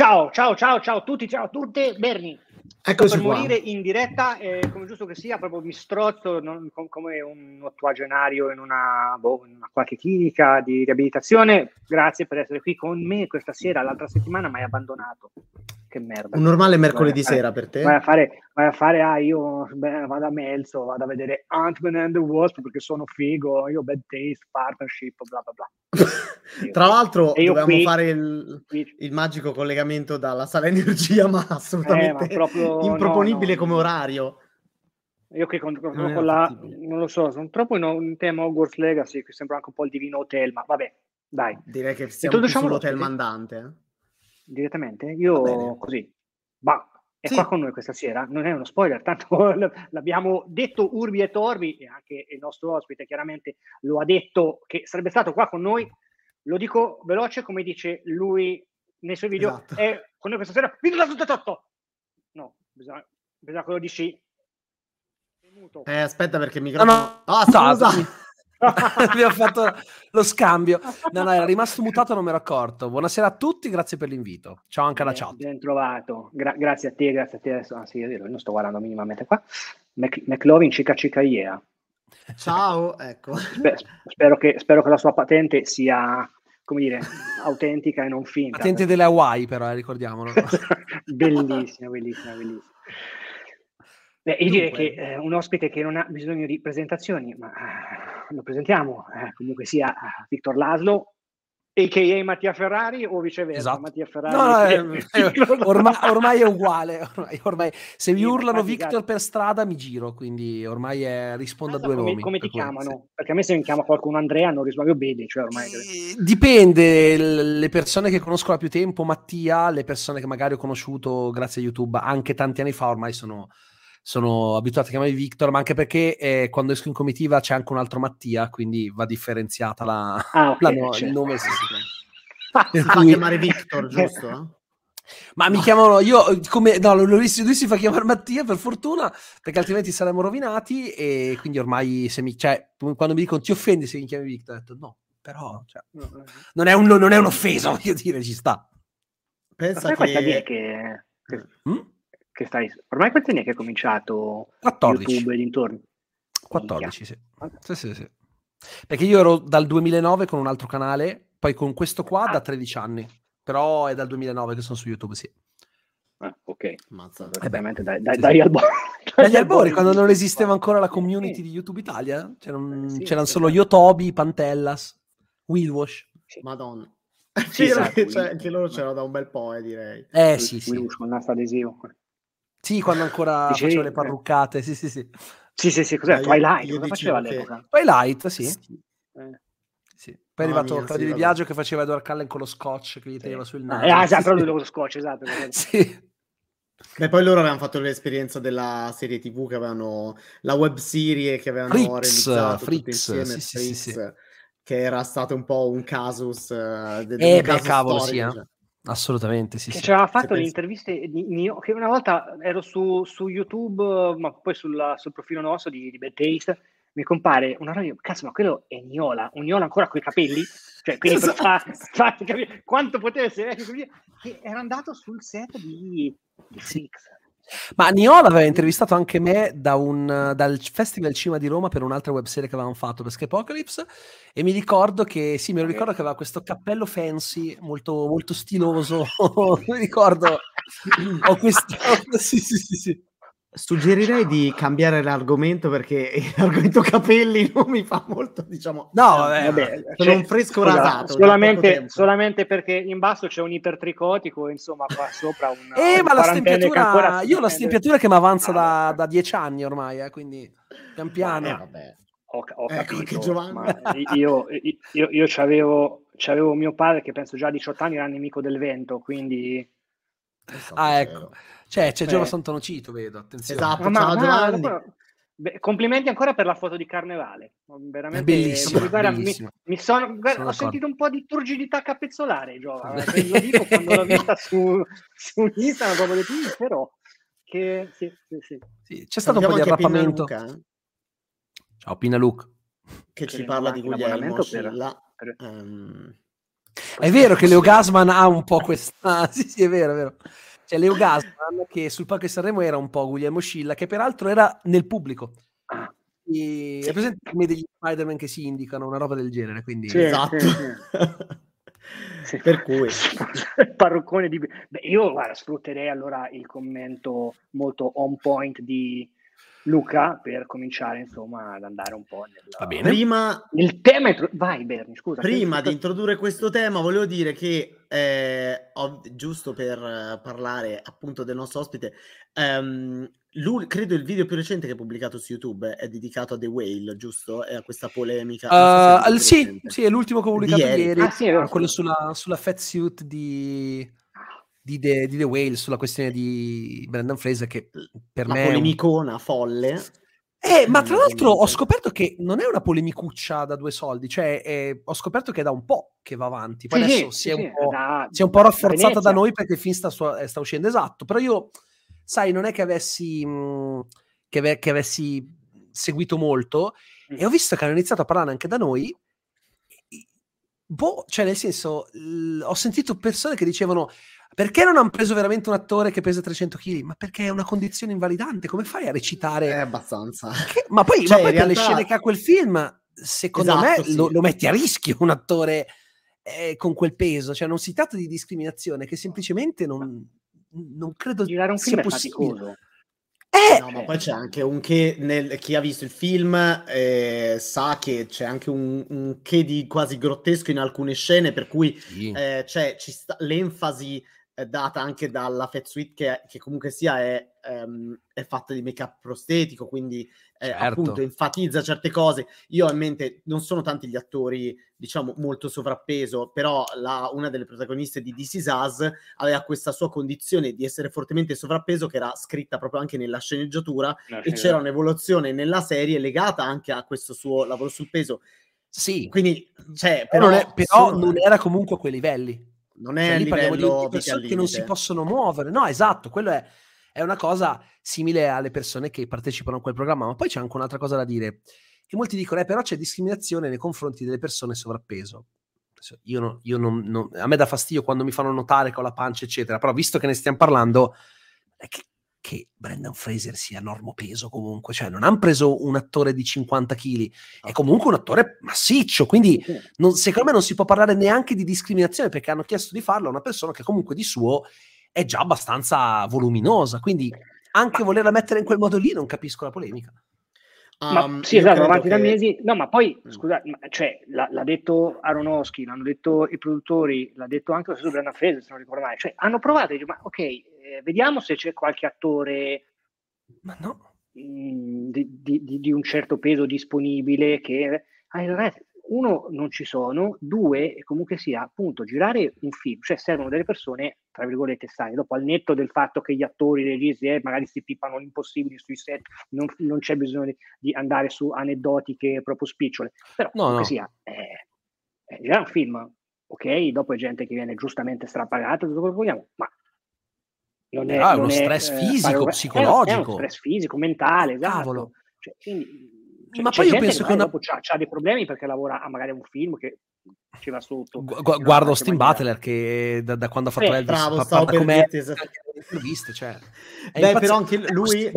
Ciao, ciao, ciao, ciao a tutti, ciao a tutte. Berni, Eccoci per qua. morire in diretta, eh, come giusto che sia, proprio mi strozzo non- com- come un ottuagenario in una, boh, in una qualche clinica di riabilitazione. Grazie per essere qui con me questa sera. L'altra settimana mi hai abbandonato. Che merda. Un normale mercoledì fare- sera per te? Vai a fare, vai a fare, ah, io beh, vado a Melzo, vado a vedere Ant-Man and the Wasp perché sono figo, io bad taste, partnership, bla bla bla. Tra l'altro E dovevamo qui- fare il, il magico collegamento dalla sala energia, ma assolutamente Eh, ma improponibile no, no. come orario. Io che con, con- Non con la, non lo so, sono troppo in un tema Hogwarts Legacy, che sembra anche un po' il divino hotel, ma vabbè, dai, Direi che siamo più sull'hotel mandante. eh. Direttamente, io così, bah, è Sì. qua con noi questa sera, non è uno spoiler, tanto l'abbiamo detto urbi e torbi e anche il nostro ospite chiaramente lo ha detto che sarebbe stato qua con noi, lo dico veloce come dice lui nei suoi video, Esatto. è con noi questa sera! No, bisogna, bisogna che lo dici. Eh, aspetta perché il No, microfono... no, Ah, mutato. scusa! Abbiamo fatto lo scambio. No, no, era rimasto mutato, non mi ero accorto. Buonasera a tutti, grazie per l'invito. Ciao anche alla Ben- chat. Ben trovato, Gra- grazie a te, grazie a te. Adesso, ah, sì, è vero, io non sto guardando minimamente qua. Mac- McLovin cica cica yeah. Ciao, ecco. Spe- spero, che, spero che la sua patente sia, come dire, autentica e non finta. Patente delle Hawaii, però, eh, ricordiamolo. bellissima, bellissima, bellissima. Beh, io direi che eh, un ospite che non ha bisogno di presentazioni, ma eh, lo presentiamo, eh, comunque sia eh, Victor Laslo, a.k.a. Mattia Ferrari o viceversa? Esatto. Mattia Ferrari. No, è- è- ormai, ormai è uguale. Ormai, ormai- se mi Sì, urlano Victor grazie. per strada, mi giro. Quindi ormai è- rispondo a due come, nomi. come ti per cui, chiamano? Perché a me se mi chiama qualcuno Andrea non rispondo Bedi, cioè ormai... sì. Eh, Dipende, le persone che conosco da più tempo, Mattia, le persone che magari ho conosciuto grazie a YouTube anche tanti anni fa, ormai sono, sono abituati a chiamarmi Victor, ma anche perché eh, quando esco in comitiva c'è anche un altro Mattia, quindi va differenziata la, Ah, ok, la no- il certo. nome. sì, sì. Si fa chiamare Victor, giusto? Ma mi chiamano io come no, lui, lui si lui si fa chiamare Mattia per fortuna, perché altrimenti saremmo rovinati. E quindi ormai se mi, cioè, quando mi dicono ti offendi se mi chiami Victor, ho detto no, però cioè, non, è un, non è un'offesa, voglio dire, ci sta. Pensa che, che, Mm? Che stai... Ormai quanti anni è che hai cominciato 14. YouTube e dintorni? 14, sì. Sì, sì, sì. Perché io ero dal 2009 con un altro canale, poi con questo qua da 13 anni. Però è dal 2009 che sono su YouTube, sì. Ah, ok. Ammazza. Veramente dai, dai, Sì, dai sì. albori. Dagli albori, quando non esisteva ancora la community Sì. di YouTube Italia, c'erano, Eh, sì, c'erano sì, solo sì. Yotobi, Pantellas, Willwash. Madonna. Sì, Vero esatto, che, c'è- Will- che loro c'erano da un bel po', eh, direi. Eh sì, sì. Wilus con il nastro adesivo. Sì, quando ancora Dicevi- facevo le parruccate, sì, sì, sì. Sì, sì, sì, cos'è? Eh, Twilight, cosa faceva che- all'epoca? Twilight, sì. Eh. sì. Poi è arrivato mia, Claudio sì, Di. Viaggio che faceva Edward Cullen con lo scotch che gli teneva sul naso. Ah, Sì, esatto, sì. lui lo scotch, esatto. Sì. Beh, poi loro avevano fatto l'esperienza della serie TV che avevano la web serie che avevano Freaks, realizzato tutti Freaks, insieme, sì, sì, sì, Freaks, che era stato un po' un casus eh, de- Eh, un beh, caso cavolo, storico, sì, eh. Assolutamente, sì, che sì. ci aveva fatto le interviste di Nio, che una volta ero su, su YouTube, ma poi sulla- sul profilo nostro di, di Bad Taste, mi compare una roba, cazzo, ma quello è Niola, un Niola ancora con i capelli? Cioè, quindi per fa- farti capire quanto poteva essere così, che era andato sul set di, di Freaks. Ma Niola aveva intervistato anche me da un, dal Festival Cima di Roma per un'altra webserie che avevamo fatto per Skypocalypse e mi ricordo che, sì, me lo ricordo che aveva questo cappello fancy, molto, molto stiloso, mi ricordo, ho questo, sì, sì, sì, sì. Suggerirei di cambiare l'argomento perché l'argomento capelli non mi fa molto, diciamo. No, vabbè, Vabbè, sono un fresco scusa, rasato. da Solamente, solamente perché in basso c'è un ipertricotico, insomma, qua sopra un. Eh, ma la stempiatura, io ho la stempiatura che mi avanza da, Ah, da dieci anni ormai, eh, quindi pian piano. Eh, vabbè. Ho, ho Ecco, capito, ma io, io, io, io c'avevo, c'avevo mio padre che penso già a 18 anni era nemico del vento, quindi... Ah, ecco. Cioè, c'è Giova Eh. Santonocito, vedo, attenzione. Esatto. Ma- ciao, ma- Giovanni. ma- beh, complimenti ancora per la foto di carnevale. Veramente, Bellissima, guarda, mi- bellissima. Mi, sono, guarda, Sono ho d'accordo. sentito un po' di turgidità capezzolare, Giova. eh, Lo dico quando l'ho vista su, su Instagram, proprio detto, "Mm, però che sì, sì, sì. Sì, c'è stato un po' di arrappamento. Luca, eh, Ciao Pina Luke. che Che ci parla di Guglielmo per- Scilla. per- Ehm, È vero che Leo Gasman ha un po' questa... sì, sì, è vero, è vero. Cioè Leo Gasman, che sul palco di Sanremo era un po' Guglielmo Scilla, che peraltro era nel pubblico. E... È presente come degli Spider-Man che si indicano, una roba del genere, quindi... Sì. Esatto. sì. sì. Per cui. Parruccone di... Beh, io guarda, sfrutterei allora il commento molto on point di Luca per cominciare insomma ad andare un po' nel, Va bene. Prima, nel tema. intro- Vai Berni, scusa. prima di introdurre questo tema, volevo dire che, eh, ho- giusto per eh, parlare appunto del nostro ospite, ehm, l'u- credo il video più recente che ha pubblicato su YouTube è dedicato a The Whale, giusto? E a questa polemica. so è Uh, il più al- sì, sì, è l'ultimo che ho pubblicato Di ieri. ieri, Ah, sì, è quello sulla, sulla fat suit di, di, The, di The Whale, sulla questione di Brendan Fraser, che per La me... è un- polemicona folle. Eh, ma tra l'altro ho scoperto che non è una polemicuccia da due soldi, cioè eh, ho scoperto che è da un po' che va avanti, poi Sì, adesso sì, si, è sì, un po', da- si è un po' rafforzata Venezia. da noi perché il film sta, sta uscendo esatto, però io, sai, non è che avessi, mh, che, ave- che avessi seguito molto Mm. e ho visto che hanno iniziato a parlare anche da noi, boh, cioè nel senso, l- ho sentito persone che dicevano perché non hanno preso veramente un attore che pesa 300 kg? Ma perché è una condizione invalidante, come fai a recitare? È abbastanza. Che- ma poi, Cioè, ma poi per le realtà- scene che ha quel film, secondo Esatto, me sì. lo, lo metti a rischio un attore eh, con quel peso. Cioè, non si tratta di discriminazione, che semplicemente non, non credo Girare un sia film è possibile. faticoso. Eh, No, ma poi c'è anche un che, nel, chi ha visto il film eh, sa che c'è anche un, un che di quasi grottesco in alcune scene, per cui sì. eh, c'è sta, l'enfasi eh, data anche dalla Fat Suite che, che comunque sia è, ehm, è fatta di make up prostetico, quindi eh, Certo. appunto enfatizza certe cose. Io ho in mente, non sono tanti gli attori, diciamo, molto sovrappeso, però la- una delle protagoniste di Is Us aveva questa sua condizione di essere fortemente sovrappeso che era scritta proprio anche nella sceneggiatura No, e sì, c'era un'evoluzione nella serie legata anche a questo suo lavoro sul peso. sì. Quindi, cioè, Però, non, è- però sono- non era comunque a quei livelli. non è Cioè, a lì di, livello di persone che non si possono muovere. No, esatto, quello è, è una cosa simile alle persone che partecipano a quel programma. Ma poi c'è anche un'altra cosa da dire, che molti dicono, eh, però c'è discriminazione nei confronti delle persone sovrappeso. Io, no- io non, non- a me dà fastidio quando mi fanno notare che ho la pancia, eccetera, però visto che ne stiamo parlando, è che, che Brendan Fraser sia normopeso comunque, cioè non hanno preso un attore di 50 kg, è comunque un attore massiccio, quindi non- secondo me non si può parlare neanche di discriminazione perché hanno chiesto di farlo a una persona che comunque di suo è già abbastanza voluminosa, quindi anche volerla mettere in quel modo lì non capisco la polemica. Ma Um, sì, esatto, avanti da che- mesi. No, ma poi, Mm. scusa, ma- cioè, l'ha, l'ha detto Aronofsky, l'hanno detto i produttori, l'ha detto anche lo stesso Brendan Fraser, se non ricordo mai. Cioè, hanno provato dire, ma ok, eh, vediamo se c'è qualche attore Ma no. mh, di, di- di- di un certo peso disponibile che... Ah, uno, non ci sono, due, comunque sia, appunto, girare un film, cioè servono delle persone, tra virgolette, sane, dopo al netto del fatto che gli attori, i registi, eh, magari si pippano l'impossibile sui set, non, non c'è bisogno di, andare su aneddotiche proprio spicciole, però No, comunque no. sia, eh, eh, girare un film, ok, dopo è gente che viene giustamente strapagata, tutto quello che vogliamo, ma non è, è non uno è, stress eh, fisico, fare un- è- È, psicologico. uno stress fisico, mentale, esatto. Cavolo. Cioè, quindi, cioè, Ma poi io penso che magari una- dopo c'ha, c'ha dei problemi perché lavora a magari a un film che ci va sotto. Gu- guardo maniera. Butler che da, da quando ha fatto Eh, Elvis bravo, per come esatto. interviste, cioè. È Beh, impazzito. però anche lui-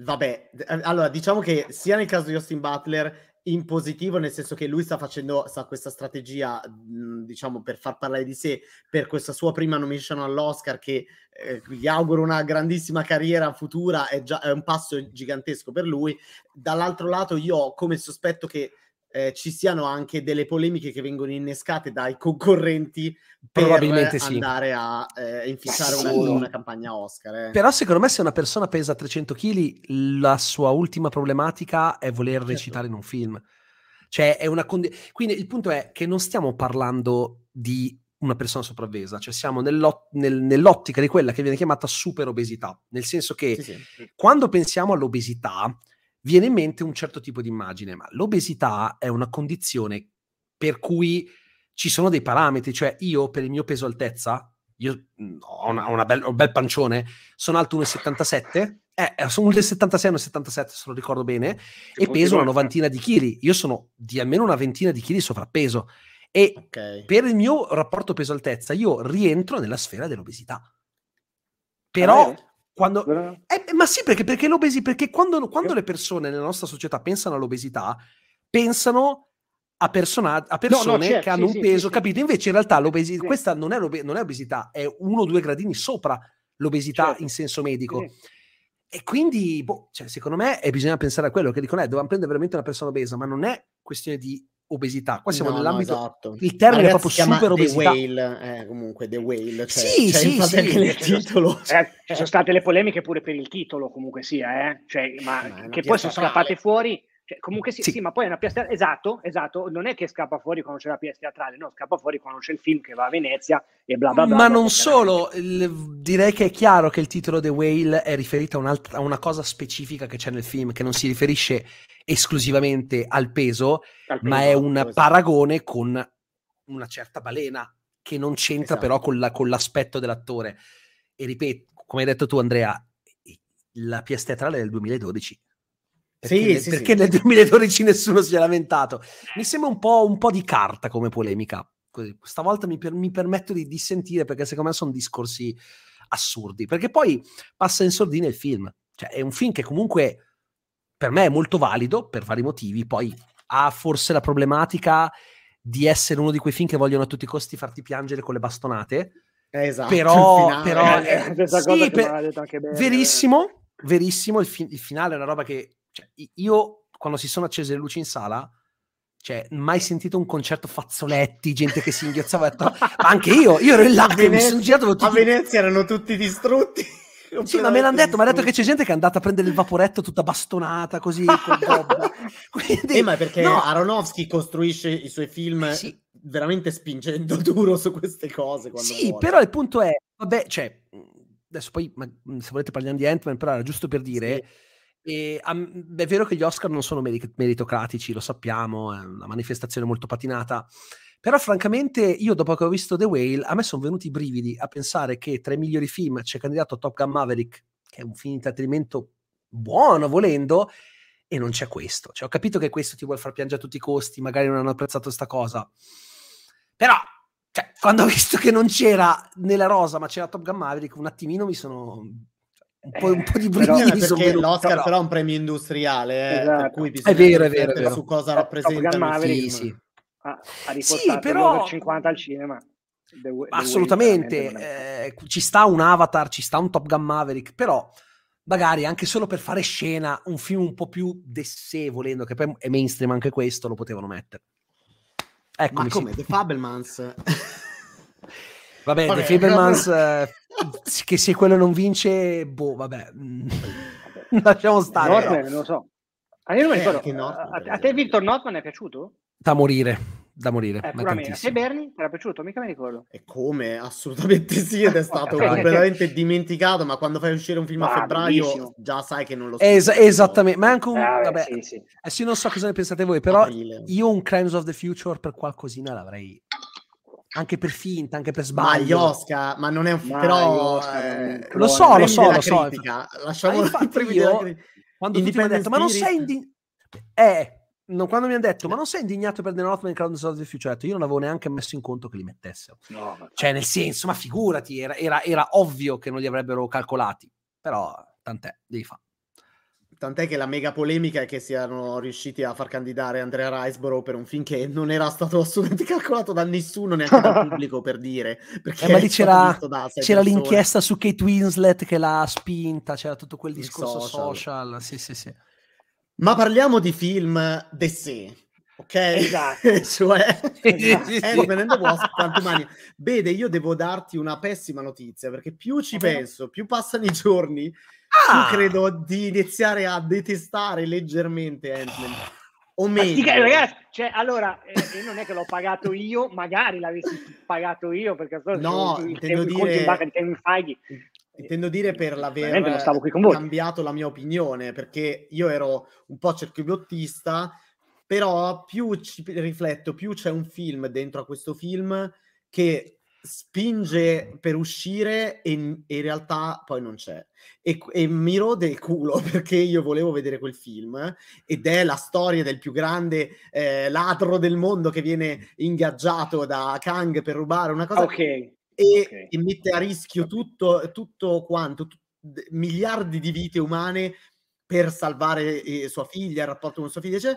Vabbè, allora diciamo che sia nel caso di Austin Butler in positivo, nel senso che lui sta facendo sta questa strategia, mh, diciamo, per far parlare di sé per questa sua prima nomination all'Oscar, che eh, gli auguro una grandissima carriera futura, è già è un passo gigantesco per lui. Dall'altro lato, io ho come sospetto che eh, ci siano anche delle polemiche che vengono innescate dai concorrenti per sì. andare a eh, inficiare una, Sì. una campagna Oscar. eh. Però secondo me se una persona pesa 300 kg, la sua ultima problematica è voler Certo. recitare in un film. Cioè è una condi- Quindi il punto è che non stiamo parlando di una persona sopravvesa, cioè siamo nell'ot- nel- nell'ottica di quella che viene chiamata super obesità, nel senso che Sì, sì. quando pensiamo all'obesità viene in mente un certo tipo di immagine, ma l'obesità è una condizione per cui ci sono dei parametri, cioè io per il mio peso altezza, io mh, ho, una- ho una bel, ho un bel pancione, sono alto 1,77, eh, sono 1,76, 1,77 se non ricordo bene, e Tipo peso una novantina di chili, io sono di almeno una ventina di chili sovrappeso, E okay. per il mio rapporto peso-altezza io rientro nella sfera dell'obesità. Però... Quando, eh, ma sì, perché, perché l'obesità, perché quando, quando le persone nella nostra società pensano all'obesità, pensano a, persona- a persone no, no, certo, che hanno sì, un peso, sì, capito? Invece in realtà l'obesità, questa non è, non è, obesità, è uno o due gradini sopra l'obesità certo. in senso medico. E quindi, boh, cioè, secondo me eh, bisogna pensare a quello che dicono, eh, dobbiamo prendere veramente una persona obesa, ma non è questione di obesità. Qua siamo no, nell'ambito. No, esatto. Il termine è proprio super obesità. The Whale, eh, comunque The Whale. Cioè, sì, cioè, sì, sì. Nel titolo. Eh, ci sono state le polemiche pure per il titolo, comunque sia, eh? cioè, ma, ma che poi sono scappate fuori cioè, comunque sì, sì. sì, ma poi è una pièce esatto, esatto, non è che scappa fuori quando c'è la pièce teatrale, no, scappa fuori quando c'è il film che va a Venezia e bla bla bla. Ma non solo, il, direi che è chiaro che il titolo The Whale è riferito a, a, una cosa specifica che c'è nel film, che non si riferisce esclusivamente al peso, al peso ma è un esatto. paragone con una certa balena che non c'entra esatto. però con, la, con l'aspetto dell'attore. E ripeto, come hai detto tu Andrea, la pièce teatrale è del 2012 perché, sì, sì, perché sì. nel 2012 nessuno si è lamentato. Mi sembra un po', un po di carta come polemica. Stavolta mi, per, mi permetto di dissentire perché secondo me sono discorsi assurdi. Perché poi passa in sordina il film. Cioè, è un film che comunque per me è molto valido per vari motivi. Poi ha forse la problematica di essere uno di quei film che vogliono a tutti i costi farti piangere con le bastonate. Esatto, però, però eh, eh, sì, per, verissimo, verissimo. Il, fi- il finale è una roba che cioè, io, quando si sono accese le luci in sala, cioè, mai sentito un concerto fazzoletti, gente che si inghiozzava, ma anche io, io ero in là, mi sono girato tutti... A Venezia erano tutti distrutti. Sì, ma me l'hanno detto, mi ha detto che c'è gente che è andata a prendere il vaporetto tutta bastonata così. Quindi, eh, ma perché no. Aronofsky costruisce i suoi film sì. veramente spingendo duro su queste cose. sì, vuole. però il punto è, vabbè, cioè, adesso poi, ma, se volete parliamo di Ant-Man, però era giusto per dire... Sì e, um, è vero che gli Oscar non sono merit- meritocratici, lo sappiamo, è una manifestazione molto patinata. Però, francamente, io dopo che ho visto The Whale, a me sono venuti i brividi a pensare che tra i migliori film c'è candidato Top Gun Maverick, che è un film di intrattenimento buono, volendo, e non c'è questo. Cioè, ho capito che questo ti vuole far piangere a tutti i costi, magari non hanno apprezzato questa cosa. Però, cioè, quando ho visto che non c'era nella rosa, ma c'era Top Gun Maverick, un attimino mi sono un po', un po di brividi eh, perché l'Oscar però... però è un premio industriale eh, esatto. per cui bisogna è vero, è vero, è vero. su cosa rappresenta sì, sì. Ha, ha sì, però 50 al cinema The, The assolutamente eh, ci sta un Avatar ci sta un Top Gun Maverick però magari anche solo per fare scena un film un po' più d'essè volendo che poi è mainstream anche questo lo potevano mettere ecco ma come sì. The Fabelmans vabbè, vabbè The eh, che se quello non vince, boh, vabbè, lasciamo stare. Norman, non lo so. Ah, io non mi ricordo. Eh, a, a, te Victor Norman è piaciuto? Da morire, da morire. Eh, a te Bernie ti era piaciuto? Mica mi ricordo. E come? Assolutamente sì, ed è stato completamente dimenticato, ma quando fai uscire un film ah, a febbraio bellissimo. già sai che non lo so. Es- esattamente, ma è anche un... Eh, vabbè, sì, sì. Adesso io non so cosa ne pensate voi, però Aprile. io un Crimes of the Future per qualcosina l'avrei anche per finta, anche per sbaglio. Ma gli Oscar, ma non è un film, però eh, lo so, lo so, lo so. Lasciamo io, quando tutti mi hanno detto, ma non sei indignato eh, no, quando mi hanno detto, ma non sei indignato per The Northman Crowd of the Future? Io non avevo neanche messo in conto che li mettessero. No, ma... Cioè, nel senso, ma figurati, era, era, era ovvio che non li avrebbero calcolati, però tant'è, devi fare. Tant'è che la mega polemica è che siano riusciti a far candidare Andrea Riceborough per un film che non era stato assolutamente calcolato da nessuno, neanche dal pubblico, per dire. Perché eh, ma lì c'era, c'era l'inchiesta su Kate Winslet che l'ha spinta, c'era tutto quel discorso social. social. Sì, sì, sì. Ma parliamo di film d'essè, ok? Esatto. cioè. Ant-Man and. Vede, io devo darti una pessima notizia, perché più ci penso, più passano i giorni ah. credo di iniziare a detestare leggermente Ant-Man. O meglio. Dica, ragazzi, cioè, allora, eh, non è che l'ho pagato io, magari l'avessi pagato io, perché no, il, intendo dire... di Kevin Feige. Intendo dire per l'aver cambiato la mia opinione, perché io ero un po' cerchiobottista, però più ci rifletto, più c'è un film dentro a questo film che spinge per uscire e, e in realtà poi non c'è. E, e, mi rode il culo perché io volevo vedere quel film ed è la storia del più grande eh, ladro del mondo che viene ingaggiato da Kang per rubare una cosa okay. E, okay. e, mette a rischio tutto, tutto quanto, t- miliardi di vite umane per salvare eh, sua figlia, il rapporto con sua figlia, cioè,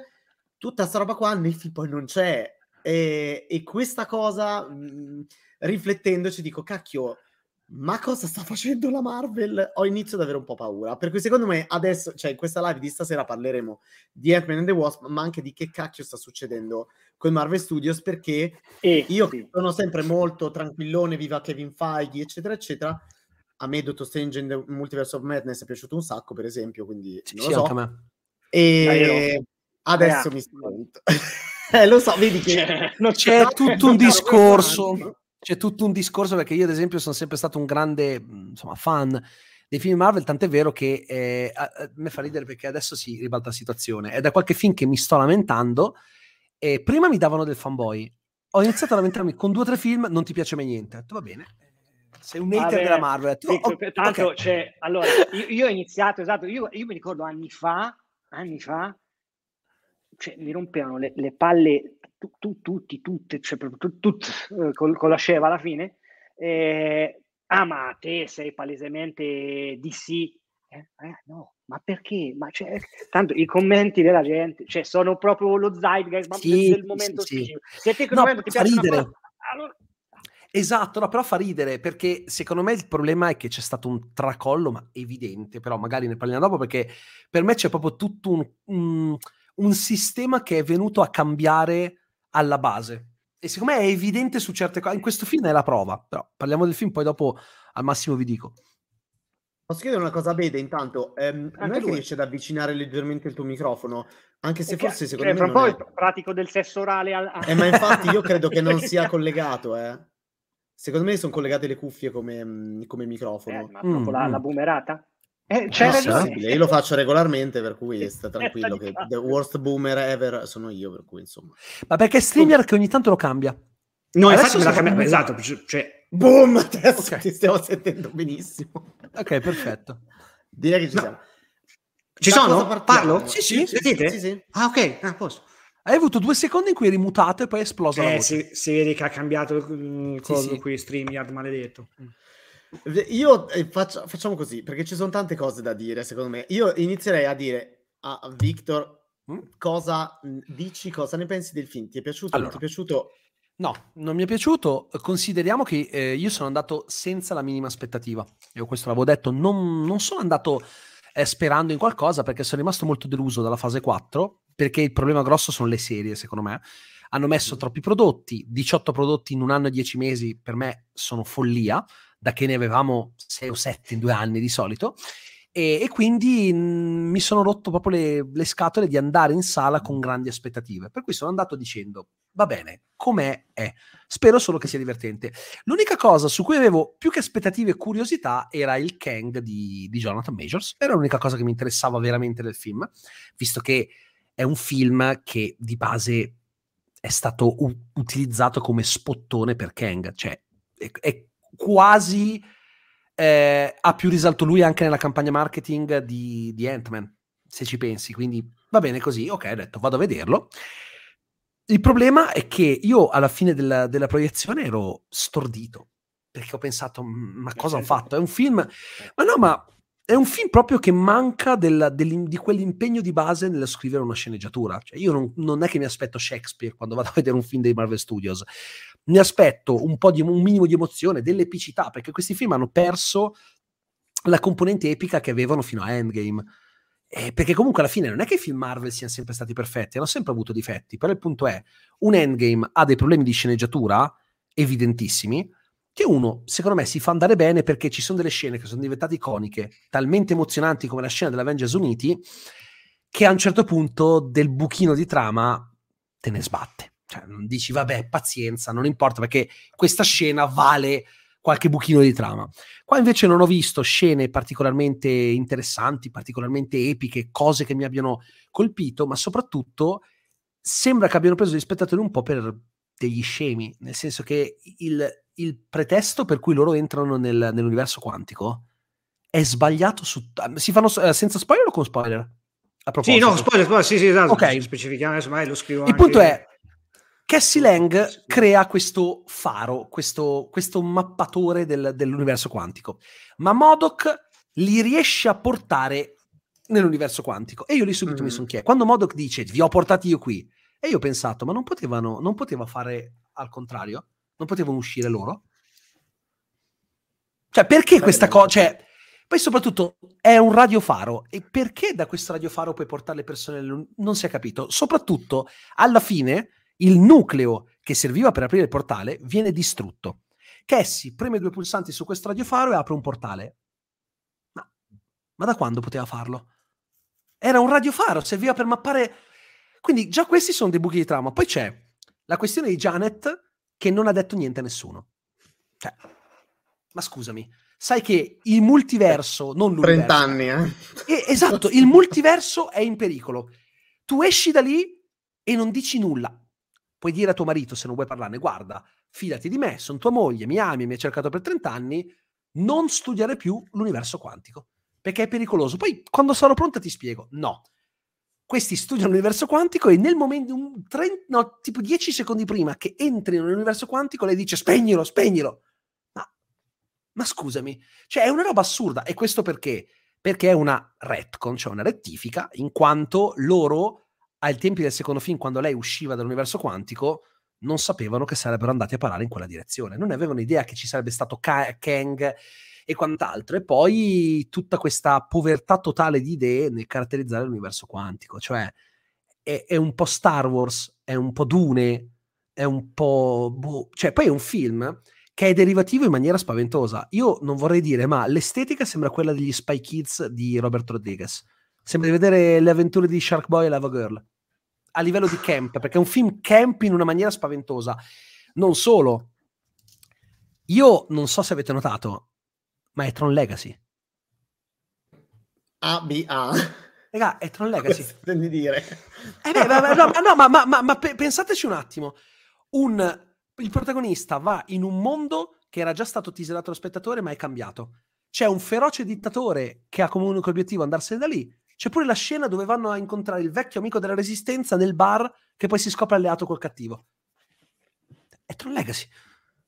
tutta questa roba qua nel film poi non c'è. E, e questa cosa, mh, riflettendoci, dico, cacchio, ma cosa sta facendo la Marvel? Ho iniziato ad avere un po' paura. Per cui secondo me adesso, cioè in questa live di stasera parleremo di Ant-Man and the Wasp, ma anche di che cacchio sta succedendo con Marvel Studios, perché eh, io sì. sono sempre molto tranquillone, viva Kevin Feige, eccetera, eccetera. A me Doctor Strange in the Multiverse of Madness è piaciuto un sacco, per esempio, quindi sì, non lo so. E adesso mi sento. eh, lo so, vedi che... C'è, c'è tutto un discorso c'è tutto un discorso perché io ad esempio sono sempre stato un grande insomma, fan dei film Marvel, tant'è vero che eh, a, a me fa ridere perché adesso si ribalta la situazione. È da qualche film che mi sto lamentando e prima mi davano del fanboy. Ho iniziato a lamentarmi con due o tre film, non ti piace mai niente. Ho detto, va bene, sei un hater Vabbè, della Marvel. Detto, oh, tanto, okay. cioè, allora, io, io, ho iniziato, esatto, io, io mi ricordo anni fa, anni fa, cioè, mi rompevano le, le palle tu, tu, tutti, tutte, cioè proprio tu, tu, eh, con, con, la sceva alla fine. Eh, ah, ma te sei palesemente DC. Eh, eh, no, ma perché? Ma cioè, tanto i commenti della gente cioè, sono proprio lo zeitgeist sì, del, momento sì, sì. Se te no, momento ti piace ridere. Cosa, allora... Esatto, no, però fa ridere perché secondo me il problema è che c'è stato un tracollo, ma evidente, però magari ne parliamo dopo perché per me c'è proprio tutto un, un, un sistema che è venuto a cambiare alla base. E secondo me è evidente su certe cose. In questo film è la prova, però parliamo del film, poi dopo al massimo vi dico. Posso chiedere una cosa, Bede, intanto? Ehm, non è che riesci ad avvicinare leggermente il tuo microfono? Anche se forse secondo cioè, me... Fra un po' è... pratico del sesso orale al... Eh, ma infatti io credo che non sia collegato, eh. Secondo me sono collegate le cuffie come, mm, come microfono. Eh, ma proprio mm, la, la mm. boomerata? Eh, c'è io lo faccio regolarmente, per cui sta tranquillo che the worst boomer ever sono io, per cui insomma. Ma perché streamer che ogni tanto lo cambia? No, adesso me l'ha cambiato, esatto, cioè, boom, adesso okay. ti stiamo sentendo benissimo. Ok, perfetto. Direi che ci no. siamo. Ci da sono? Parlo? Sì, sì. Sentite? Sì, sì. Ah, ok, ah, posso. Hai avuto due secondi in cui eri mutato e poi è esplosa eh, si, si, vede che ha cambiato il coso sì, sì. qui, StreamYard maledetto. Mm. Io eh, faccio, facciamo così perché ci sono tante cose da dire. Secondo me, io inizierei a dire a Victor mm? cosa dici, cosa ne pensi del film? Ti è piaciuto? Allora, non ti è piaciuto? No, non mi è piaciuto. Consideriamo che eh, io sono andato senza la minima aspettativa. Io questo l'avevo detto, non, non sono andato eh, sperando in qualcosa perché sono rimasto molto deluso dalla fase 4 perché il problema grosso sono le serie, secondo me. Hanno messo troppi prodotti, 18 prodotti in un anno e 10 mesi per me sono follia da che ne avevamo 6 o 7 in due anni di solito. E, e quindi mh, mhmm, mi sono rotto proprio le, le, scatole di andare in sala con grandi aspettative. Per cui sono andato dicendo: va bene, com'è è. Spero solo che sia divertente. L'unica cosa su cui avevo più che aspettative e curiosità era il Kang di, di Jonathan Majors. Era l'unica cosa che mi interessava veramente del film, visto che è un film che di base è stato u- utilizzato come spottone per Kang. Cioè, è, è quasi eh, ha più risalto lui anche nella campagna marketing di, di Ant-Man, se ci pensi. Quindi va bene così, ok, ho detto vado a vederlo. Il problema è che io alla fine della, della proiezione ero stordito perché ho pensato, ma cosa ho fatto? È un film, ma no, ma è un film proprio che manca del, del, di quell'impegno di base nello scrivere una sceneggiatura. Cioè, io non, non, è che mi aspetto Shakespeare quando vado a vedere un film dei Marvel Studios mi aspetto un po' di un minimo di emozione, dell'epicità, perché questi film hanno perso la componente epica che avevano fino a Endgame. Eh, perché comunque alla fine non è che i film Marvel siano sempre stati perfetti, hanno sempre avuto difetti, però il punto è, un Endgame ha dei problemi di sceneggiatura evidentissimi, che uno, secondo me, si fa andare bene perché ci sono delle scene che sono diventate iconiche, talmente emozionanti come la scena dell'Avengers Uniti, che a un certo punto del buchino di trama te ne sbatte. Cioè, non dici, vabbè, pazienza, non importa perché questa scena vale qualche buchino di trama. Qua invece non ho visto scene particolarmente interessanti, particolarmente epiche, cose che mi abbiano colpito, ma soprattutto sembra che abbiano preso gli spettatori un po' per degli scemi, nel senso che il, il pretesto per cui loro entrano nel, nell'universo quantico è sbagliato su... Si fanno eh, senza spoiler o con spoiler? A Sì, no, spoiler, spoiler sì, sì, esatto. Ok. Specifichiamo adesso, magari lo scrivo Il anche... punto è, Cassie Lang crea questo faro, questo, questo mappatore del, dell'universo quantico, ma Modoc li riesce a portare nell'universo quantico. E io lì subito mm. mi sono chiesto, quando Modoc dice vi ho portati io qui, e io ho pensato, ma non potevano, non poteva fare al contrario? Non potevano uscire loro? Cioè, perché questa cosa... Cioè, poi soprattutto è un radiofaro e perché da questo radiofaro puoi portare le persone? Non si è capito. Soprattutto, alla fine, il nucleo che serviva per aprire il portale viene distrutto. Cassie preme due pulsanti su questo radiofaro e apre un portale. Ma, ma da quando poteva farlo? Era un radiofaro, serviva per mappare... Quindi già questi sono dei buchi di trama. Poi c'è la questione di Janet che non ha detto niente a nessuno. Cioè, ma scusami, sai che il multiverso, non l'universo... 30 anni, eh? eh? Esatto, il multiverso è in pericolo. Tu esci da lì e non dici nulla. Puoi dire a tuo marito, se non vuoi parlarne, guarda, fidati di me, sono tua moglie, mi ami, mi hai cercato per 30 anni, non studiare più l'universo quantico, perché è pericoloso. Poi, quando sarò pronta, ti spiego. No. Questi studiano l'universo quantico e nel momento, un 30, no, tipo 10 secondi prima che entrino nell'universo quantico, lei dice spegnilo, spegnilo. Ma, ma scusami, cioè è una roba assurda. E questo perché? Perché è una retcon, cioè una rettifica, in quanto loro ai tempi del secondo film, quando lei usciva dall'universo quantico, non sapevano che sarebbero andati a parare in quella direzione. Non avevano idea che ci sarebbe stato Ka- Kang e quant'altro. E poi tutta questa povertà totale di idee nel caratterizzare l'universo quantico. Cioè, è, è un po' Star Wars, è un po' Dune, è un po'... Boh. Cioè, poi è un film che è derivativo in maniera spaventosa. Io non vorrei dire, ma l'estetica sembra quella degli Spy Kids di Robert Rodriguez. Sembra di vedere le avventure di Shark Boy e Lava Girl a livello di camp, perché è un film camp in una maniera spaventosa. Non solo, io non so se avete notato, ma è Tron Legacy. A, B, A. Raga, è Tron Legacy. Intendi dire. Eh beh, vabbè, no, no, ma, ma, ma, ma, pensateci un attimo. Un, il protagonista va in un mondo che era già stato teaserato allo spettatore, ma è cambiato. C'è un feroce dittatore che ha come unico obiettivo andarsene da lì c'è pure la scena dove vanno a incontrare il vecchio amico della Resistenza nel bar che poi si scopre alleato col cattivo. È Tron Legacy.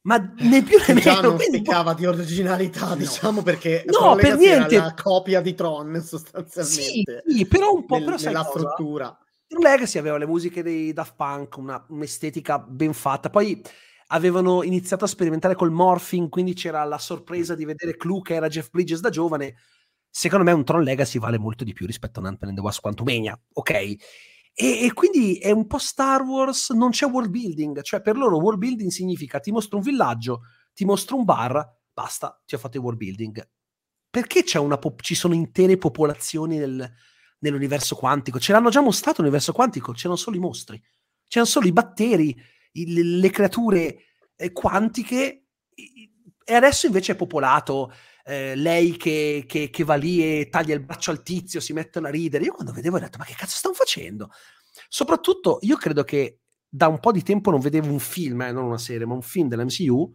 Ma né più né meno. non peccava di originalità, no. diciamo, perché no, per niente. la copia di Tron sostanzialmente. Sì, sì però un po' nel, però nella struttura. Tron Legacy aveva le musiche dei Daft Punk, una, un'estetica ben fatta. Poi avevano iniziato a sperimentare col morphing, quindi c'era la sorpresa di vedere Clue che era Jeff Bridges da giovane secondo me un Tron Legacy vale molto di più rispetto a Ant-Man and the Wasp Quantumania, ok? E, e, quindi è un po' Star Wars, non c'è world building, cioè per loro world building significa ti mostro un villaggio, ti mostro un bar, basta, ti ho fatto il world building. Perché po- ci sono intere popolazioni nel, nell'universo quantico? Ce l'hanno già mostrato l'universo quantico, c'erano solo i mostri, c'erano solo i batteri, i, le creature eh, quantiche, e adesso invece è popolato eh, lei che, che, che, va lì e taglia il braccio al tizio, si mettono a ridere. Io quando vedevo ho detto, ma che cazzo stanno facendo? Soprattutto, io credo che da un po' di tempo non vedevo un film, eh, non una serie, ma un film dell'MCU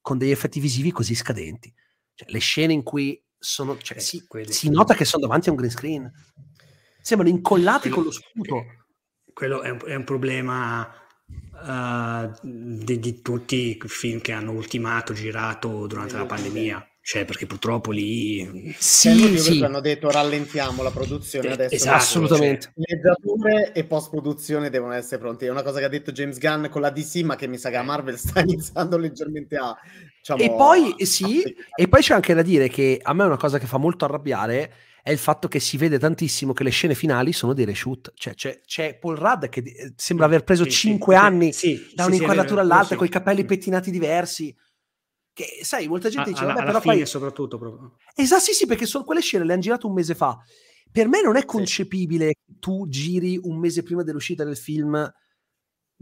con degli effetti visivi così scadenti. Cioè, le scene in cui sono, cioè, eh, si, si nota che sono davanti a un green screen. Sembrano incollati quello, con lo scudo. Quello è un, è un problema uh, di, di, tutti i film che hanno ultimato, girato durante la pandemia. Cioè, perché purtroppo lì... Sì, sì. hanno detto rallentiamo la produzione eh, adesso. Esatto, assolutamente. Cioè, Leggiature e post-produzione devono essere pronti. È una cosa che ha detto James Gunn con la DC, ma che mi sa che a Marvel sta iniziando leggermente a... Diciamo, e poi, a, sì, a e poi c'è anche da dire che a me è una cosa che fa molto arrabbiare è il fatto che si vede tantissimo che le scene finali sono dei reshoot. Cioè, c'è, c'è Paul Rudd che eh, sembra aver preso sì, 5 sì, anni sì, da un'inquadratura all'altra, con i capelli pettinati diversi. Che sai, molta gente dice, vabbè, però fine poi... soprattutto proprio. Esatto, sì, sì, perché sono quelle scene, le hanno girato un mese fa. Per me non è concepibile che tu giri un mese prima dell'uscita del film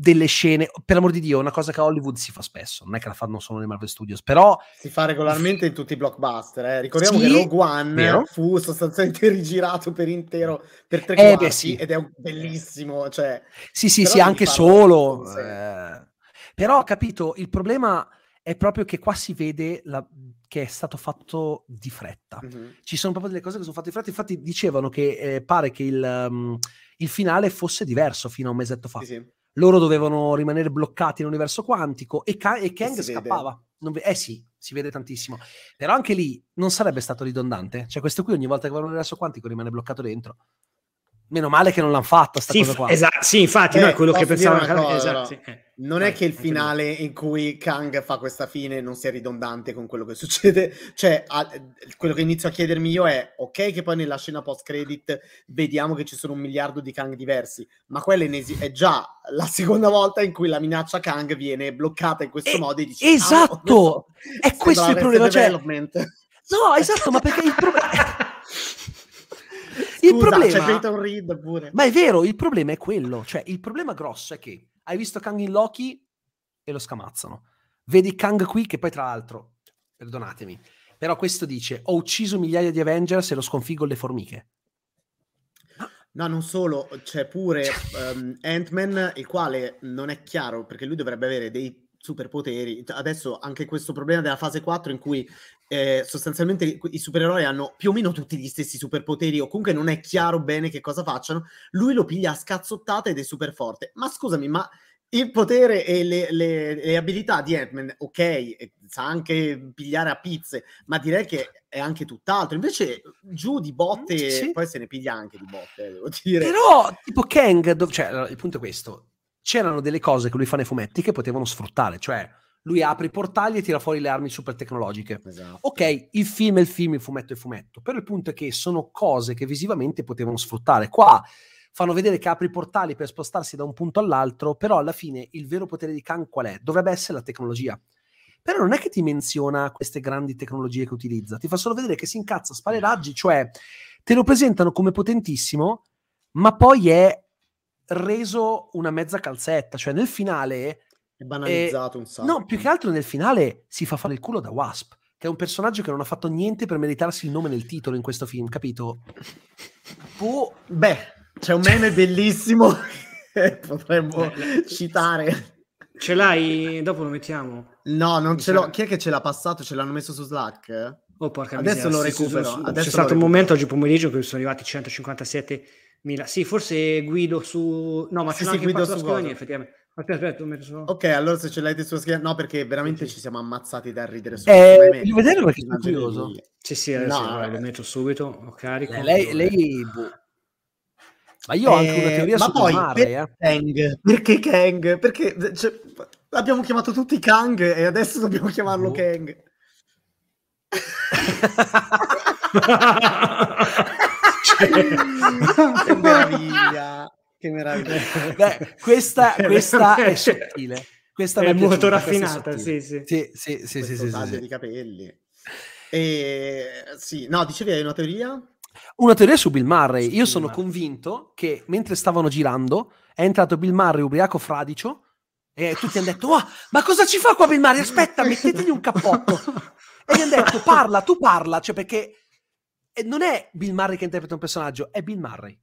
delle scene, per l'amor di Dio, una cosa che a Hollywood si fa spesso, non è che la fanno solo nei Marvel Studios, però... Si fa regolarmente in tutti i blockbuster, eh. ricordiamo sì, che Rogue One vero? fu sostanzialmente rigirato per intero, per tre eh, quarti, sì. ed è un bellissimo, cioè... Sì, sì, sì, anche solo... Eh... Però, capito, il problema è proprio che qua si vede la, che è stato fatto di fretta. Mhm. Ci sono proprio delle cose che sono fatte di fretta. Infatti, dicevano che eh, pare che il, um, il finale fosse diverso fino a un mesetto fa. Sì, sì. Loro dovevano rimanere bloccati nell'universo quantico e, Ka- e Kang scappava. Ve- eh sì, si vede tantissimo. Però anche lì non sarebbe stato ridondante. Cioè, questo qui ogni volta che va nell'universo quantico rimane bloccato dentro. Meno male che non l'hanno fatta sta Sì, cosa qua. esatto, sì, infatti, Beh, no, è quello che pensavo. cosa, esatto, sì, eh. Non Vai, è che il finale in cui Kang fa questa fine non sia ridondante con quello che succede. Cioè, a- quello che inizio a chiedermi io è: ok, che poi nella scena post-credit vediamo che ci sono un miliardo di Kang diversi, ma quella è, già la seconda volta in cui la minaccia Kang viene bloccata in questo Eh, modo. E dici, esatto! "Ah, È questo il problema, cioè- Development." No, esatto, ma perché il problema... il problema... c'è Peyton Reed pure. Ma è vero, il problema è quello. Cioè, il problema grosso è che hai visto Kang in Loki e lo scamazzano. Vedi Kang qui, che poi tra l'altro, perdonatemi, però questo dice, ho ucciso migliaia di Avengers e lo sconfiggo le formiche. No, non solo, c'è pure ehm, Ant-Man, il quale non è chiaro perché lui dovrebbe avere dei superpoteri. Adesso anche questo problema della fase 4 in cui eh, sostanzialmente i, supereroi hanno più o meno tutti gli stessi superpoteri o comunque non è chiaro bene che cosa facciano, lui lo piglia a scazzottate ed è super forte. Ma scusami, ma il potere e le, le- le abilità di Ant-Man, ok, e sa anche pigliare a pizze, ma direi che è anche tutt'altro. Invece giù di botte, Mm, sì. poi se ne piglia anche di botte, eh, devo dire. Però, tipo Kang, dov- cioè, allora, il punto è questo. C'erano delle cose che lui fa nei fumetti che potevano sfruttare, cioè lui apre i portali e tira fuori le armi super tecnologiche. Esatto. Ok, il film è il film, il fumetto è il fumetto, però il punto è che sono cose che visivamente potevano sfruttare. Qua fanno vedere che apre i portali per spostarsi da un punto all'altro, però alla fine il vero potere di Kang qual è? Dovrebbe essere la tecnologia. Però non è che ti menziona queste grandi tecnologie che utilizza, ti fa solo vedere che si incazza, spara i raggi, cioè te lo presentano come potentissimo, ma poi è reso una mezza calzetta, cioè nel finale È banalizzato un sacco. No, più che altro nel finale si fa fare il culo da Wasp, che è un personaggio che non ha fatto niente per meritarsi il nome nel titolo in questo film, capito? Boh, Beh, c'è un meme bellissimo che potremmo Eh, citare. Ce l'hai? Dopo lo mettiamo. No, non ce l'ho. Chi è che ce l'ha passato? Ce l'hanno messo su Slack? Oh, porca Adesso miseria, lo sì, recupero, sì, sì. adesso C'è lo stato un recupero. momento oggi pomeriggio che sono arrivati 157.000. Sì, forse Guido su... No, ma Sì, c'è sì, anche Guido su su cosa? effettivamente. Aspetta, aspetta, metto su... Ok, allora se ce l'avete sulla schiena. No, perché veramente Sì, ci siamo ammazzati da ridere su Eh, voglio vedere perché sono curioso. di- Sì, sì, adesso No, lo eh. metto subito, lo carico. eh, lei, lei boh. Ma io ho anche una Eh, teoria ma su poi Murray, perché eh. Kang? Perché Kang? Perché cioè, l'abbiamo chiamato tutti Kang e adesso dobbiamo chiamarlo Boh. Kang. che meraviglia! Che meraviglia! Beh, questa, questa è sottile. Questa è molto raffinata, sì, sì. Sì, sì, sì, sì, Questo sì, sì, taglio sì. di capelli. E sì, no, dicevi hai una teoria? Una teoria su Bill Murray. Su Io Bill sono Murray. convinto che mentre stavano girando è entrato Bill Murray ubriaco fradicio e tutti hanno detto "Oh, ma cosa ci fa qua Bill Murray? Aspetta, mettetegli un cappotto". E gli hanno detto "Parla, tu parla", cioè perché eh, non è Bill Murray che interpreta un personaggio, è Bill Murray.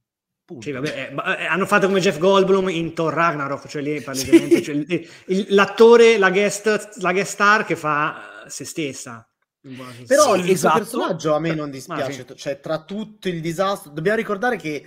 Punto. Sì, vabbè, eh, eh, hanno fatto come Jeff Goldblum in Thor Ragnarok, cioè lì palesemente, cioè, il- il- l'attore, la guest, la guest star che fa eh, se stessa. Però Sì, il suo esatto. personaggio a me non Ma dispiace, sì. cioè tra tutto il disastro, dobbiamo ricordare che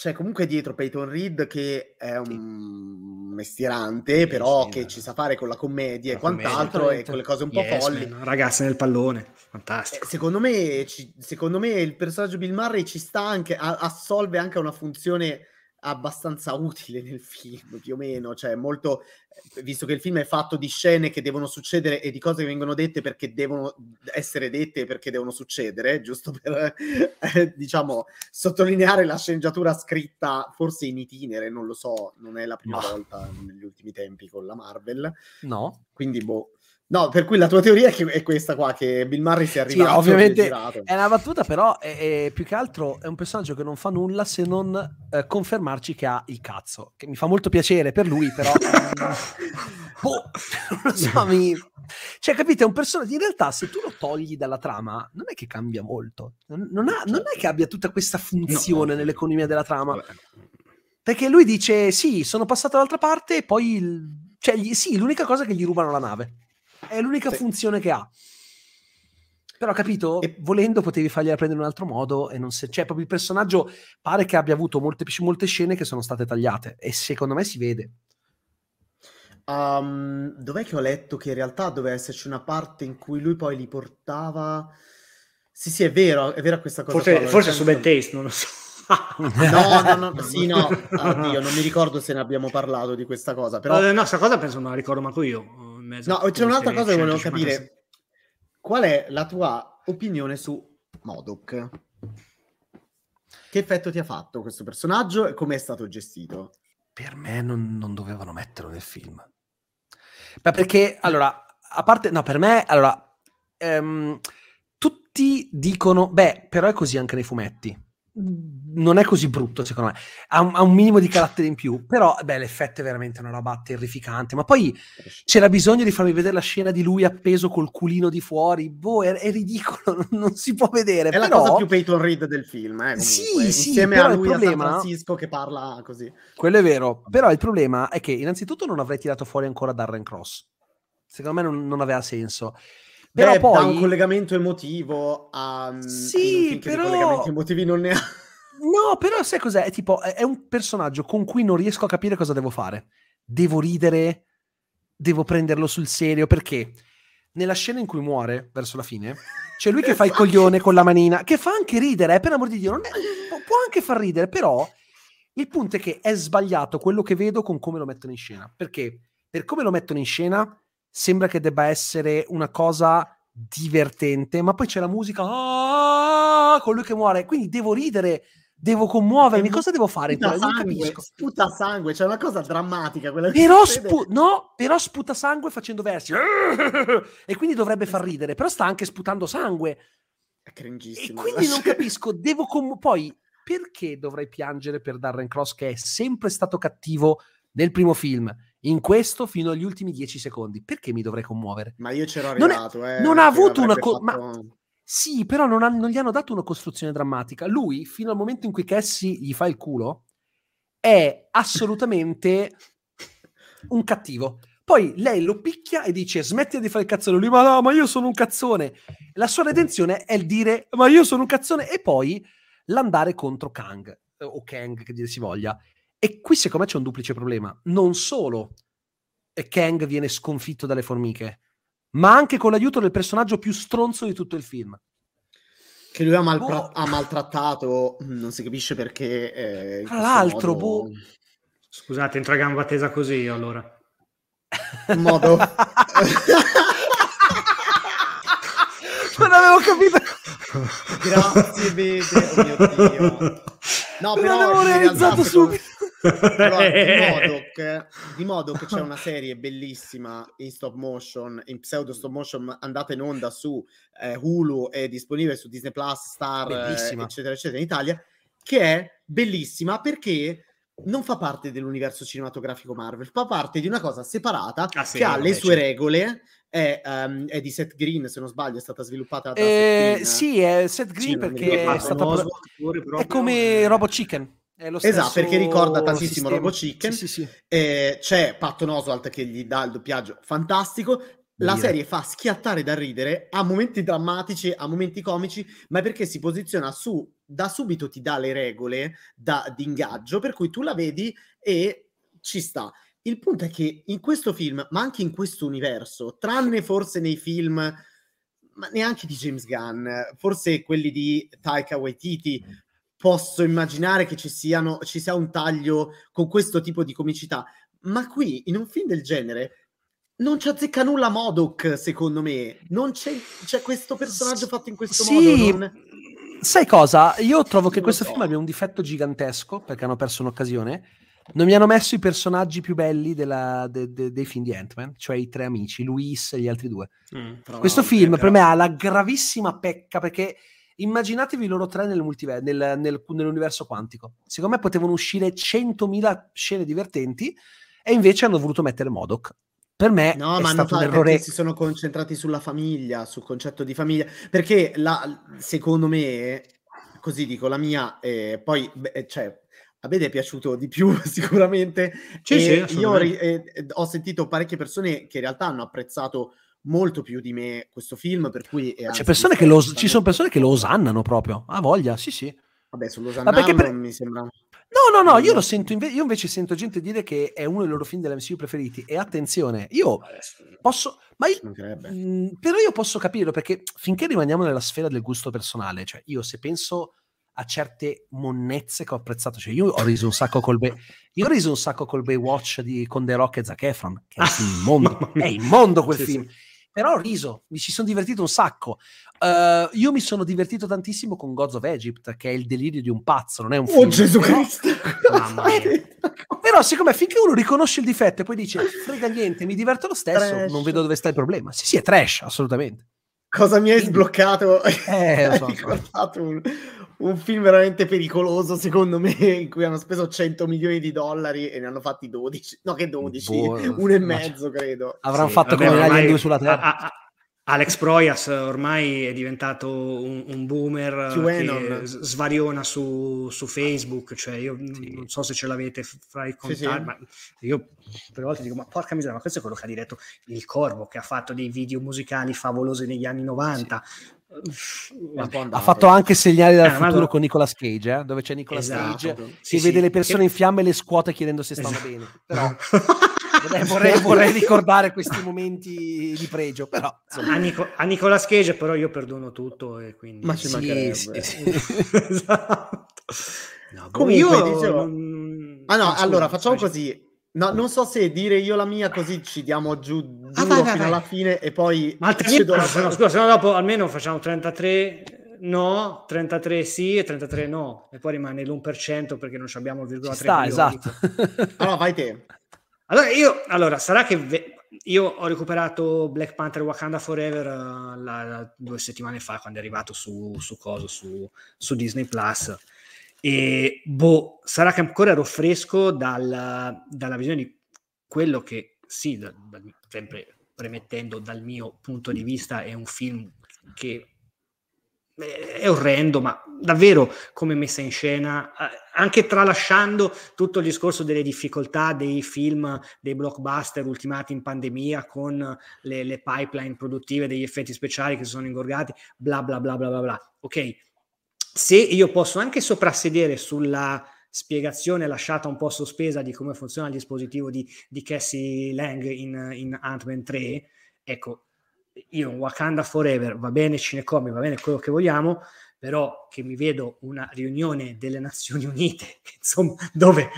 c'è comunque dietro Peyton Reed che è un mestierante, però sì, che dai. ci sa fare con la commedia e La commedia, quant'altro e assolutamente. quelle cose un po' Yes, folli. man, ragazze nel pallone, Eh, fantastico. Secondo me, ci- secondo me il personaggio Bill Murray ci sta anche, a- assolve anche una funzione abbastanza utile nel film, più o meno, cioè molto, eh, visto che il film è fatto di scene che devono succedere e di cose che vengono dette perché devono essere dette e perché devono succedere, giusto per, eh, diciamo, sottolineare la sceneggiatura scritta forse in itinere, non lo so, non è la prima Ma- volta negli ultimi tempi con la Marvel, No. quindi boh. No, per cui la tua teoria è, che è questa qua, che Bill Murray sia Sì, arrivato ovviamente e girato. è una battuta, però è, è- più che altro è un personaggio che non fa nulla se non eh, confermarci che ha il cazzo. Che mi fa molto piacere per lui, però. boh, non lo so, mi... Cioè, capite, è un personaggio. In realtà, se tu lo togli dalla trama, non è che cambia molto. Non, non ha- non è che abbia tutta questa funzione No. nell'economia della trama. Vabbè. Perché lui dice: Sì, sono passato dall'altra parte, e poi il- cioè, gli, sì, l'unica cosa è che gli rubano la nave. È l'unica Sì. funzione che ha. Però, capito? E- Volendo potevi fargliela prendere in un altro modo e non se... Cioè, proprio il personaggio pare che abbia avuto molte, molte scene che sono state tagliate e secondo me si vede. Um, dov'è che ho letto che in realtà doveva esserci una parte in cui lui poi li portava... Sì, sì, è vero, è vera questa cosa. Forse, qua, forse su Bad Taste, non lo so. No, no, no, sì, no, oddio, non mi ricordo se ne abbiamo parlato di questa cosa, però... Eh, no, sta cosa penso non la ricordo manco io. Mezzo No, c'è un'altra cosa che volevo 156. capire. Qual è la tua opinione su Modok? Che effetto ti ha fatto questo personaggio e come è stato gestito? Per me non, non dovevano metterlo nel film. Ma perché, allora, a parte, no, per me, allora, ehm, tutti dicono, beh, però è così anche nei fumetti. Non è così brutto, secondo me. Ha un, ha un minimo di carattere in più, però, beh, l'effetto è veramente una roba terrificante. Ma poi c'era bisogno di farmi vedere la scena di lui appeso col culino di fuori. Boh, è, è ridicolo, non si può vedere. È la però, cosa più Peyton Reed del film, eh. Sì, sì, insieme a lui problema- a San Francisco che parla così. Quello è vero, però il problema è che innanzitutto non avrei tirato fuori ancora Darren Cross. Secondo me non, non aveva senso. Però Beh, poi... da un collegamento emotivo a Sì, che di però- collegamenti emotivi non ne ha. No, però sai cos'è? È tipo, è, un personaggio con cui non riesco a capire cosa devo fare. Devo ridere, devo prenderlo sul serio, perché nella scena in cui muore, verso la fine, c'è lui che fa il coglione con la manina, che fa anche ridere, eh, per amor di Dio, non è- può anche far ridere, però il punto è che è sbagliato quello che vedo con come lo mettono in scena. Perché? Per come lo mettono in scena, sembra che debba essere una cosa divertente, ma poi c'è la musica "Ah", con lui che muore, quindi devo ridere, devo commuovermi, Che cosa devo fare? Sputa Non sangue, capisco. sputa sangue, c'è una cosa drammatica quella Però, spu- no, però sputa sangue facendo versi. E quindi dovrebbe far ridere, però sta anche sputando sangue. È e cringissimo. quindi non capisco, devo com- poi perché dovrei piangere per Darren Cross che è sempre stato cattivo nel primo film, in questo fino agli ultimi dieci secondi, perché mi dovrei commuovere? Ma io c'ero Non è- arrivato, eh, non ha avuto una co- ma- Sì, però non, ha- non gli hanno dato una costruzione drammatica. Lui, fino al momento in cui Cassie gli fa il culo, è assolutamente un cattivo. Poi lei lo picchia e dice: Smetti di fare il cazzone. Lui, ma no, ma io sono un cazzone. La sua redenzione è il dire: Ma io sono un cazzone. E poi l'andare contro Kang eh, o Kang, che dir si voglia. E qui, secondo me, c'è un duplice problema. Non solo Kang viene sconfitto dalle formiche, ma anche con l'aiuto del personaggio più stronzo di tutto il film. Che lui ha, malpra- Boh. ha maltrattato, non si capisce perché. eh, in Tra l'altro, modo- boh. Scusate, entro a gamba tesa così io, allora. modo. non avevo capito. Grazie, Bede. Oh mio Dio. No, però avevo in realtà, realizzato subito. Di Modok, di modo che c'è una serie bellissima in stop motion, in pseudo stop motion, andata in onda su eh, Hulu, è disponibile su Disney Plus, Star, eh, Bellissima. eccetera, eccetera, in Italia, che è bellissima perché non fa parte dell'universo cinematografico Marvel, fa parte di una cosa separata Ah, sì, che ha le sue certo. regole. È, ehm, è di Seth Green, se non sbaglio, è stata sviluppata da Eh, Seth Green. sì, è Seth Green Sì, perché è il stata pro- è come Robot Chicken. È lo Esatto, perché ricorda tantissimo sistema. Robot Chicken. Sì, sì. Eh, c'è Patton Oswalt che gli dà il doppiaggio fantastico. La Dire. serie fa schiattare da ridere, ha momenti drammatici, ha momenti comici, ma è perché si posiziona su, da subito ti dà le regole da, di ingaggio, per cui tu la vedi e ci sta. Il punto è che in questo film, ma anche in questo universo, tranne forse nei film, ma neanche di James Gunn, forse quelli di Taika Waititi, posso immaginare che ci, siano, ci sia un taglio con questo tipo di comicità. Ma qui, in un film del genere, non ci azzecca nulla Modok, secondo me. Non c'è, c'è questo personaggio fatto in questo Sì, modo. non- sai cosa? Io trovo che questo so. film abbia un difetto gigantesco perché hanno perso un'occasione. Non mi hanno messo i personaggi più belli della- de- de- dei film di Ant-Man, cioè i tre amici, Luis e gli altri due. Mm. Questo film per me ha la gravissima pecca perché immaginatevi loro tre nel multiver- nel- nel- nell'universo quantico. Secondo me potevano uscire 100.000 scene divertenti e invece hanno voluto mettere Modok. Per me No, è ma stato un errore. si sono concentrati sulla famiglia, sul concetto di famiglia. Perché la, secondo me, così dico, la mia, eh, poi, beh, cioè, a me è piaciuto di più sicuramente. Sì, sì, io eh, ho sentito parecchie persone che in realtà hanno apprezzato molto più di me questo film, per cui... C'è persone che lo, ci sono persone che lo osannano proprio, ha voglia, sì sì. Vabbè, sull'osannare per... mi sembra... No, no, no, io lo sento inve- io invece sento gente dire che è uno dei loro film dell'MCU preferiti. E attenzione, io posso ma io, mh, mm, però io posso capirlo perché finché rimaniamo nella sfera del gusto personale, cioè io se penso a certe monnezze che ho apprezzato. Cioè, io ho riso un sacco col Bay, io ho riso un sacco col Baywatch di con The Rock e Zac Efron, che è immondo, è immondo quel sì, film. Sì. Però ho riso, mi ci sono divertito un sacco. Uh, io mi sono divertito tantissimo con Gods of Egypt, che è il delirio di un pazzo, non è un oh, film. Oh Gesù però... Cristo! però siccome finché uno riconosce il difetto e poi dice frega niente, mi diverto lo stesso, trash. non vedo dove sta il problema. Sì, sì, è trash, assolutamente. Cosa mi hai sbloccato? Eh, lo so, hai ricordato un, un film veramente pericoloso, secondo me, in cui hanno speso 100 milioni di dollari e ne hanno fatti 12, no che 12, Buono. uno e mezzo credo. Avranno sì, fatto vabbè, come ormai, due sulla terra. A, a, Alex Proyas ormai è diventato un, un boomer che svariona su, su, Facebook, cioè io sì. non so se ce l'avete fra i contatti, sì, sì. ma io per volte dico ma porca miseria, ma questo è quello che ha diretto Il Corvo, che ha fatto dei video musicali favolosi negli anni 90, ha fatto anche segnali dal eh, futuro con Nicolas Cage, eh? dove c'è Nicolas esatto. Cage che vede le persone che... in fiamme e le scuote chiedendo se stanno esatto. bene. Però vorrei, vorrei, ricordare questi momenti di pregio. Però, a, Nico, a, Nicolas Cage, però, io perdono tutto. E quindi... Ma ci sì, mancherebbe. esatto. No, Comunque, io... dicevo... Ah no, Scusa, allora facciamo così No, non so se dire io la mia così ci diamo giù duro ah, vai, vai, fino vai. alla fine e poi... Ma altrimenti, la... no, scusa, se no dopo almeno facciamo 33 no, 33 sì e 33 no. E poi rimane l'1% perché non abbiamo il virgola 3 sta, esatto. allora vai te. Allora io, allora, sarà che ve... io ho recuperato Black Panther Wakanda Forever uh, la, la, due settimane fa quando è arrivato su, su, coso, su, su Disney Plus. E boh, sarà che ancora ero fresco dal, dalla visione di quello che, sì, da, da, sempre premettendo dal mio punto di vista, è un film che è orrendo, ma davvero come messa in scena, anche tralasciando tutto il discorso delle difficoltà dei film, dei blockbuster ultimati in pandemia con le, le pipeline produttive degli effetti speciali che si sono ingorgati, bla bla bla bla bla bla. Ok, se io posso anche soprassedere sulla spiegazione lasciata un po' sospesa di come funziona il dispositivo di, di Cassie Lang in, in Ant-Man 3, ecco, io in Wakanda Forever va bene Cinecomi, va bene quello che vogliamo, però che mi vedo una riunione delle Nazioni Unite, insomma, dove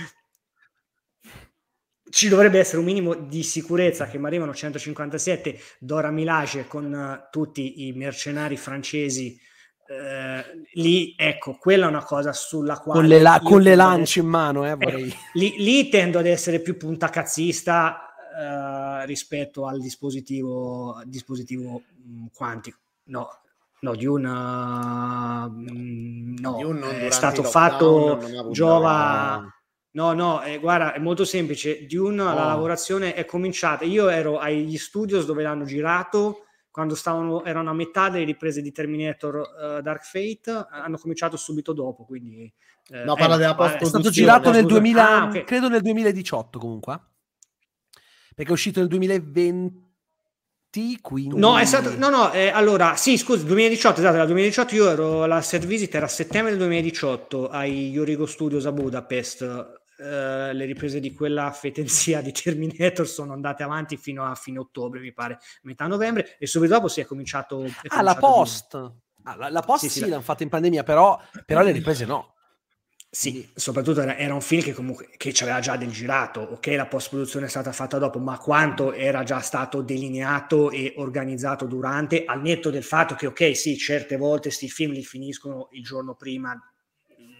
ci dovrebbe essere un minimo di sicurezza che mi arrivano 157 Dora Milage con uh, tutti i mercenari francesi eh, lì ecco quella è una cosa sulla quale con le, la- con le lance in mano eh, ecco, lì, lì, tendo ad essere più puntacazzista eh, rispetto al dispositivo dispositivo mh, mm, quantico no no di una mm, no Dune è stato fatto giova No, no, eh, guarda, è molto semplice. Dune, oh. la lavorazione è cominciata. Io ero agli studios dove l'hanno girato quando stavano, erano a metà delle riprese di Terminator uh, Dark Fate, hanno cominciato subito dopo, quindi... Eh, no, parla eh, della post È stato girato nel 2000, ah, okay. credo nel 2018 comunque, perché è uscito nel 2020 quindi... No, è stato, no, no, eh, allora, sì, scusa, 2018, esatto, nel 2018 io ero, la set visit era a settembre del 2018 ai Yorigo Studios a Budapest, Uh, le riprese di quella fetenzia di Terminator sono andate avanti fino a fine ottobre, mi pare, metà novembre, e subito dopo si è cominciato. È ah, cominciato la post. Ah, la, la, post sì, sì, sì l'hanno fatta in pandemia, però, però le riprese no. Sì, soprattutto era, era, un film che comunque che c'aveva già del girato, ok, la post produzione è stata fatta dopo, ma quanto era già stato delineato e organizzato durante, al netto del fatto che, ok, sì, certe volte questi film li finiscono il giorno prima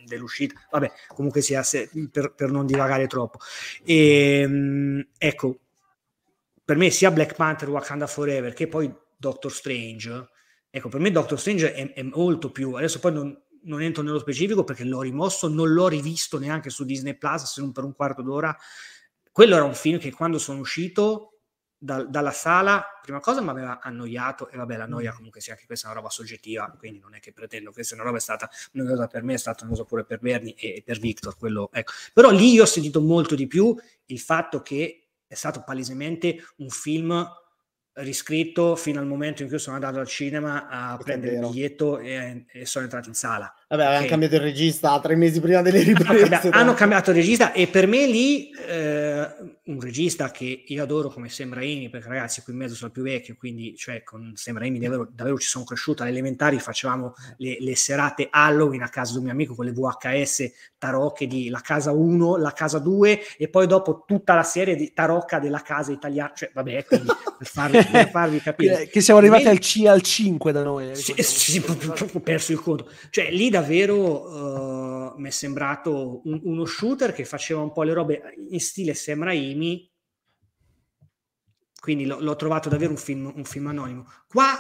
dell'uscita, vabbè, comunque sia se, per, per, non divagare troppo. E, ehm, ecco, per me sia Black Panther Wakanda Forever che poi Doctor Strange, ecco, per me Doctor Strange è, è molto più, adesso poi non, non, entro nello specifico perché l'ho rimosso, non l'ho rivisto neanche su Disney Plus se non per un quarto d'ora. Quello era un film che quando sono uscito da, dalla sala, prima cosa mi aveva annoiato e vabbè la noia comunque sia anche questa è una roba soggettiva, quindi non è che pretendo, questa è una roba è stata una cosa per me, è stata una cosa pure per Berni e per Victor, quello, ecco. però lì io ho sentito molto di più il fatto che è stato palesemente un film riscritto fino al momento in cui sono andato al cinema a prendere il biglietto e, e, sono entrato in sala. Vabbè, avevano cambiato il regista tre mesi prima delle riprese. Hanno, hanno cambiato il regista e per me lì eh, un regista che io adoro come Sam Raimi, perché ragazzi qui in mezzo sono il più vecchio, quindi cioè, con Sam Raimi davvero, davvero ci sono cresciuto. Alle elementari facevamo le, le, serate Halloween a casa di un mio amico con le VHS tarocche di La Casa 1, La Casa 2 e poi dopo tutta la serie di tarocca della casa italiana. Cioè, vabbè, quindi per farvi, per farvi capire. che siamo arrivati al, C, al 5 da noi. Eh, sì, sì, ho perso il conto. Cioè, lì davvero uh, mi è sembrato un, uno shooter che faceva un po' le robe in stile Sam Raimi quindi l'ho, l'ho trovato davvero un film, un film, anonimo. Qua,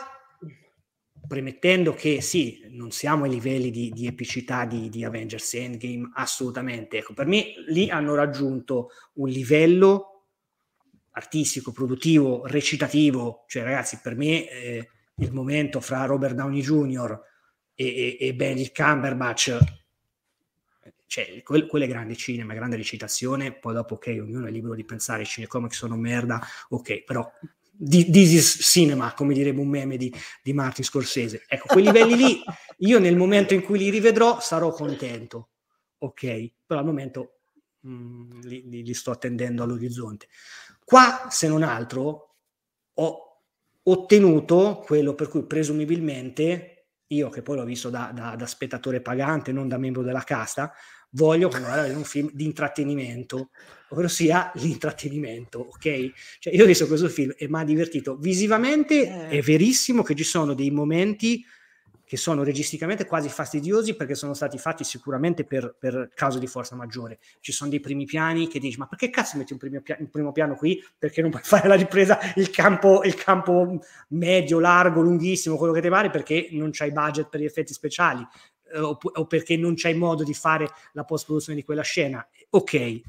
premettendo che sì, non siamo ai livelli di, di epicità di, di, Avengers Endgame, assolutamente. Ecco, per me lì hanno raggiunto un livello artistico, produttivo, recitativo, cioè ragazzi, per me eh, il momento fra Robert Downey Jr. e, e, e Benedict Cumberbatch cioè, quel, quello è grande cinema, grande recitazione, poi dopo ok, ognuno è libero di pensare i cinecomic sono merda, ok, però this is cinema, come direbbe un meme di, di Martin Scorsese. Ecco, quei livelli lì, io nel momento in cui li rivedrò sarò contento, ok, però al momento mh, mm, li, li, li sto attendendo all'orizzonte. Qua, se non altro, ho ottenuto quello per cui presumibilmente io che poi l'ho visto da, da, da, spettatore pagante, non da membro della casta, voglio guardare un film di intrattenimento, ovvero sia l'intrattenimento, ok? Cioè io ho visto questo film e mi ha divertito. Visivamente eh. è verissimo che ci sono dei momenti che sono registicamente quasi fastidiosi perché sono stati fatti sicuramente per, per causa di forza maggiore. Ci sono dei primi piani che dici, ma perché cazzo metti un primo, pia- un primo piano qui? Perché non puoi fare la ripresa, il campo, il campo medio, largo, lunghissimo, quello che ti pare, perché non c'hai budget per gli effetti speciali eh, o, o, perché non c'hai modo di fare la post-produzione di quella scena. Ok,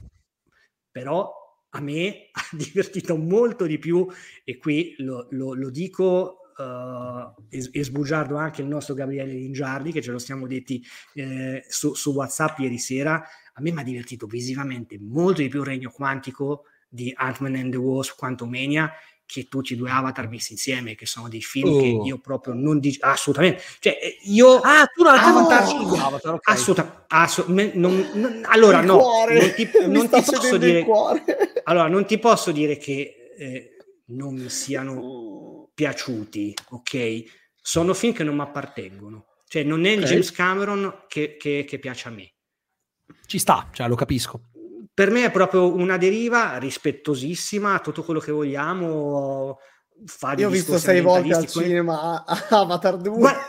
però a me ha divertito molto di più e qui lo, lo, lo dico uh, e, e, sbugiardo anche il nostro Gabriele Lingiardi che ce lo siamo detti eh, su, su, WhatsApp ieri sera. A me mi ha divertito visivamente molto di più il Regno Quantico di Ant-Man and the Wasp Quantumania che tutti i due Avatar messi insieme, che sono dei film oh. che io proprio non dico assolutamente. Cioè, eh, io ah, tu non Avatar, oh. Avatar okay. assolutamente, assolutamente non, non, allora il no, cuore. non ti, non ti posso dire allora non ti posso dire che eh, non siano oh. Piaciuti, ok? Sono film che non mi appartengono. Cioè, non è il okay. James Cameron che, che, che piace a me. Ci sta, cioè lo capisco per me è proprio una deriva rispettosissima, tutto quello che vogliamo. Fare io ho visto sei volte al cinema Avatar 2. Guarda,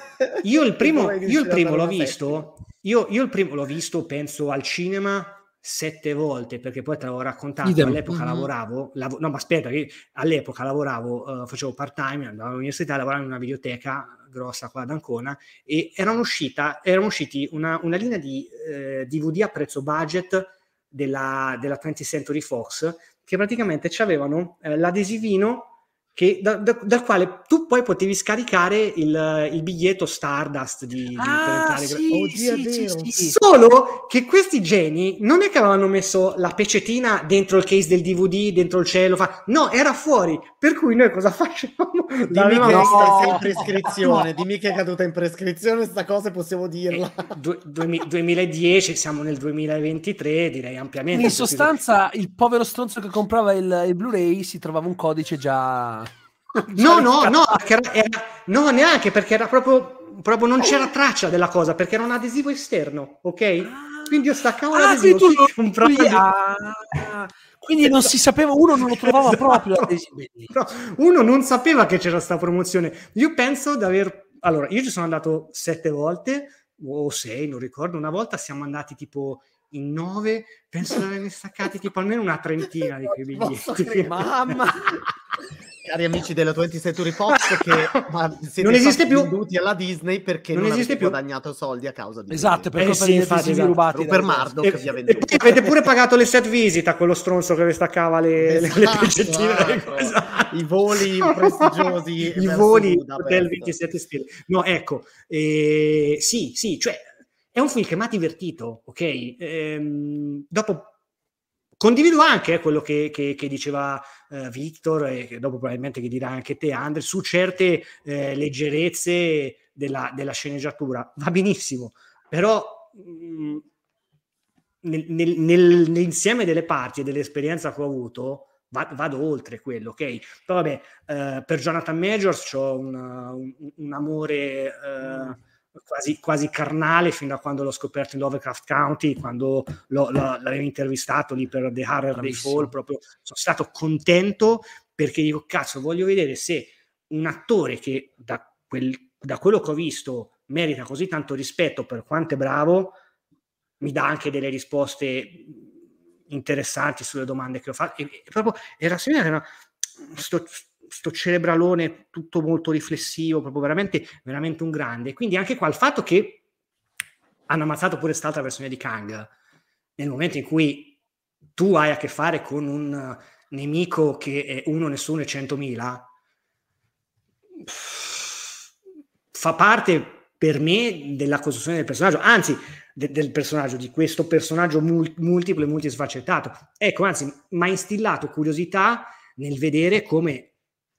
io il primo, io il primo l'ho visto, io, io, il primo l'ho visto, penso al cinema sette volte, perché poi te l'avevo raccontato, Idem. all'epoca mm-hmm. lavoravo, lav- no ma aspetta, all'epoca lavoravo, uh, facevo part time, andavo all'università, lavoravo in una videoteca grossa qua ad Ancona e erano, uscita, erano usciti una, una linea di eh, DVD a prezzo budget della, della 20th Century Fox che praticamente avevano eh, l'adesivino che, da, da, dal quale tu poi potevi scaricare il, il biglietto Stardust di, di ah, sì, Oddio, sì, sì, Solo che questi geni non è che avevano messo la pecetina dentro il case del DVD, dentro il cielo, fa... no, era fuori. Per cui noi cosa facevamo? Dimmi che no, in prescrizione, no. dimmi che è caduta in prescrizione sta cosa possiamo dirla. Eh, du, du, 2010, siamo nel 2023, direi ampiamente. In sostanza, il povero stronzo che comprava il, il Blu-ray si trovava un codice già No, no, no, era, no, neanche perché era proprio, proprio non c'era traccia della cosa perché era un adesivo esterno, ok? Ah, quindi io staccavo ah, l'adesivo. Quindi, tu, quindi, ah, quindi non si sapeva, uno non lo trovava esatto. proprio no, uno non sapeva che c'era questa promozione. Io penso di aver. Allora, io ci sono andato sette volte o sei, non ricordo. Una volta siamo andati tipo in nove, penso di averne staccati tipo almeno una trentina di quei biglietti. Mamma! Cari amici della 20th Century Fox che ma, siete Non esiste più. venduti alla Disney perché Non non, esiste più. guadagnato soldi a causa di Esatto, per Eh colpa sì, degli infatti, esatto. rubati. Rupert Murdoch E, vi ha e venduto. poi avete pure pagato le set visita quello stronzo che vi staccava le, le- le Esatto, esatto. Esatto. i voli prestigiosi i voli. Hotel 27 stelle no ecco eh, sì sì cioè è un film che mi ha divertito ok Ehm, dopo condivido anche eh, quello che, che- che diceva eh, Victor e che dopo probabilmente che dirà anche te Andre su certe eh, leggerezze della, della sceneggiatura va benissimo però mh, nel- nel- nel- nell'insieme delle parti e dell'esperienza che ho avuto va- vado oltre quello, ok? Però vabbè, eh, per Jonathan Majors ho un, un- un amore eh, quasi, quasi carnale fin da quando l'ho scoperto in Lovecraft County, quando l'ho- l'ho- l'avevo intervistato lì per The Harder Day. Fall, proprio sono stato contento perché dico, cazzo, voglio vedere se un attore che da, quel- da quello che ho visto merita così tanto rispetto per quanto è bravo, mi dà anche delle risposte interessanti sulle domande che ho fatto. E, e proprio era era sto, sto cerebralone tutto molto riflessivo, proprio veramente, veramente un grande. Quindi anche qua il fatto che hanno ammazzato pure quest'altra versione di Kang, nel momento in cui tu hai a che fare con un eh, nemico che è uno, nessuno e centomila, fa parte per me della costruzione del personaggio, anzi de- del personaggio, di questo personaggio mul- multiplo e multisfaccettato. Ecco, anzi, mi ha instillato curiosità nel vedere come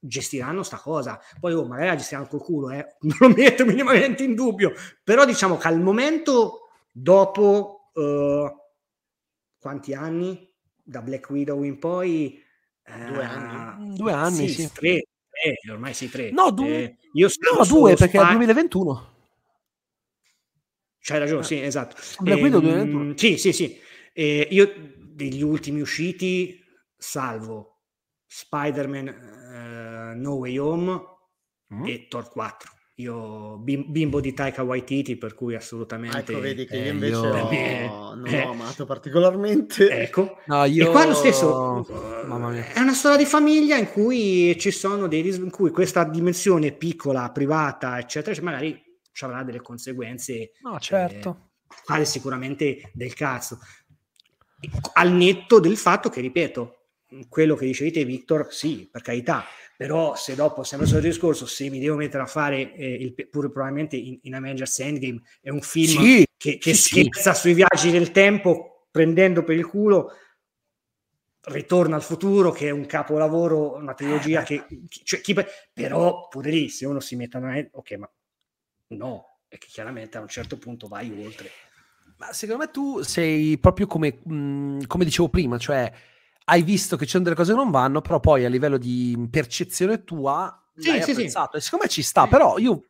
gestiranno sta cosa. Poi oh, magari la gestiranno col culo, eh? non lo metto minimamente in dubbio, però diciamo che al momento, dopo eh, quanti anni? Da Black Widow in poi... Due anni? Mm, Due anni, sì. Tre, tre, ormai sì, tre. No, due- Eh, io No, sono due, su perché è il Spy- 2021. C'hai ragione, sì, esatto. Black Widow Ehm, 2021. Sì, sì, sì. Eh, io degli ultimi usciti, salvo Spider-Man eh, No Way Home Mm. e Thor 4. Io bim- bimbo di Taika Waititi, per cui assolutamente... ecco vedi che eh, io invece io- ho- Eh, non eh. l'ho amato particolarmente Ecco. No, io... E qua lo stesso, Mamma mia. è una storia di famiglia in cui ci sono dei ris- in cui questa dimensione piccola, privata, eccetera, cioè magari ci avrà delle conseguenze No, certo. quale sicuramente del cazzo. Al netto del fatto che, ripeto, quello che dicevi te, Victor, sì, per carità, però se dopo, sempre sul discorso, se mi devo mettere a fare, eh, il, pure probabilmente in, in Avengers Endgame, è un film Sì, che, che sì, sì. scherza sui viaggi del tempo, prendendo per il culo Ritorno al futuro, che è un capolavoro, una trilogia che... Cioè, chi, però, pure lì, se uno si mette a... Ok, ma no, è che chiaramente a un certo punto vai oltre. Ma secondo me tu sei proprio come, mh, come dicevo prima, cioè hai visto che ci sono delle cose che non vanno, però poi a livello di percezione tua Sì, l'hai sì, sì. apprezzato. E secondo me ci sta, però io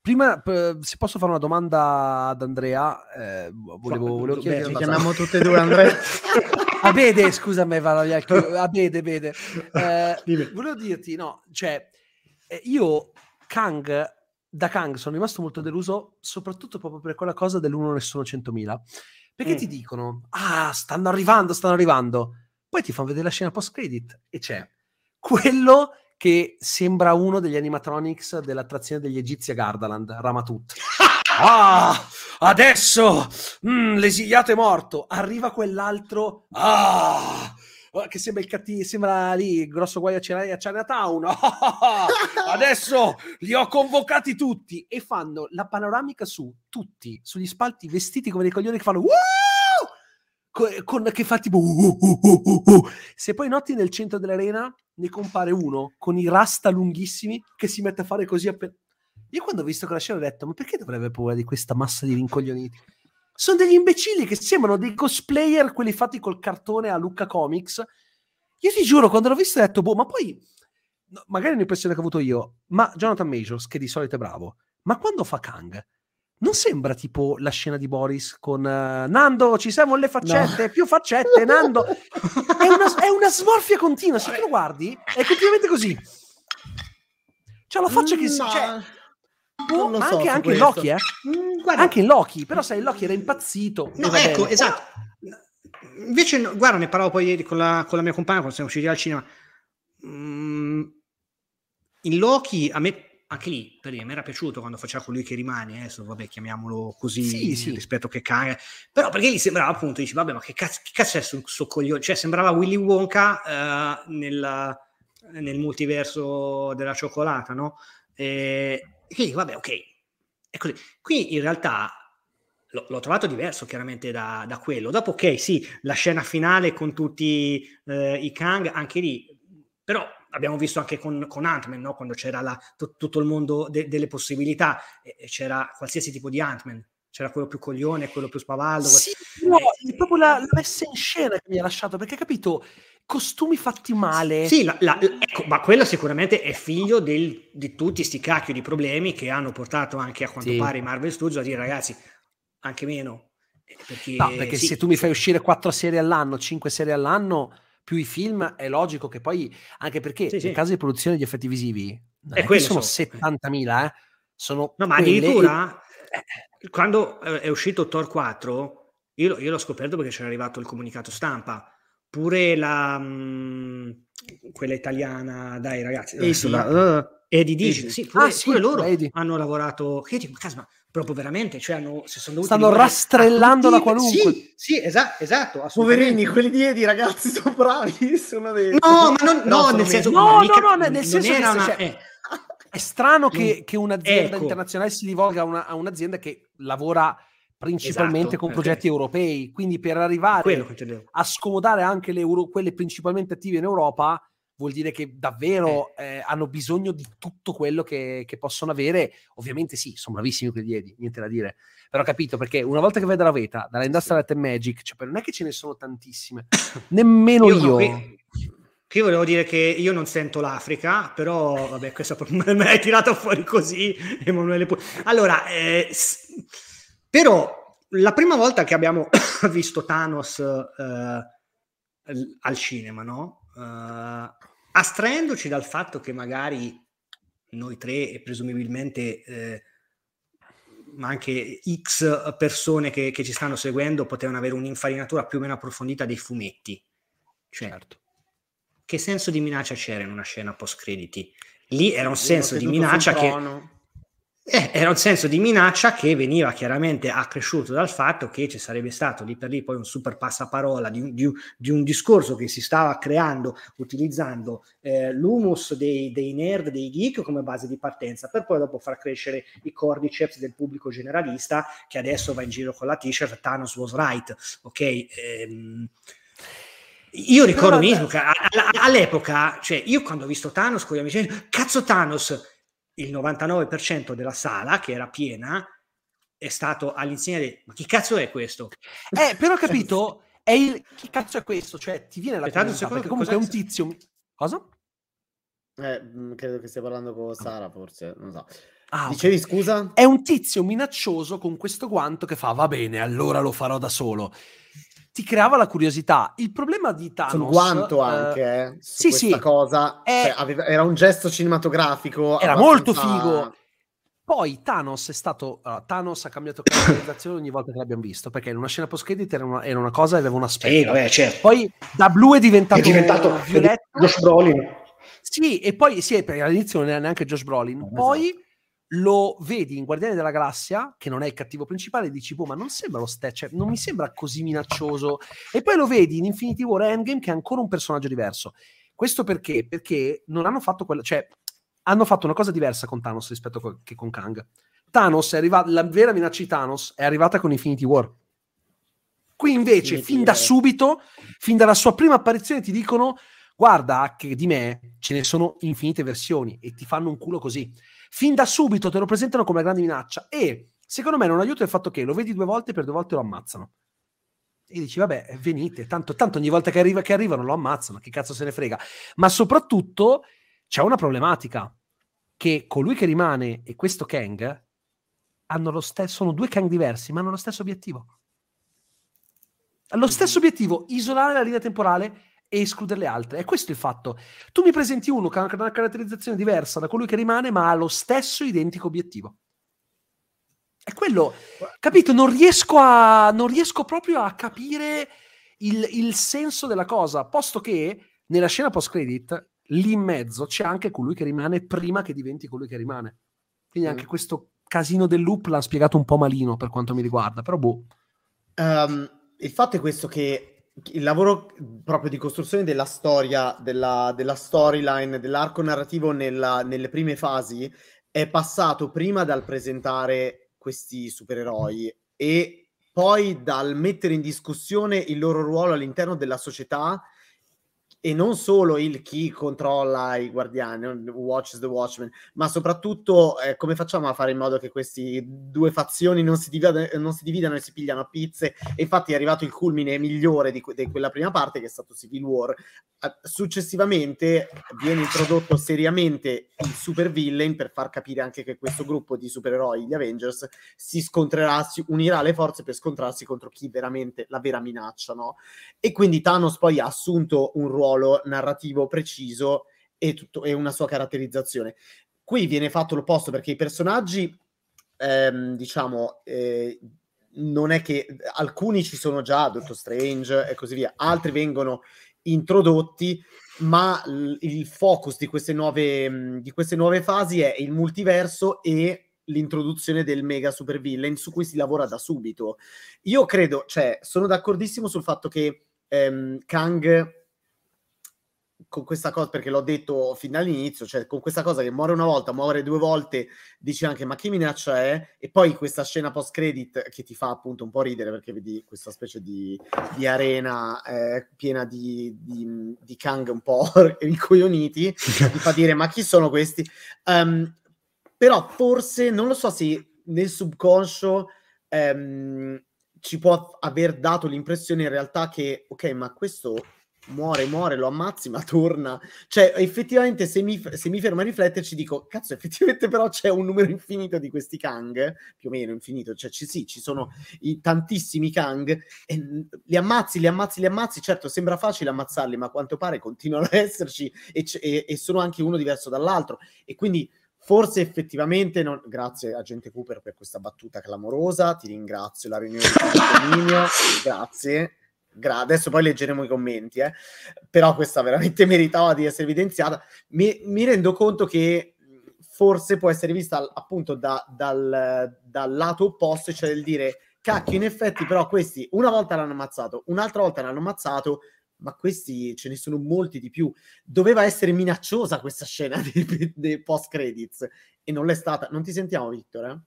prima se posso fare una domanda ad Andrea, eh, volevo, volevo chiedere ci chiamiamo tutte e due Andrea Bede, scusa me, va via il chiu- ah, Bede. Eh, volevo dirti, no, cioè, eh, io Kang, da Kang sono rimasto molto deluso, soprattutto proprio per quella cosa dell'uno nessuno 100.000, perché Mm. ti dicono, ah, stanno arrivando, stanno arrivando, poi ti fanno vedere la scena post-credit e c'è quello che sembra uno degli animatronics dell'attrazione degli egizi a Gardaland, Ramatut. Ah, adesso mm, l'esiliato è morto. Arriva quell'altro. Ah, che sembra il cattivo, sembra lì il grosso guaio a Chinatown. Ah, adesso li ho convocati tutti e fanno la panoramica su tutti, sugli spalti vestiti come dei coglioni che fanno. "Woo!" Co- Con, che fa tipo "Uh, uh, uh, uh, uh". se poi noti nel centro dell'arena ne compare uno con i rasta lunghissimi che si mette a fare così appena io quando ho visto quella scena ho detto, ma perché dovrebbe paura di questa massa di rincoglioniti? Sono degli imbecilli che sembrano dei cosplayer, quelli fatti col cartone a Lucca Comics. Io ti giuro, quando l'ho visto ho detto, boh, ma poi, no, magari è un'impressione che ho avuto io, ma Jonathan Majors, che di solito è bravo, ma quando fa Kang, non sembra tipo la scena di Boris con eh, Nando, ci siamo le faccette, più faccette, Nando. È una, è una smorfia continua, se lo guardi, è continuamente così. C'ha la faccia che. No, Cioè, Oh, so anche, in. Loki, eh? Mm, Anche in Loki, però sai, Loki era impazzito. No, ecco, bene. esatto. Invece, no, guarda, ne parlavo poi ieri con la, con la mia compagna quando siamo usciti al cinema. Mm, in Loki a me anche lì per dire, mi era piaciuto quando faceva colui che rimane, adesso vabbè chiamiamolo così Sì, sì. rispetto che Kang, però perché gli sembrava appunto, dici vabbè ma che cazzo, che cazzo è sul suo coglione, cioè sembrava Willy Wonka eh, nel, nel multiverso della cioccolata, no? E, e quindi vabbè ok, è così. Qui in realtà l'ho, l'ho trovato diverso chiaramente da, da quello, dopo ok sì, la scena finale con tutti eh, i Kang, anche lì, però abbiamo visto anche con, con Ant-Man, no? quando c'era la, t- tutto il mondo de- delle possibilità, e, e c'era qualsiasi tipo di Ant-Man, c'era quello più coglione, quello più spavaldo. Sì, no, è proprio la, la messa in scena che mi ha lasciato, perché capito, costumi fatti male. Sì, la, la, ecco, ma quello sicuramente è figlio del, di tutti sti cacchio di problemi che hanno portato anche a quanto Sì. pare i Marvel Studios a dire ragazzi, anche meno. Eh, Perché, No, perché sì, se tu mi fai uscire quattro serie all'anno, cinque serie all'anno, più i film, è logico che poi, anche perché Sì, nel sì. caso di produzione di effetti visivi, Eh, quello sono so. 70.000, eh. Sono No, ma quelle addirittura e- eh, quando eh, è uscito Thor 4, io, l'ho- io l'ho scoperto perché c'era arrivato il comunicato stampa. Pure la mh, quella italiana, dai ragazzi, la- uh, Eddie Digital, sì, pure, Ah, sì, pure loro Eddie. hanno lavorato. Che dico, "Cazzo, ma proprio veramente, cioè hanno, si sono dovuti Stanno rastrellando la qualunque. Sì, sì, esa- esatto, assolutamente. Poverini, quelli di Edi, ragazzi, sono bravi. Sono dei... No, ma non, no, sono nel senso, No, mica- no, no, nel senso che se- una- cioè, eh. È strano che, che un'azienda Ecco. internazionale si rivolga a, una- a un'azienda che lavora principalmente Esatto, con progetti europei, quindi per arrivare a scomodare anche le euro- quelle principalmente attive in Europa vuol dire che davvero eh, hanno bisogno di tutto quello che, che possono avere. Ovviamente sì, sono bravissimi quelli di Eddie, niente da dire. Però ho capito perché una volta che vai dalla Veta, dalla Industrial Light Magic, cioè, non è che ce ne sono tantissime, nemmeno io. qui io volevo dire che io non sento l'Africa, però vabbè, proprio me l'hai tirato fuori così, Emanuele. Pu- Allora, eh, però la prima volta che abbiamo visto Thanos eh, al- cinema, no? Eh, astraendoci dal fatto che magari noi tre e presumibilmente eh, ma anche X persone che, che ci stanno seguendo potevano avere un'infarinatura più o meno approfondita dei fumetti. Cioè, Certo. che senso di minaccia c'era in una scena post crediti? Lì era un senso di minaccia che trono. Eh, era un senso di minaccia che veniva chiaramente accresciuto dal fatto che ci sarebbe stato lì per lì poi un super passaparola di un, di un- di un discorso che si stava creando utilizzando eh, l'humus dei, dei nerd, dei geek come base di partenza, per poi dopo far crescere i cordyceps del pubblico generalista che adesso va in giro con la t-shirt Thanos was right, ok? Ehm, io ricordo Però- benissimo che a- a- all'epoca, cioè io quando ho visto Thanos con gli amici, cazzo Thanos, il 99% della sala che era piena è stato all'insegna di ma chi cazzo è questo? Eh, però ho capito, è il... Che cazzo è questo? Cioè, ti viene la un curiosità, perché comunque è un tizio... Cosa? Eh, mh, credo che stia parlando con Sara, forse, non so. Ah. Dicevi scusa? È un tizio minaccioso con questo guanto che fa, va bene, allora lo farò da solo. Ti creava la curiosità. Il problema di Thanos... Sul guanto eh, anche, eh, su sì, questa sì. cosa. È- cioè, aveva- era un gesto cinematografico. Era abbastanza- molto figo. Poi Thanos è stato. allora, Thanos ha cambiato caratterizzazione ogni volta che l'abbiamo visto. Perché in una scena post credit era una, era una cosa e aveva un aspetto. Sì, vabbè, certo. Poi da blu è diventato, È diventato violetto. Josh Brolin. Sì, e poi sì, perché all'inizio non era neanche Josh Brolin. Eh, Poi lo vedi in Guardiani della Galassia, che non è il cattivo principale, e dici, boh, ma non sembra lo stesso, cioè, non mi sembra così minaccioso. E poi lo vedi in Infinity War Endgame, che è ancora un personaggio diverso. Questo perché? Perché non hanno fatto quella, cioè, hanno fatto una cosa diversa con Thanos rispetto a- che con Kang. Thanos è arrivata, la vera minaccia di Thanos è arrivata con Infinity War. Qui invece, Infinity fin da War. subito, fin dalla sua prima apparizione, ti dicono: Guarda, che di me ce ne sono infinite versioni e ti fanno un culo così. Fin da subito te lo presentano come grande minaccia. E secondo me non aiuta il fatto che lo vedi due volte per due volte lo ammazzano. E dici, vabbè, venite, tanto, tanto ogni volta che, arriva, che arrivano lo ammazzano, che cazzo se ne frega. Ma soprattutto c'è una problematica, che colui che rimane e questo Kang hanno lo stesso, sono due Kang diversi, ma hanno lo stesso obiettivo. Lo stesso obiettivo, isolare la linea temporale e escludere le altre. È questo il fatto. Tu mi presenti uno che ha una caratterizzazione diversa da colui che rimane, ma ha lo stesso identico obiettivo. È quello, capito? Non riesco, a, non riesco proprio a capire il, il senso della cosa, posto che nella scena post-credit lì in mezzo c'è anche colui che rimane prima che diventi colui che rimane. Quindi anche mm. questo casino del loop l'ha spiegato un po' malino per quanto mi riguarda, però boh. Um, il fatto è questo che il lavoro proprio di costruzione della storia, della, della storyline, dell'arco narrativo nella, nelle prime fasi è passato prima dal presentare questi supereroi e poi dal mettere in discussione il loro ruolo all'interno della società e non solo il chi controlla i guardiani, watches the watchman, ma soprattutto eh, come facciamo a fare in modo che queste due fazioni non si, dividano, non si dividano e si pigliano a pizze. E infatti è arrivato il culmine migliore di, que- di quella prima parte, che è stato Civil War. Uh, successivamente viene introdotto seriamente il super villain per far capire anche che questo gruppo di supereroi, gli Avengers, si scontrerà, si unirà le forze per scontrarsi contro chi veramente la vera minaccia, no? E quindi Thanos poi ha assunto un ruolo ruolo narrativo preciso e, tutto, e una sua caratterizzazione. Qui viene fatto l'opposto perché i personaggi, ehm, diciamo, eh, non è che alcuni ci sono già, Doctor Strange e così via, altri vengono introdotti, ma il focus di queste, nuove, di queste nuove fasi è il multiverso e l'introduzione del mega super villain su cui si lavora da subito. Io credo, cioè, sono d'accordissimo sul fatto che ehm, Kang con questa cosa, perché l'ho detto fin dall'inizio, cioè con questa cosa che muore una volta, muore due volte, dici anche ma che minaccia è? E poi questa scena post-credit che ti fa appunto un po' ridere perché vedi questa specie di, di arena eh, piena di, di, di, Kang un po' ricoglioniti, ti fa dire ma chi sono questi? Um, però forse, non lo so se nel subconscio... Um, ci può aver dato l'impressione in realtà che, ok, ma questo muore, muore, lo ammazzi, ma torna. Cioè, effettivamente, se mi, se mi fermo a rifletterci, dico, cazzo, effettivamente però c'è un numero infinito di questi Kang, più o meno infinito, cioè ci, sì, ci sono i, tantissimi Kang, e li ammazzi, li ammazzi, li ammazzi, certo, sembra facile ammazzarli, ma a quanto pare continuano ad esserci e, e, e sono anche uno diverso dall'altro, e quindi... Forse effettivamente, non... grazie Agente Cooper per questa battuta clamorosa, ti ringrazio, la riunione di condominio, grazie, Gra- adesso poi leggeremo i commenti, eh. però questa veramente meritava di essere evidenziata. Mi, mi rendo conto che forse può essere vista appunto da, dal, dal, lato opposto, cioè del dire cacchio, in effetti, però questi una volta l'hanno ammazzato, un'altra volta l'hanno ammazzato, ma questi ce ne sono molti di più. Doveva essere minacciosa questa scena dei, dei post credits e non l'è stata. Non ti sentiamo, Victor? Eh?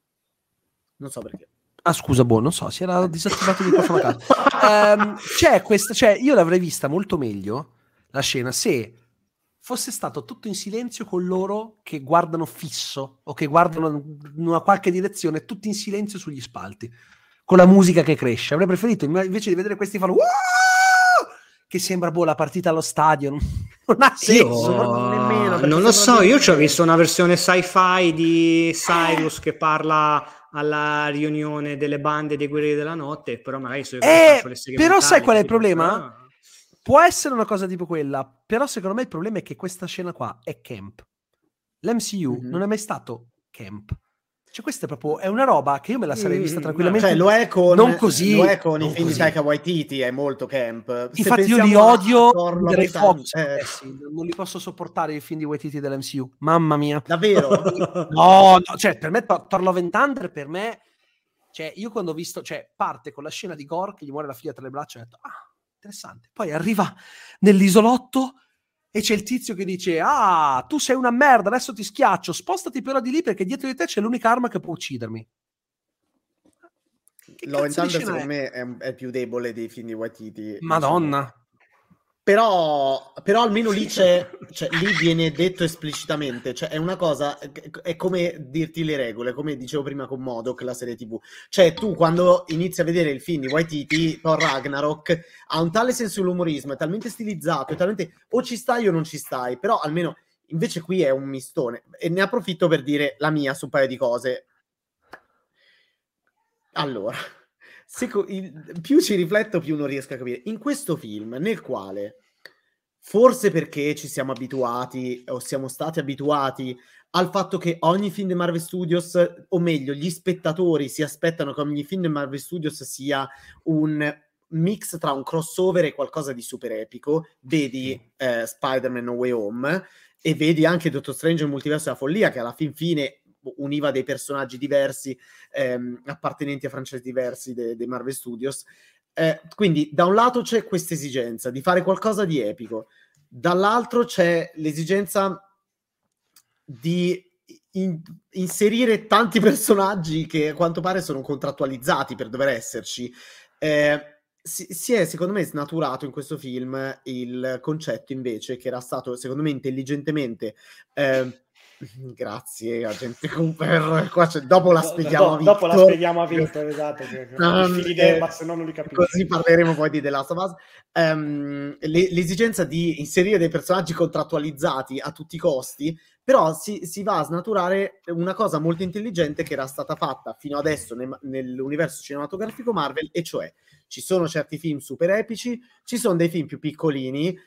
Non so perché. Ah, scusa, boh, non so, si era disattivato il microfono a caso. Um, c'è questa, cioè, io l'avrei vista molto meglio la scena se fosse stato tutto in silenzio con loro che guardano fisso o che guardano in una qualche direzione, tutti in silenzio sugli spalti, con la musica che cresce. Avrei preferito invece di vedere questi fanno che sembra boh, la partita allo stadio. Non ha senso, io, nemmeno, non lo so. Io ci ho visto una versione sci-fi di Cyrus che parla alla riunione delle bande dei guerrieri della notte, però magari so eh, Però sai qual è il problema? Ah. Può essere una cosa tipo quella, però secondo me il problema è che questa scena qua è camp. L'MCU mm-hmm. non è mai stato camp. Cioè, questa è proprio è una roba che io me la sarei vista mm, tranquillamente. Cioè, lo è con, non così, lo è con i film di Taika Waititi, è molto camp. Se Infatti, io li odio. Direi Fox, eh. Eh sì, non li posso sopportare i film di Waititi dell'MCU. Mamma mia. Davvero? no, no, cioè, per me, Thor Love and Thunder, per me, cioè, io quando ho visto, cioè, parte con la scena di Gore che gli muore la figlia tra le braccia, ho detto, ah, interessante. Poi arriva nell'isolotto e c'è il tizio che dice ah tu sei una merda adesso ti schiaccio spostati però di lì perché dietro di te c'è l'unica arma che può uccidermi. Love and secondo me è, è, più debole dei film di Waititi madonna. Però, però almeno lì c'è, cioè, lì viene detto esplicitamente, cioè è una cosa, è come dirti le regole, come dicevo prima con Modoc, la serie tv. Cioè tu quando inizi a vedere il film di Waititi, Thor Ragnarok, ha un tale senso dell'umorismo, è talmente stilizzato, è talmente o ci stai o non ci stai, però almeno invece qui è un mistone. E ne approfitto per dire la mia su un paio di cose. Allora se, il, più ci rifletto, più non riesco a capire. In questo film, nel quale, forse perché ci siamo abituati, o siamo stati abituati al fatto che ogni film di Marvel Studios, o meglio, gli spettatori si aspettano che ogni film di Marvel Studios sia un mix tra un crossover e qualcosa di super epico. Vedi eh, Spider-Man No Way Home e vedi anche Doctor Strange il multiverso della follia che alla fin fine univa dei personaggi diversi ehm, appartenenti a franchise diversi dei de Marvel Studios. Eh, quindi da un lato c'è questa esigenza di fare qualcosa di epico, dall'altro c'è l'esigenza di in, inserire tanti personaggi che a quanto pare sono contrattualizzati per dover esserci. Eh, si, si, è secondo me snaturato in questo film il concetto invece che era stato secondo me intelligentemente eh, Grazie, agente Cooper. Qua dopo la spieghiamo Do, dopo la spieghiamo a Victor, esatto. Ma se no non li capisco. Così parleremo poi di The Last of Us. Um, le, l'esigenza di inserire dei personaggi contrattualizzati a tutti i costi, però si, si, va a snaturare una cosa molto intelligente che era stata fatta fino adesso ne, nell'universo cinematografico Marvel, e cioè ci sono certi film super epici, ci sono dei film più piccolini,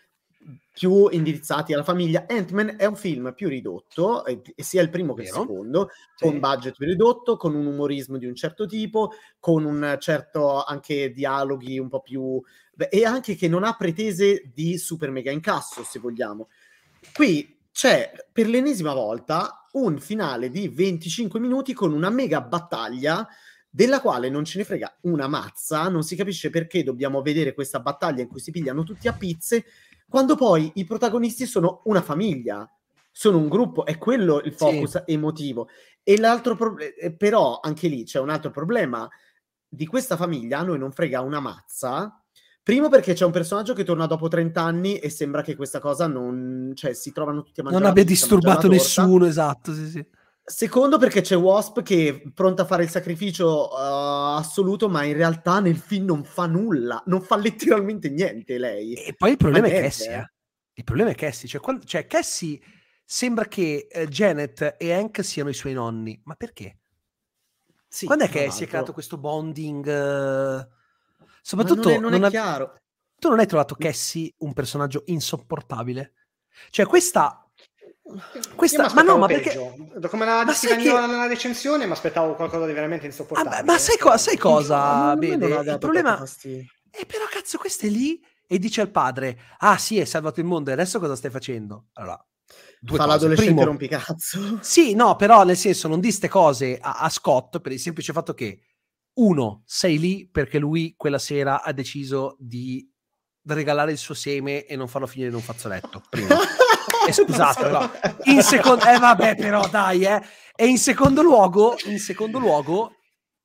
più indirizzati alla famiglia. Ant-Man è un film più ridotto, e, sia il primo che Vero? il secondo, sì. con budget più ridotto, con un umorismo di un certo tipo, con un certo anche dialoghi un po' più... e anche che non ha pretese di super mega incasso, se vogliamo. Qui c'è per l'ennesima volta un finale di 25 minuti con una mega battaglia della quale non ce ne frega una mazza, non si capisce perché dobbiamo vedere questa battaglia in cui si pigliano tutti a pizze, quando poi i protagonisti sono una famiglia, sono un gruppo, è quello il focus sì. emotivo. E l'altro problema, eh, però anche lì c'è un altro problema di questa famiglia, a noi non frega una mazza. Primo perché c'è un personaggio che torna dopo 30 anni e sembra che questa cosa non... cioè si trovano tutti a mangiare. Non abbia disturbato nessuno, esatto, sì, sì. Secondo perché c'è Wasp che è pronta a fare il sacrificio uh, assoluto, ma in realtà nel film non fa nulla, non fa letteralmente niente lei. E poi il problema ma è niente, Cassie. Eh. Il problema è Cassie, cioè, quando, cioè Cassie sembra che eh, Janet e Hank siano i suoi nonni, ma perché? Sì, Quando è che si è creato questo bonding? Uh... Soprattutto non è, non non è chiaro. Tu non hai trovato Cassie un personaggio insopportabile? Cioè, questa questa, ma no, ma perché come la descriveva che... nella recensione, mi aspettavo qualcosa di veramente insopportabile. Ah, ma sai, co- sai cosa? Bene, il problema è però cazzo, questo è lì e dice al padre: "Ah, sì, hai salvato il mondo, e adesso cosa stai facendo?". Allora, due fa cose. l'adolescente Primo, rompicazzo. Sì, no, però nel senso non diste cose a, a Scott per il semplice fatto che uno, sei lì perché lui quella sera ha deciso di regalare il suo seme e non farlo finire in un fazzoletto. Primo. eh, scusate, però. In secondo, eh, vabbè, però dai, eh. E in secondo luogo, in secondo luogo,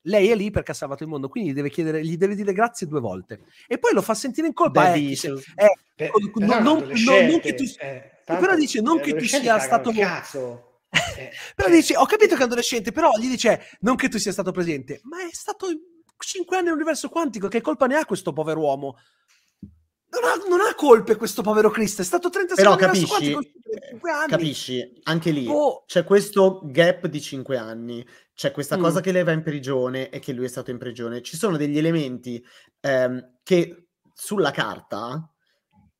lei è lì perché ha salvato il mondo, quindi gli deve, chiedere, gli deve dire grazie due volte. E poi lo fa sentire in colpa. Eh, se, eh, per, non, non, non, non, che tu, eh, però dice non che tu sia stato... Cazzo. Eh, però cioè dice, ho capito che è adolescente, però gli dice non che tu sia stato presente, ma è stato 5 anni nell'universo quantico, che colpa ne ha questo povero uomo? Non ha, non ha, colpe questo povero Cristo, è stato 30 Però capisci, eh, capisci, anche lì oh. c'è questo gap di 5 anni, c'è questa mm. cosa che lei va in prigione e che lui è stato in prigione. Ci sono degli elementi ehm, che sulla carta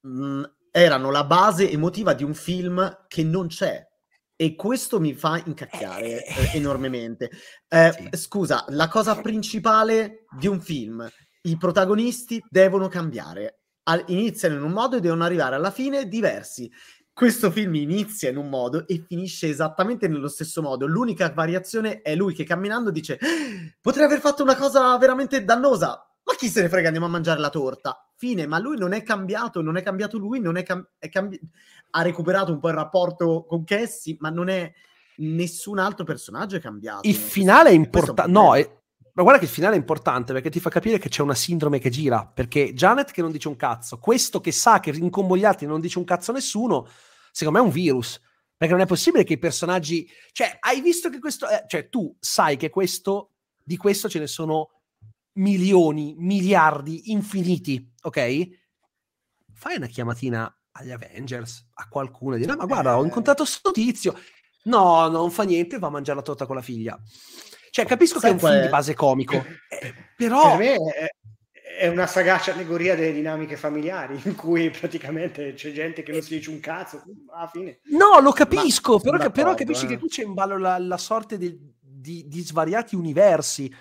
mh, mm, erano la base emotiva di un film che non c'è. E questo mi fa incacchiare eh enormemente. Eh, sì. Scusa, la cosa principale di un film, i protagonisti devono cambiare iniziano in un modo e devono arrivare alla fine diversi. Questo film inizia in un modo e finisce esattamente nello stesso modo. L'unica variazione è lui che camminando dice: Potrei aver fatto una cosa veramente dannosa. Ma chi se ne frega, andiamo a mangiare la torta. Fine, ma lui non è cambiato, non è cambiato lui, non è, cam- è cambi- ha recuperato un po' il rapporto con Cassie, ma non è nessun altro personaggio è cambiato. Il finale è importante. No, è, ma guarda che il finale è importante perché ti fa capire che c'è una sindrome che gira. Perché Janet che non dice un cazzo, questo che sa che inconvogliati non dice un cazzo a nessuno, secondo me è un virus. Perché non è possibile che i personaggi. Cioè, hai visto che questo. Eh, cioè, tu sai che questo. Di questo ce ne sono milioni, miliardi, infiniti, ok? Fai una chiamatina agli Avengers, a qualcuno, e di no, ma guarda, ho incontrato sto tizio. No, non fa niente, va a mangiare la torta con la figlia. Cioè, capisco Sai che è un film è? di base comico, eh, però... Per me è, è una sagace allegoria delle dinamiche familiari, in cui praticamente c'è gente che non si dice un cazzo, alla fine... No, lo capisco, però, però capisci eh. che qui c'è in ballo la, la sorte di, di, di svariati universi.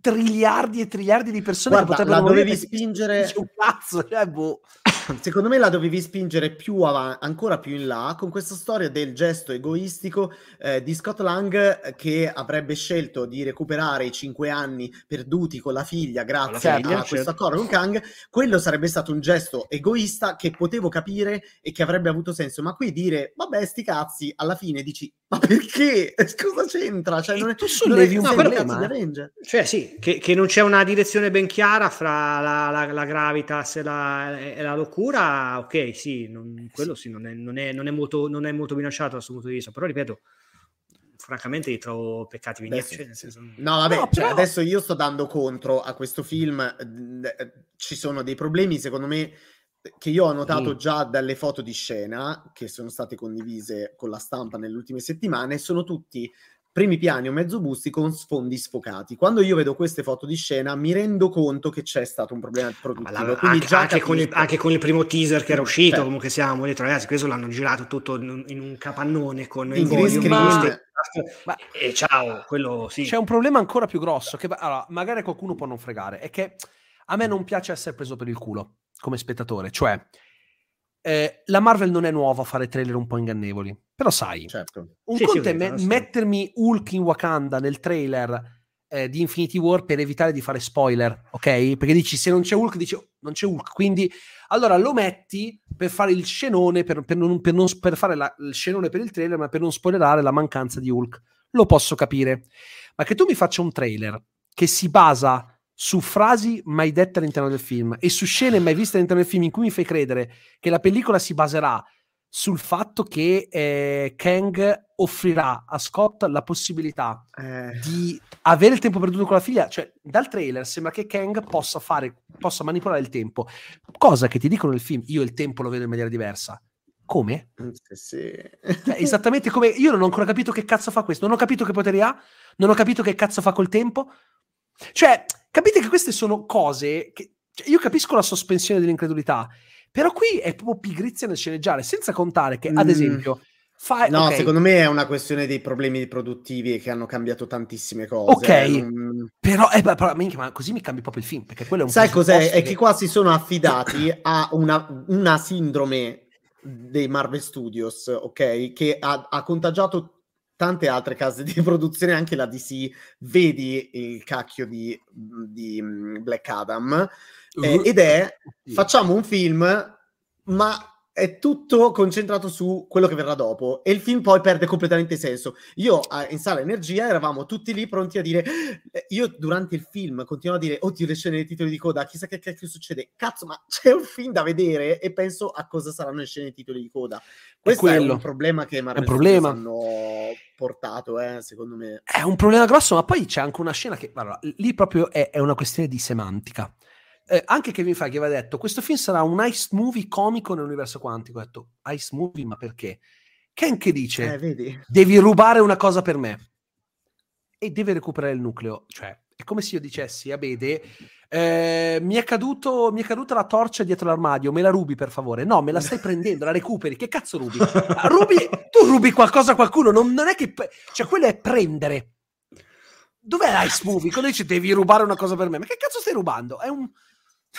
triliardi e triliardi di persone Guarda, che potrebbero la dovevi morire spingere- un cazzo, cioè, boh. Secondo me la dovevi spingere più avanti, ancora più in là, con questa storia del gesto egoistico eh, di Scott Lang eh, che avrebbe scelto di recuperare i cinque anni perduti con la figlia grazie la figlia, a questo certo. accordo con Kang. Quello sarebbe stato un gesto egoista che potevo capire e che avrebbe avuto senso. Ma qui dire, vabbè, sti cazzi, alla fine dici, ma perché? Cosa c'entra? Cioè, non è, tu sollevi un problema, eh. Cioè, sì, che, che non c'è una direzione ben chiara fra la, la, la gravitas e la, e la locura, ok, sì, non- quello sì, non è, non è- non è molto, non è molto bilanciato da questo punto di vista, però ripeto, francamente li trovo peccati Beh, sì, cioè, nel sì. senso, No, vabbè, No, cioè, però- adesso io sto dando contro a questo film. eh, Ci sono dei problemi, secondo me, che io ho notato Sì. già dalle foto di scena che sono state condivise con la stampa nelle ultime settimane. Sono tutti primi piani o mezzo busti con sfondi sfocati. Quando io vedo queste foto di scena, mi rendo conto che c'è stato un problema Ma produttivo. la- anche, anche con il, anche con il primo teaser che era uscito, Cioè. comunque siamo detto, ragazzi, questo l'hanno girato tutto in un, in un capannone con In i green volume, screen. Ma- e ciao, quello sì. C'è un problema ancora più grosso, che allora, magari qualcuno può non fregare, è che a me non piace essere preso per il culo come spettatore, cioè eh, la Marvel non è nuova a fare trailer un po' ingannevoli, però sai, Certo. un Sì, sì, conto è me- mettermi Hulk in Wakanda nel trailer eh, di Infinity War per evitare di fare spoiler, ok? Perché dici se non c'è Hulk, dici "Oh, non c'è Hulk, quindi allora lo metti per fare il scenone, per, per non, per non- per fare la- il scenone per il trailer, ma per non spoilerare la mancanza di Hulk. Lo posso capire. Ma che tu mi faccia un trailer che si basa su frasi mai dette all'interno del film e su scene mai viste all'interno del film in cui mi fai credere che la pellicola si baserà sul fatto che eh, Kang offrirà a Scott la possibilità Eh, di avere il tempo perduto con la figlia, cioè dal trailer sembra che Kang possa fare, possa manipolare il tempo, cosa che ti dicono nel film, io il tempo lo vedo in maniera diversa. Come? sì, sì. Cioè, esattamente come io non ho ancora capito che cazzo fa questo, non ho capito che poteri ha, non ho capito che cazzo fa col tempo. Cioè, capite che queste sono cose che cioè, io capisco la sospensione dell'incredulità, però qui è proprio pigrizia nel sceneggiare, senza contare che, ad Mm. esempio, fai No, ok, secondo me è una questione dei problemi produttivi che hanno cambiato tantissime cose. Ok. non- però, eh, però, minchia, ma così mi cambi proprio il film, perché quello è un Sai cos'è? È che qua si sono affidati a una, una sindrome dei Marvel Studios, ok? Che ha, ha contagiato tante altre case di produzione, anche la DC. Vedi il cacchio di, di mm, Black Adam. Eh, ed è facciamo un film, ma è tutto concentrato su quello che verrà dopo e il film poi perde completamente senso. Io in sala energia eravamo tutti lì pronti a dire eh, io durante il film continuo a dire oddio le scene dei titoli di coda, chissà che cacchio succede. Cazzo, ma c'è un film da vedere e penso a cosa saranno le scene dei titoli di coda. Questo è, quello. un problema che Marvel È problema. Hanno portato, eh, secondo me. È un problema grosso, ma poi c'è anche una scena che, allora, lì proprio è, è una questione di semantica. Eh, anche Kevin Feige aveva detto, questo film sarà un ice movie comico nell'universo quantico. Ho detto, ice movie, ma perché? Ken che dice, Eh, devi rubare una cosa per me. E deve recuperare il nucleo. Cioè, è come se io dicessi a Bede, eh, mi, è caduto, mi è caduta la torcia dietro l'armadio, me la rubi per favore? No, me la stai prendendo, la recuperi. Che cazzo rubi? Ah, rubi tu rubi qualcosa a qualcuno, non, non è che... Cioè, quello è prendere. Dov'è l'ice movie? Quando dice devi rubare una cosa per me, ma che cazzo stai rubando? È un...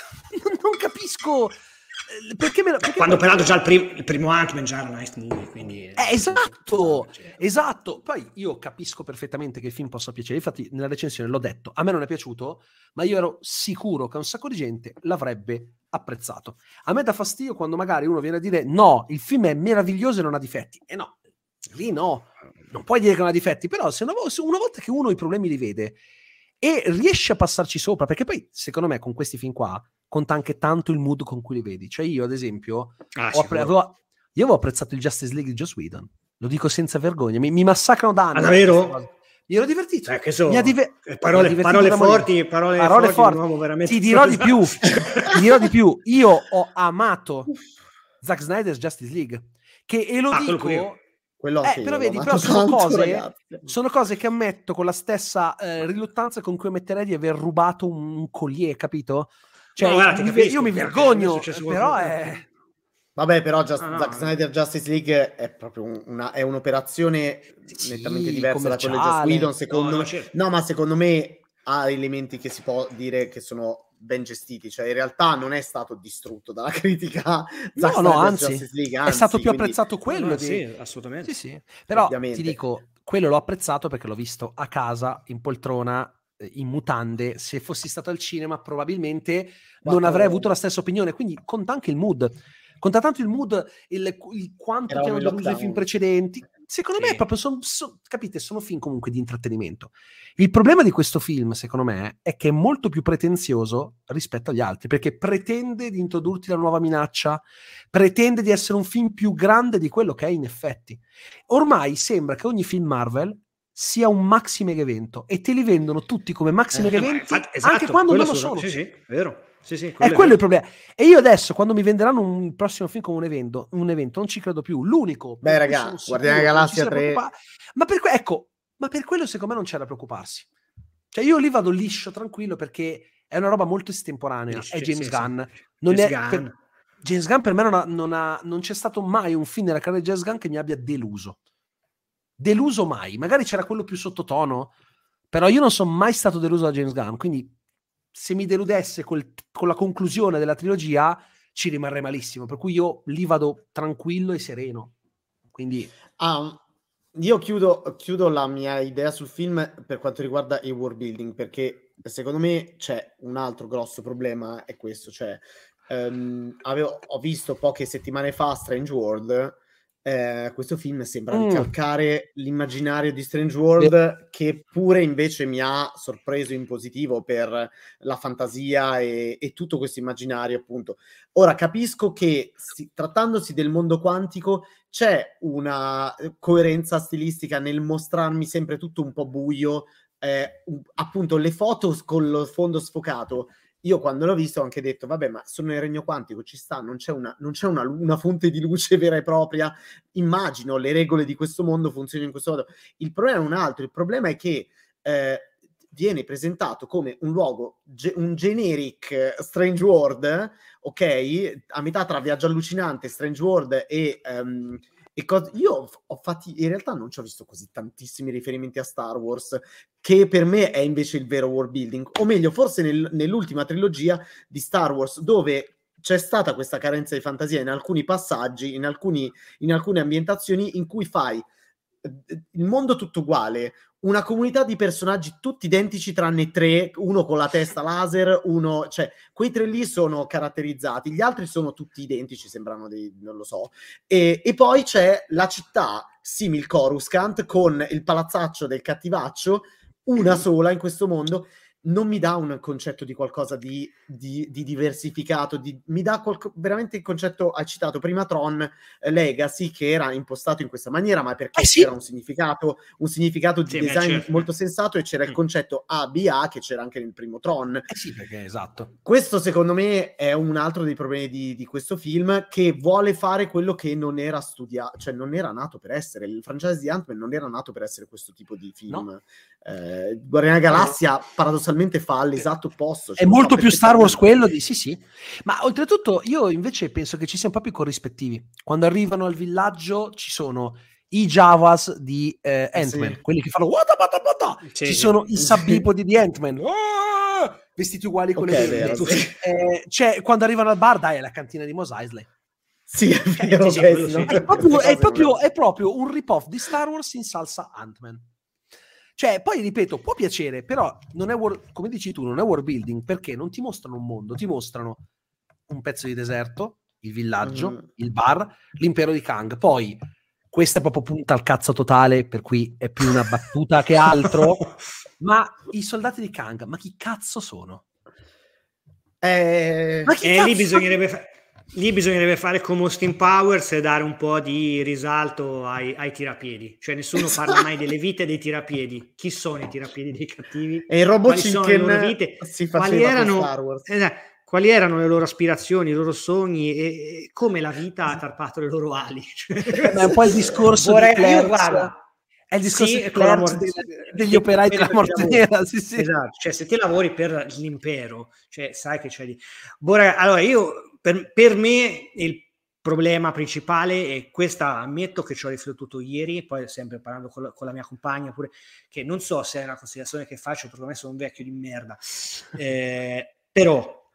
non, capisco... eh, Perché me la... perché- Quando peraltro già il, prim- il primo Ant-Man già era un nice movie, quindi... Eh, esatto, esatto. Poi io capisco perfettamente che il film possa piacere. Infatti, nella recensione l'ho detto, a me non è piaciuto, ma io ero sicuro che un sacco di gente l'avrebbe apprezzato. A me dà fastidio quando magari uno viene a dire no, il film è meraviglioso e non ha difetti. E no, lì no, non puoi dire che non ha difetti, però se una, vo- se una volta che uno i problemi li vede e riesce a passarci sopra, perché poi secondo me con questi film qua conta anche tanto il mood con cui li vedi. Cioè io ad esempio Ah, ho appre- avevo- io avevo apprezzato il Justice League di Joss Whedon. Lo dico senza vergogna. Mi, mi massacrano da anni. Ah, davvero? Mi ero divertito. Che so, Mi ha dive- eh, mi parole, divertito parole forti, parole, Parole forti, forti. veramente Ti dirò di più. Ti dirò di più. Io ho amato Zack Snyder's Justice League. Che, e lo Ah, dico... Quello Eh, anche però vedi, però sono tanto, cose-. Sono cose che ammetto con la stessa eh, riluttanza con cui ammetterei di aver rubato un, un collier, capito? Cioè, No, guarda, mi- capisco, io mi vergogno, è successo però è... Vabbè, però Just- Ah, no. Zack Snyder Justice League è proprio un- una, è un'operazione Sì, nettamente diversa da quella di commerciale. Whedon, secondo No, no, me. certo. No, ma secondo me ha elementi che si può dire che sono ben gestiti, cioè in realtà non è stato distrutto dalla critica. No, no, anzi, League, anzi, è stato più quindi... apprezzato quello. No, di... Sì, assolutamente. Sì, sì. Però Ovviamente. ti dico, quello l'ho apprezzato perché l'ho visto a casa, in poltrona, eh, in mutande. Se fossi stato al cinema probabilmente Ma non avrei avuto la stessa opinione, quindi conta anche il mood. Conta tanto il mood, il, il quanto ti hanno deluso i film precedenti. Secondo sì. me, proprio sono, so, capite, sono film comunque di intrattenimento. Il problema di questo film, secondo me, è che è molto più pretenzioso rispetto agli altri, perché pretende di introdurti la nuova minaccia, pretende di essere un film più grande di quello che è in effetti. Ormai sembra che ogni film Marvel sia un maxi mega evento e te li vendono tutti come maxi mega eventi esatto, anche quando non lo sono. Sì, sì, vero. Sì, sì, è quello il problema. E io adesso, quando mi venderanno un prossimo film come un evento, un evento non ci credo più. L'unico. Beh, ragazzi, Guardiani Galassia 3. Ma per, que- ecco, ma per quello, secondo me, non c'è da preoccuparsi. Cioè, io lì vado liscio, tranquillo, perché è una roba molto estemporanea. Liscio, è James Gunn. Non James, è, Gunn. Per, James Gunn per me non, ha, non, ha, non c'è stato mai un film nella carriera di James Gunn che mi abbia deluso. Deluso mai. Magari c'era quello più sottotono, però io non sono mai stato deluso da James Gunn. Quindi se mi deludesse col, con la conclusione della trilogia ci rimarrei malissimo, per cui io lì vado tranquillo e sereno. Quindi... Ah, io chiudo, chiudo la mia idea sul film per quanto riguarda il world building, perché secondo me c'è un altro grosso problema, è questo, cioè um, avevo, ho visto poche settimane fa Strange World eh, questo film sembra mm. ricalcare l'immaginario di Strange World che pure invece mi ha sorpreso in positivo per la fantasia e, e tutto questo immaginario appunto. Ora capisco che si, trattandosi del mondo quantico c'è una eh, coerenza stilistica nel mostrarmi sempre tutto un po' buio, eh, appunto le foto con lo sfondo sfocato io quando l'ho visto ho anche detto, vabbè, ma sono nel regno quantico, ci sta, non c'è, una, non c'è una, una, fonte di luce vera e propria. Immagino le regole di questo mondo funzionino in questo modo. Il problema è un altro, il problema è che eh, viene presentato come un luogo, ge- un generic Strange World, ok, a metà tra Viaggio allucinante, Strange World e... Um, e co- io ho fatti, in realtà non ci ho visto così tantissimi riferimenti a Star Wars, che per me è invece il vero world building, o meglio, forse nel, nell'ultima trilogia di Star Wars, dove c'è stata questa carenza di fantasia in alcuni passaggi, in, alcuni, in alcune ambientazioni in cui fai il mondo tutto uguale, una comunità di personaggi tutti identici tranne tre, uno con la testa laser, uno, cioè quei tre lì sono caratterizzati, gli altri sono tutti identici, sembrano dei, non lo so. E, e poi c'è la città simil Coruscant con il palazzaccio del cattivaccio, una sola in questo mondo non mi dà un concetto di qualcosa di, di, di diversificato, di, mi dà qualco, veramente il concetto, hai citato prima Tron eh, Legacy, che era impostato in questa maniera, ma perché eh sì. c'era un significato, un significato di sì, design certo. molto sensato e c'era mm. il concetto ABA che c'era anche nel primo Tron. Eh sì, perché esatto. Questo secondo me è un altro dei problemi di, di questo film, che vuole fare quello che non era studiato, cioè non era nato per essere, il franchise di Ant-Man non era nato per essere questo tipo di film. No. Eh, Guardiana Galassia, paradossalmente paradossalmente fa l'esatto opposto. Cioè è molto più Star Wars quello di sì, sì. Ma oltretutto, io invece penso che ci siano proprio i corrispettivi. Quando arrivano al villaggio ci sono i Javas di eh, Ant-Man, sì. quelli che fanno wata, wata. Sì, ci sono i sabbipodi di Ant-Man. Oh! Vestiti uguali con okay, le vero, eh, cioè, quando arrivano al bar, dai, è la cantina di Mos Eisley. Sì, è, vero, è, proprio, è, proprio, è proprio un rip-off di Star Wars in salsa Ant-Man. Cioè, poi ripeto, può piacere, però non è war, come dici tu, non è world building perché non ti mostrano un mondo, ti mostrano un pezzo di deserto, il villaggio, mm. il bar, l'impero di Kang. Poi questa è proprio punta al cazzo totale, per cui è più una battuta che altro. ma i soldati di Kang, ma chi cazzo sono? Eh, chi eh, lì bisognerebbe fare lì bisognerebbe fare come Austin Powers e dare un po' di risalto ai, ai tirapiedi. Cioè nessuno esatto. parla mai delle vite dei tirapiedi. Chi sono i tirapiedi dei cattivi? E il robot Quali sono le loro vite? Si quali erano, eh, quali erano le loro aspirazioni, i loro sogni e, e come la vita ha tarpato le loro ali? Cioè, è un po' il discorso Vorrei, di Claire, guarda, è il discorso sì, Clerks degli, degli operai della morte nera. Sì, sì. Esatto, cioè se te lavori per l'impero, cioè sai che c'è di... Boh, allora io per, per me il problema principale e questa ammetto che ci ho riflettuto ieri, poi sempre parlando con la, con la, mia compagna pure, che non so se è una considerazione che faccio, perché me sono un vecchio di merda, eh, però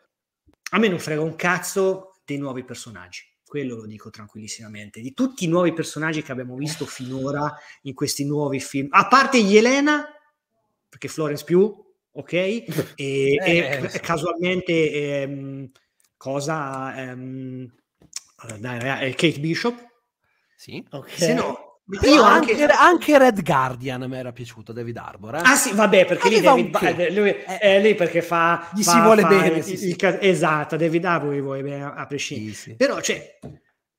a me non frega un cazzo dei nuovi personaggi quello lo dico tranquillissimamente, di tutti i nuovi personaggi che abbiamo visto finora in questi nuovi film, a parte Yelena, perché Florence più, ok, e, eh, e casualmente ehm, cosa... Ehm, dai, Kate Bishop. Sì. Okay. Se no, io anche, anche, anche, Red Guardian mi era piaciuto David Arbor. Eh? Ah sì, vabbè, perché lì, David, eh, lui, eh, eh, lì perché fa... Gli fa, si vuole fa bene. Il, sì, il, sì. esatto, David Arbor gli vuole bene a, a prescindere. Sì, Però, cioè,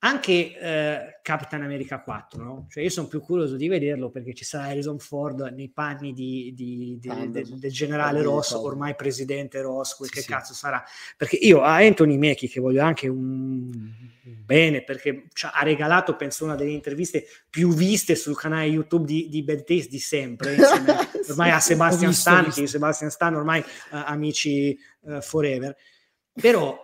anche eh, Capitan America 4, no? Cioè io sono più curioso di vederlo perché ci sarà Harrison Ford nei panni di, di, di, de, del generale Ross, ormai presidente Ross, quel sì, che sì. cazzo sarà. Perché io a Anthony Mackie, che voglio anche un bene, perché ha regalato, penso, una delle interviste più viste sul canale YouTube di, di Bad Taste di sempre, insieme ormai a Sebastian Stan, che Sebastian Stan ormai uh, amici uh, forever. Però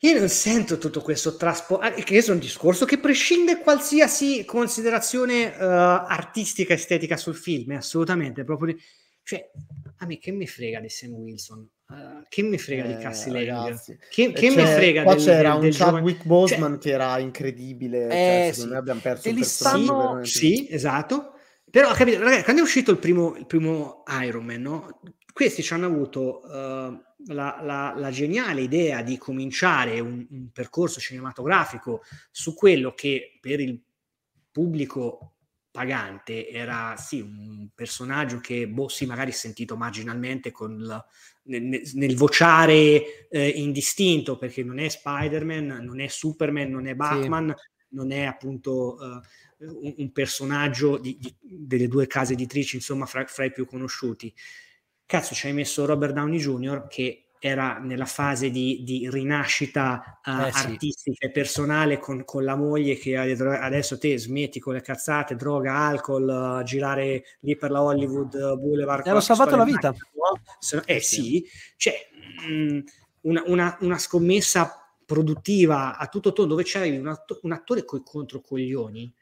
io non sento tutto questo trasporto, eh, che è un discorso che prescinde qualsiasi considerazione uh, artistica, estetica sul film, assolutamente, proprio di... cioè, a me che mi frega di Sam Wilson, uh, che mi frega eh, di Cassie Lang, che, che mi frega qua del, c'era del, un Chadwick Boseman cioè, che era incredibile, eh, cioè, sì. noi abbiamo perso e li stanno... Sì, esatto, però capito, ragazzi, quando è uscito il primo, il primo Iron Man, no? questi ci hanno avuto... Uh, la, la, la, geniale idea di cominciare un, un, percorso cinematografico su quello che per il pubblico pagante era sì un personaggio che boh sì magari sentito marginalmente con la, nel, nel, vociare eh, indistinto perché non è Spider-Man, non è Superman, non è Batman, sì. non è appunto uh, un, un, personaggio di, di, delle due case editrici insomma fra, fra i più conosciuti cazzo ci hai messo Robert Downey Jr. che era nella fase di, di rinascita uh, eh, artistica sì. e personale con, con, la moglie che adesso te smetti con le cazzate, droga, alcol, uh, girare lì per la Hollywood uh, Boulevard. Ti hanno salvato la vita. No? Eh sì, cioè mh, mm, una, una, una, scommessa produttiva a tutto tondo dove c'avevi un, atto- un attore coi controcoglioni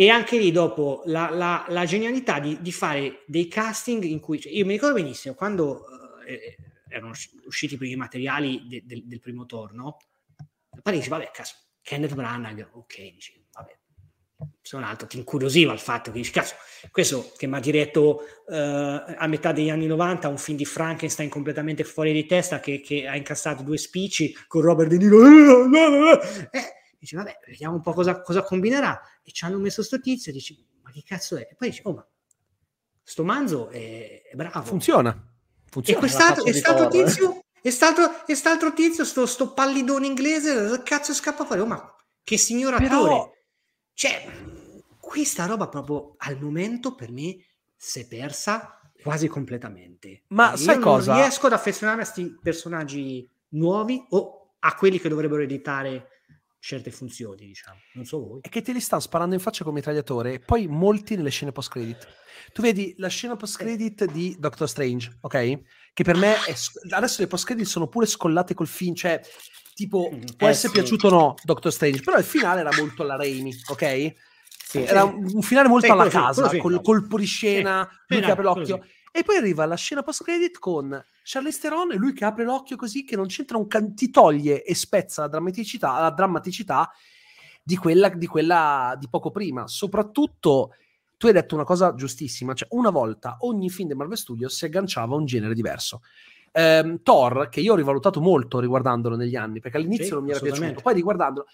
e anche lì dopo la, la, la genialità di, di, fare dei casting in cui cioè io mi ricordo benissimo quando eh, erano usciti i primi materiali de, de, del primo torno poi dici vabbè caso Kenneth Branagh ok dici vabbè se non altro ti incuriosiva il fatto che dici cazzo questo che mi ha diretto eh, a metà degli anni 90 un film di Frankenstein completamente fuori di testa che, che ha incassato due spicci con Robert De Niro eh, dici vabbè vediamo un po' cosa, cosa combinerà. E ci hanno messo sto tizio e dici ma che cazzo è? E poi dici oh ma sto manzo è, è bravo. Funziona. Funziona e quest'altro, e stato tizio e stato, e st'altro tizio sto, sto pallidone inglese cazzo scappa fuori. Oh ma che signor attore. Però... cioè questa roba proprio al momento per me si è persa quasi completamente. Ma sai non cosa? riesco ad affezionarmi a questi personaggi nuovi o a quelli che dovrebbero editare certe funzioni, diciamo. Non so voi. E che te li stanno sparando in faccia come mitragliatore, e poi molti nelle scene post-credit. Tu vedi la scena post-credit di Doctor Strange, ok? Che per me è, adesso le post-credit sono pure scollate col film, cioè tipo mm, può eh, essere sì. piaciuto o no Doctor Strange, però il finale era molto alla Raimi, ok? Sì, era un, un finale molto sì, alla casa, col colpo di scena, lui che apre l'occhio. E poi arriva la scena post-credit con Charlize Theron e lui che apre l'occhio così, che non c'entra un can- ti toglie e spezza la drammaticità, la drammaticità di quella, di quella di poco prima. Soprattutto, tu hai detto una cosa giustissima, cioè una volta ogni film di Marvel Studios si agganciava a un genere diverso. Um, Thor, che io ho rivalutato molto riguardandolo negli anni, perché all'inizio sì, non mi era piaciuto, poi riguardandolo,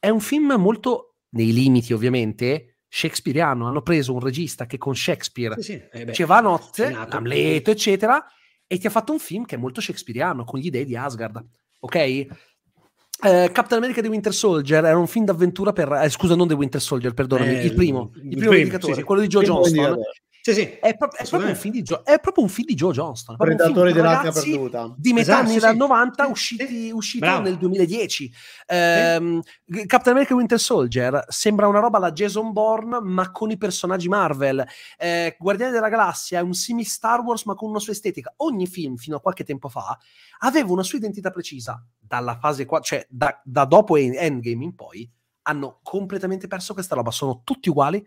è un film molto, nei limiti ovviamente, shakespeariano. Hanno preso un regista che con Shakespeare sì, sì. Eh diceva a notte, Amleto, eccetera, e ti ha fatto un film che è molto shakespeariano, con gli dei di Asgard. Ok? Uh, Captain America The Winter Soldier era un film d'avventura per... Eh, scusa, non The Winter Soldier, perdonami, eh, il primo, il, il primo, primo sì, quello di Joe Johnston. Sì, sì, È, pro- è proprio un film di Joe, è proprio un film di Joe Johnston. Predatori dell'Arca perduta. Di metà Esatto, anni sì, sì. 90 Sì, usciti, uscito Bravo. nel 2010. Ehm, Captain America Winter Soldier sembra una roba alla Jason Bourne, ma con i personaggi Marvel. Eh, Guardiani della Galassia è un simile Star Wars, ma con una sua estetica. Ogni film, fino a qualche tempo fa, aveva una sua identità precisa. Dalla fase qua, cioè da, da dopo Endgame in poi, hanno completamente perso questa roba. Sono tutti uguali,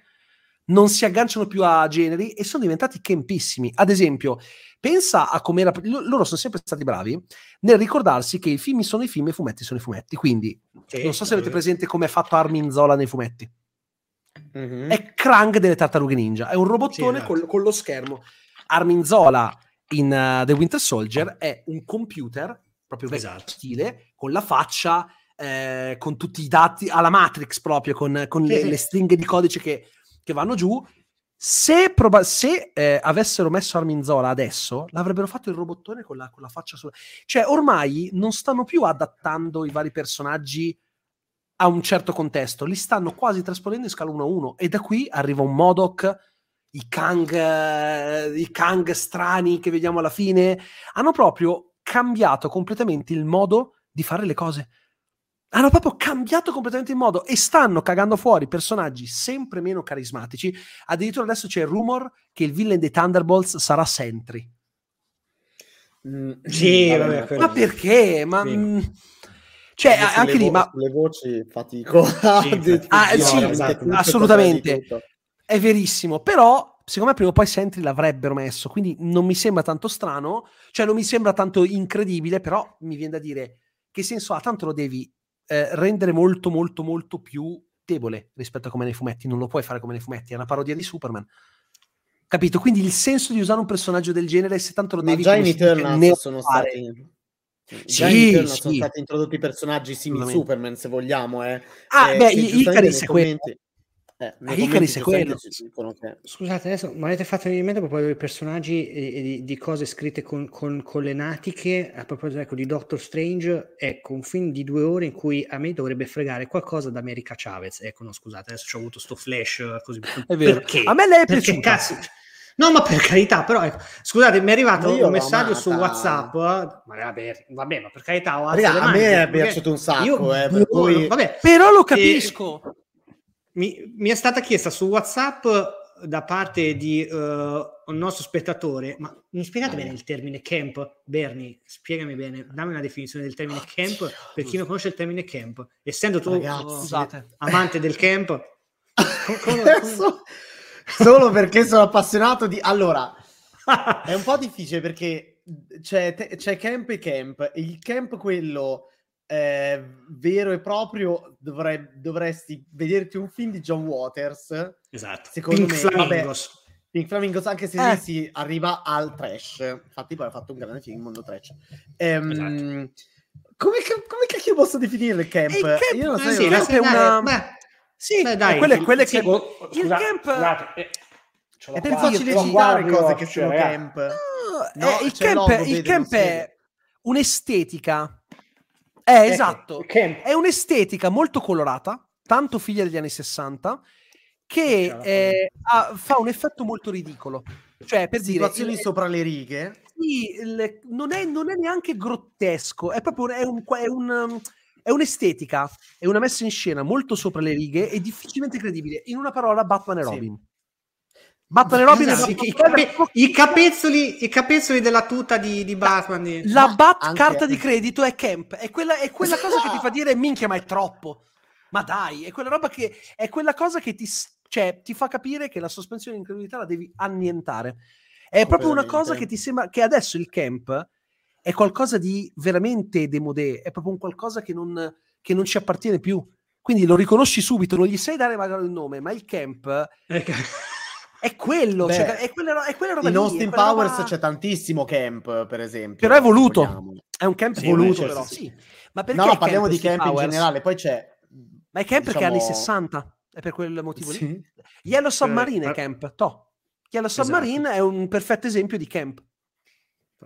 non si agganciano più a generi e sono diventati campissimi. Ad esempio, pensa a come loro sono sempre stati bravi nel ricordarsi che i film sono i film e i fumetti sono i fumetti. Quindi, Sì, non so se avete presente come è fatto Armin Zola nei fumetti. Mhm. È Krang delle tartarughe ninja, è un robottone Sì, esatto. col- con lo schermo. Armin Zola in uh, The Winter Soldier è un computer, proprio Esatto. stile, con la faccia, eh, con tutti i dati, alla Matrix proprio, con, con Sì, le, sì. le stringhe di codice che, che vanno giù. Se, proba- se eh, avessero messo Armin Zola adesso, l'avrebbero fatto il robottone con la, con la faccia sulla... Cioè, ormai non stanno più adattando i vari personaggi a un certo contesto, li stanno quasi trasponendo in scala 1 a 1 e da qui arriva un Modoc, i Kang, eh, i Kang strani che vediamo alla fine, hanno proprio cambiato completamente il modo di fare le cose. Hanno proprio cambiato completamente il modo e stanno cagando fuori personaggi sempre meno carismatici. Addirittura adesso c'è il rumor che il villain dei Thunderbolts sarà Sentry. Mm, Sì, vabbè, quello- Ma perché? Ma, Sì. mm, cioè, Io sulle anche lì, vo- ma sulle voci fatico. Sì, Ah, sì, veramente esatto, assolutamente. È verissimo, però secondo me prima o poi Sentry l'avrebbero messo, quindi non mi sembra tanto strano, cioè non mi sembra tanto incredibile, però mi viene da dire che senso ha, tanto lo devi eh, rendere molto molto molto più debole rispetto a come nei fumetti, non lo puoi fare come nei fumetti, è una parodia di Superman. Capito? Quindi il senso di usare un personaggio del genere, se tanto lo Ma devi già in Eternals sono neofare. stati... Già Sì, in Eternals sono sì. stati introdotti personaggi simili Assolutamente. Superman, se vogliamo. Eh. Ah, Eh, beh, Icaris è quello. Eh, Icaris è quello. che- Scusate, adesso mi avete fatto venire in mente a proposito dei personaggi e, e di, di cose scritte con, con- con le natiche. A proposito ecco, di Doctor Strange, ecco un film di due ore in cui a me dovrebbe fregare qualcosa da America Chavez. Ecco, no, scusate, adesso ho avuto sto flash eh, così. È vero. Perché? A me lei è Perché piaciuta. cazzo? No, ma per carità, però ecco, scusate, mi è arrivato io un messaggio su amata. WhatsApp. eh, Ma vabbè, vabbè, ma per carità, Raga, a me è piaciuto un sacco, io- eh, per cui- vabbè, Però lo capisco. Mi, mi è stata chiesta su WhatsApp da parte di eh, un nostro spettatore, ma mi spiegate bene il termine camp? Bernie, spiegami bene, dammi una definizione del termine camp per chi non conosce il termine camp. Essendo tu Ragazzi, oh, amante del camp, come- solo perché sono appassionato di... Allora, è un po' difficile perché c'è, te- c'è camp e camp. Il camp quello eh, vero e proprio dovrai- dovresti vederti un film di John Waters. esatto, Secondo Pink me, vabbè, Flamingos. Pink Flamingos, anche se Eh. si arriva al trash. Infatti poi ha fatto un grande film, Mondo Trash. Ehm, Esatto. Come, come cacchio posso definire il camp? Il camp- Io non Eh so, sì, camp è dai, una- beh, Sì, beh, dai, quelle, il- quelle sì, che... oh, il scusa- camp- scusate, eh, È per facile citare cose che cioè, sono camp. No, No, eh, il c'è il camp, logo, il camp è un'estetica. Eh, esatto. il camp. È un'estetica molto colorata, tanto figlia degli anni 60, che eh, ha- fa un effetto molto ridicolo. Cioè, per dire, Situazioni il- sopra le righe. sì, non, è, non è neanche grottesco, è proprio è un, è un, um, è un'estetica, è una messa in scena molto sopra le righe e difficilmente credibile. In una parola, Batman e Sì. Robin. Batman e Robin Esatto, i, cape- i capezzoli, i capezzoli della tuta di, di Batman. di- La Ma bat anche- carta di credito è camp, è quella, è quella cosa che ti fa dire minchia, ma è troppo. Ma dai, è quella roba che è quella cosa che ti, cioè, ti fa capire che la sospensione di incredulità la devi annientare. È proprio una cosa che ti sembra che adesso il camp è qualcosa di veramente demodé, è proprio un qualcosa che non, che non ci appartiene più. Quindi lo riconosci subito, non gli sai dare magari il nome, ma il camp Ecco. è quello, Beh, cioè, è, quella, è quella roba In lì, Austin Powers roba- c'è tantissimo camp, per esempio. Però è voluto. vogliamo. È un camp Sì, voluto, però. Sì. Ma perché No, parliamo di Austin camp in Powers? generale. Poi c'è... Ma è camp perché è anni diciamo- 60, è per quel motivo lì. Sì. Yellow Submarine Eh, è camp, to. Yellow Esatto. Submarine è un perfetto esempio di camp.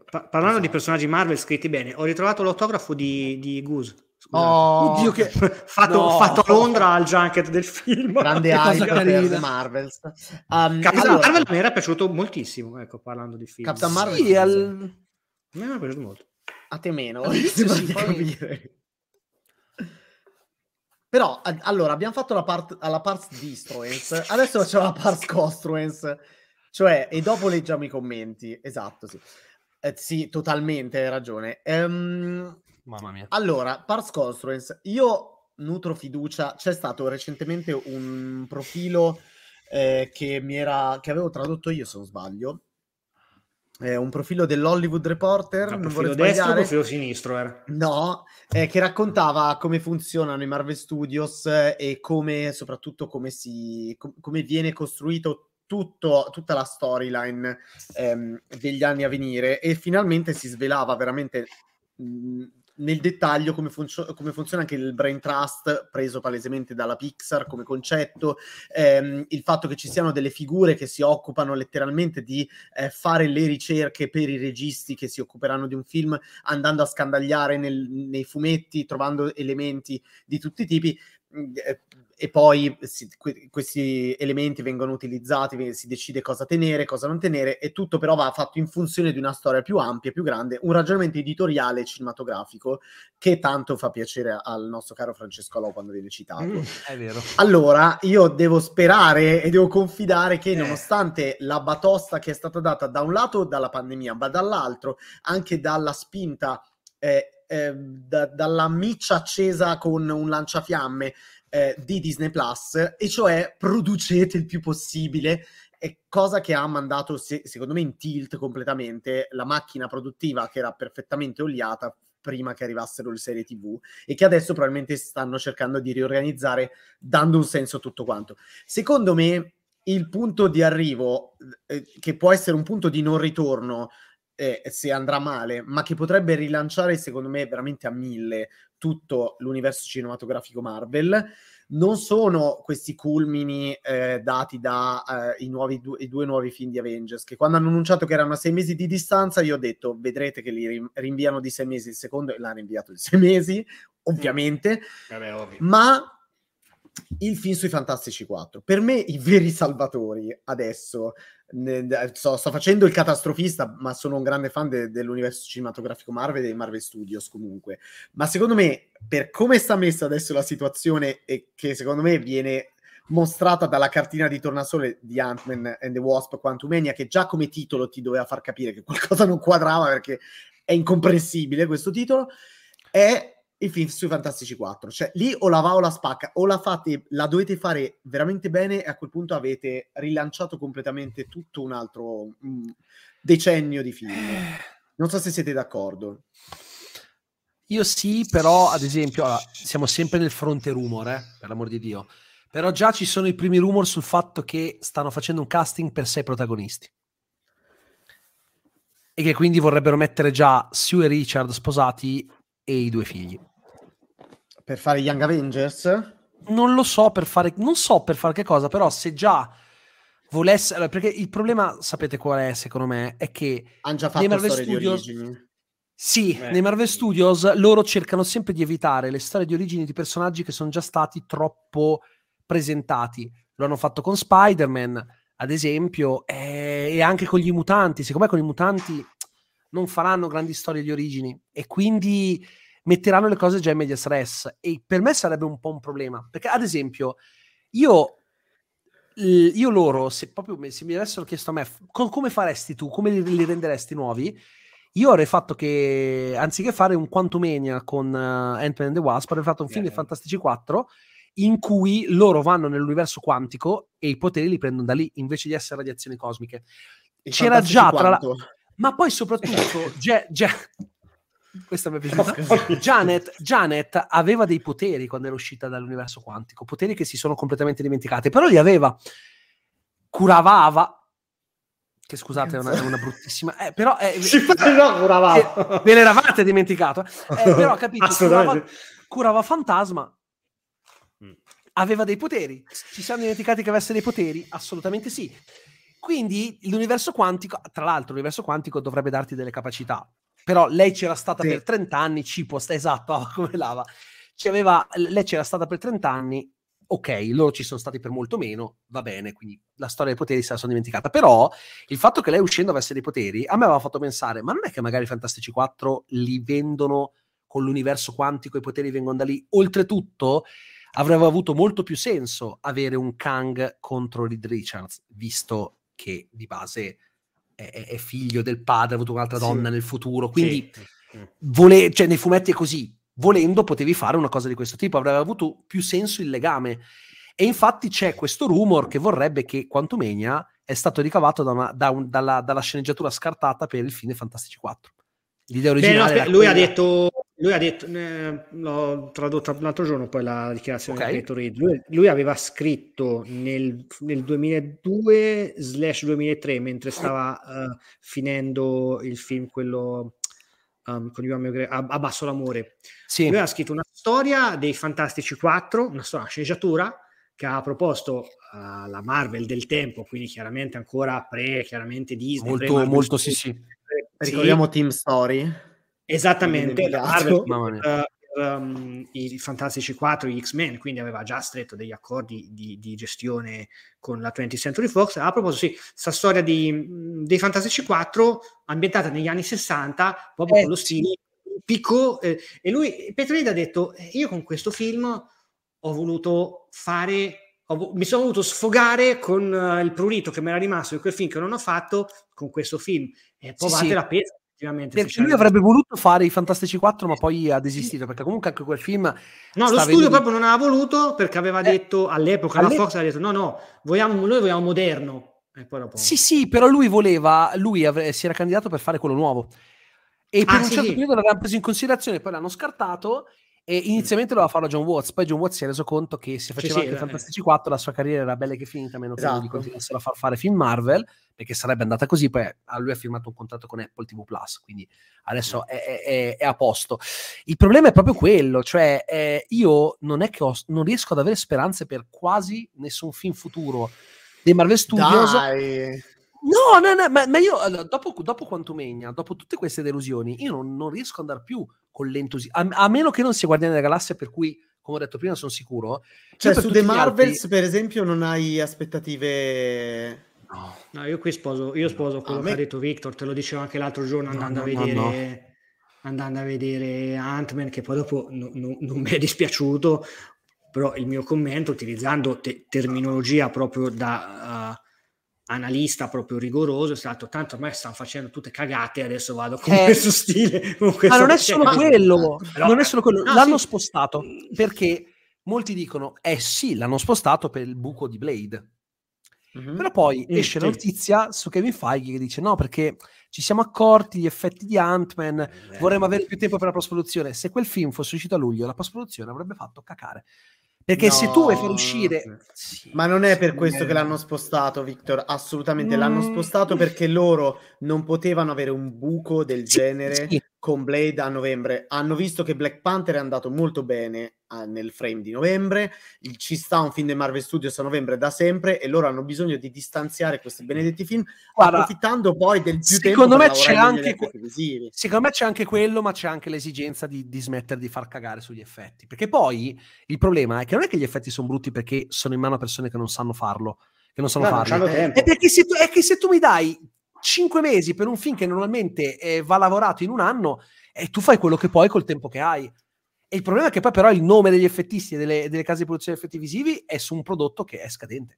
Pa- parlando di personaggi Marvel scritti bene, ho ritrovato l'autografo di, di Goose, Oh, Oddio che... fatto, No. fatto a Londra al junket del film. grande hype per. The Marvels. Um, Captain allora, Marvel mi era piaciuto moltissimo, ecco, parlando di film. Captain Marvel Sì, al... Mi era piaciuto molto. a te meno, sembra sì, capire. Però, a- allora, abbiamo fatto la part, alla parts distruence, adesso facciamo la parts construence, cioè, e dopo leggiamo i commenti. Esatto, sì. Eh, sì, totalmente, hai ragione. Ehm, Mamma mia. allora, parts construence, io nutro fiducia, c'è stato recentemente un profilo eh, che mi era, che avevo tradotto io, se non sbaglio, eh, un profilo dell'Hollywood Reporter, No, non profilo destro o profilo sinistro era. No, eh, che raccontava come funzionano i Marvel Studios eh, e come, soprattutto, come, si, com- come viene costruito tutto, tutta la storyline ehm, degli anni a venire e finalmente si svelava veramente mh, nel dettaglio come, funzio- come funziona anche il brain trust preso palesemente dalla Pixar come concetto, ehm, il fatto che ci siano delle figure che si occupano letteralmente di eh, fare le ricerche per i registi che si occuperanno di un film andando a scandagliare nel- nei fumetti, trovando elementi di tutti i tipi. mh, eh, E poi si- que- questi elementi vengono utilizzati, si decide cosa tenere, cosa non tenere, e tutto però va fatto in funzione di una storia più ampia, più grande, un ragionamento editoriale cinematografico che tanto fa piacere al nostro caro Francesco Alò quando viene citato. Mm. È vero. Allora, io devo sperare e devo confidare che Eh. nonostante la batosta che è stata data da un lato dalla pandemia, ma dall'altro anche dalla spinta, eh, eh, da- dalla miccia accesa con un lanciafiamme eh, di Disney Plus, e cioè producete il più possibile. È cosa che ha mandato, se- secondo me, in tilt completamente la macchina produttiva che era perfettamente oliata prima che arrivassero le serie TV e che adesso probabilmente stanno cercando di riorganizzare dando un senso a tutto quanto. Secondo me il punto di arrivo, eh, che può essere un punto di non ritorno eh, se andrà male, ma che potrebbe rilanciare, secondo me, veramente a mille tutto l'universo cinematografico Marvel, non sono questi culmini eh, dati da eh, du- due nuovi film di Avengers, che quando hanno annunciato che erano a sei mesi di distanza, io ho detto, vedrete che li rim- rinviano di sei mesi il secondo, e l'hanno rinviato di sei mesi, ovviamente, Vabbè, ovvio. ma il film sui Fantastici 4 per me i veri salvatori adesso ne- sto, sto facendo il catastrofista ma sono un grande fan de- dell'universo cinematografico Marvel e dei Marvel Studios comunque. Ma secondo me per come sta messa adesso la situazione e che secondo me viene mostrata dalla cartina di tornasole di Ant-Man and the Wasp Quantumania che già come titolo ti doveva far capire che qualcosa non quadrava perché è incomprensibile questo titolo è il film sui Fantastici 4. Cioè, lì o la va o la spacca, o la fate, la dovete fare veramente bene e a quel punto avete rilanciato completamente tutto un altro mm, decennio di film. Non so se siete d'accordo. Io sì, però ad esempio, allora, siamo sempre nel fronte rumor, eh, per l'amor di Dio. Però già ci sono i primi rumor sul fatto che stanno facendo un casting per sei protagonisti. E che quindi vorrebbero mettere già Sue e Richard sposati e i due figli. Per fare Young Avengers? Non lo so per fare, non so per fare che cosa, però se già volesse, allora, perché il problema, sapete qual è secondo me, è che Hanno già fatto Marvel storie Studios- di origini. Sì, Eh. nei Marvel Studios loro cercano sempre di evitare le storie di origini di personaggi che sono già stati troppo presentati. Lo hanno fatto con Spider-Man, ad esempio, eh, e anche con gli mutanti. Secondo me con i mutanti non faranno grandi storie di origini e quindi metteranno le cose già in media stress. E per me sarebbe un po' un problema. Perché, ad esempio, io, io loro, se proprio se mi avessero chiesto a me, f- co- come faresti tu? Come li, li renderesti nuovi? Io avrei fatto che, anziché fare un Quantumania con uh, Ant-Man and the Wasp, avrei fatto un film Eh. dei Fantastici 4 in cui loro vanno nell'universo quantico e i poteri li prendono da lì, invece di essere radiazioni cosmiche. I C'era già tra la-? Ma poi soprattutto, Ge- Ge- questa mi è piaciuta. Janet, Janet aveva dei poteri quando era uscita dall'universo quantico, poteri che si sono completamente dimenticati, però li aveva. Curava Ava, che scusate è una, una bruttissima, eh, però eh, Si fa no, curava. eh, ve l'eravate dimenticato, eh, però capito, curava, curava Fantasma, Mm. aveva dei poteri, ci siamo dimenticati che avesse dei poteri? Assolutamente sì. Quindi l'universo quantico, tra l'altro l'universo quantico dovrebbe darti delle capacità, però lei c'era stata Sì. per 30 anni, ci può sta esatto, come lava. ci aveva, lei c'era stata per 30 anni, ok, loro ci sono stati per molto meno, va bene, quindi la storia dei poteri se la sono dimenticata. Però il fatto che lei uscendo avesse dei poteri a me aveva fatto pensare, ma non è che magari i Fantastici 4 li vendono con l'universo quantico, i poteri vengono da lì? Oltretutto avrebbe avuto molto più senso avere un Kang contro Reed Richards, visto che di base è, è figlio del padre, ha avuto un'altra sì. donna nel futuro, quindi sì. vole- cioè, nei fumetti è così, volendo potevi fare una cosa di questo tipo, avrebbe avuto più senso il legame. E infatti c'è questo rumor che vorrebbe che Quantumania è stato ricavato da una, da un, dalla, dalla, sceneggiatura scartata per il film Fantastici 4. L'idea originale Beh, no, lui, ha detto, lui ha detto, eh, l'ho tradotto l'altro giorno poi la dichiarazione okay. di Reed. Lui, lui, aveva scritto nel, nel 2002-2003 mentre stava uh, finendo il film quello um, con Ivan a, a Basso l'amore. Sì. Lui ha scritto una storia dei Fantastici 4, una storia, una sceneggiatura che ha proposto uh, la Marvel del tempo, quindi chiaramente ancora pre, chiaramente Disney. Molto, pre molto, sì, sì. Ricordiamo Team Story. Esattamente, Marvel, uh, um, i Fantastici 4, gli X-Men, quindi aveva già stretto degli accordi di, di gestione con la 20th Century Fox. A proposito, sì, questa storia di, dei Fantastici 4 ambientata negli anni 60, proprio eh, con lo stile tipico. Eh, e lui, Petrida ha detto, eh, io con questo film ho voluto fare mi sono voluto sfogare con uh, il prurito che mi era rimasto in quel film che non ho fatto con questo film e poi sì, sì. la pesa effettivamente. Perché lui avrebbe voluto fare i Fantastici 4, ma poi ha desistito perché comunque anche quel film. No, lo studio venendo... proprio non aveva voluto perché aveva eh, detto all'epoca all'e... la Fox aveva detto: no, no, vogliamo, noi vogliamo moderno. Dopo... Sì, sì, però lui voleva, lui avre- si era candidato per fare quello nuovo. E per ah, un certo sì. periodo l'avevano preso in considerazione, poi l'hanno scartato e inizialmente doveva farlo John Watts, poi John Watts si è reso conto che se faceva sì, anche sì. Fantastici 4 la sua carriera era bella che finita, a meno che esatto. non gli continuassero a far fare film Marvel, perché sarebbe andata così, poi a lui ha firmato un contratto con Apple TV Plus, quindi adesso è, è, è a posto. Il problema è proprio quello, cioè eh, io non è che ho, non riesco ad avere speranze per quasi nessun film futuro dei Marvel Studios. Dai. No, no, no, ma, ma io dopo, dopo Quantumania, dopo tutte queste delusioni, io non, non riesco ad andare più con l'entusiasmo, a, a, meno che non sia Guardiani della Galassia, per cui, come ho detto prima, sono sicuro. Cioè, su The Marvels, altri... per esempio, non hai aspettative... No. no, io qui sposo, io sposo quello me... che ha detto Victor, te lo dicevo anche l'altro giorno andando no, no, a vedere... Andando a vedere Ant-Man, che poi dopo non mi è dispiaciuto, però il mio commento, utilizzando te- terminologia proprio da... Analista proprio rigoroso, è stato tanto ormai stanno facendo tutte cagate, adesso vado con eh, questo stile. Con questo ma non è solo quello, Però, non è solo quello, no, l'hanno sì. spostato perché molti dicono, eh sì, l'hanno spostato per il buco di Blade. Mm-hmm. Però poi mm, esce la notizia su Kevin Feige che dice no perché ci siamo accorti gli effetti di Ant-Man, eh, vorremmo avere più tempo per la post-produzione. Se quel film fosse uscito a luglio, la post-produzione avrebbe fatto cacare. Perché no, se tu vuoi far uscire... Sì, ma non è per questo che l'hanno spostato, Victor, assolutamente. Mm. L'hanno spostato perché loro non potevano avere un buco del sì, genere sì. Con Blade a novembre. Hanno visto che Black Panther è andato molto bene nel frame di novembre, il, ci sta un film dei Marvel Studios a novembre da sempre e loro hanno bisogno di distanziare questi benedetti film Guarda, approfittando poi del più secondo me c'è anche que- secondo me c'è anche quello ma c'è anche l'esigenza di, di smettere di far cagare sugli effetti. Perché poi il problema è che non è che gli effetti sono brutti perché sono in mano a persone che non sanno farlo che non sanno no, farlo è perché se tu, è che se tu mi dai 5 mesi per un film che normalmente eh, va lavorato in un anno e tu fai quello che puoi col tempo che hai. E il problema è che poi però il nome degli effettisti e delle, delle case di produzione di effetti visivi è su un prodotto che è scadente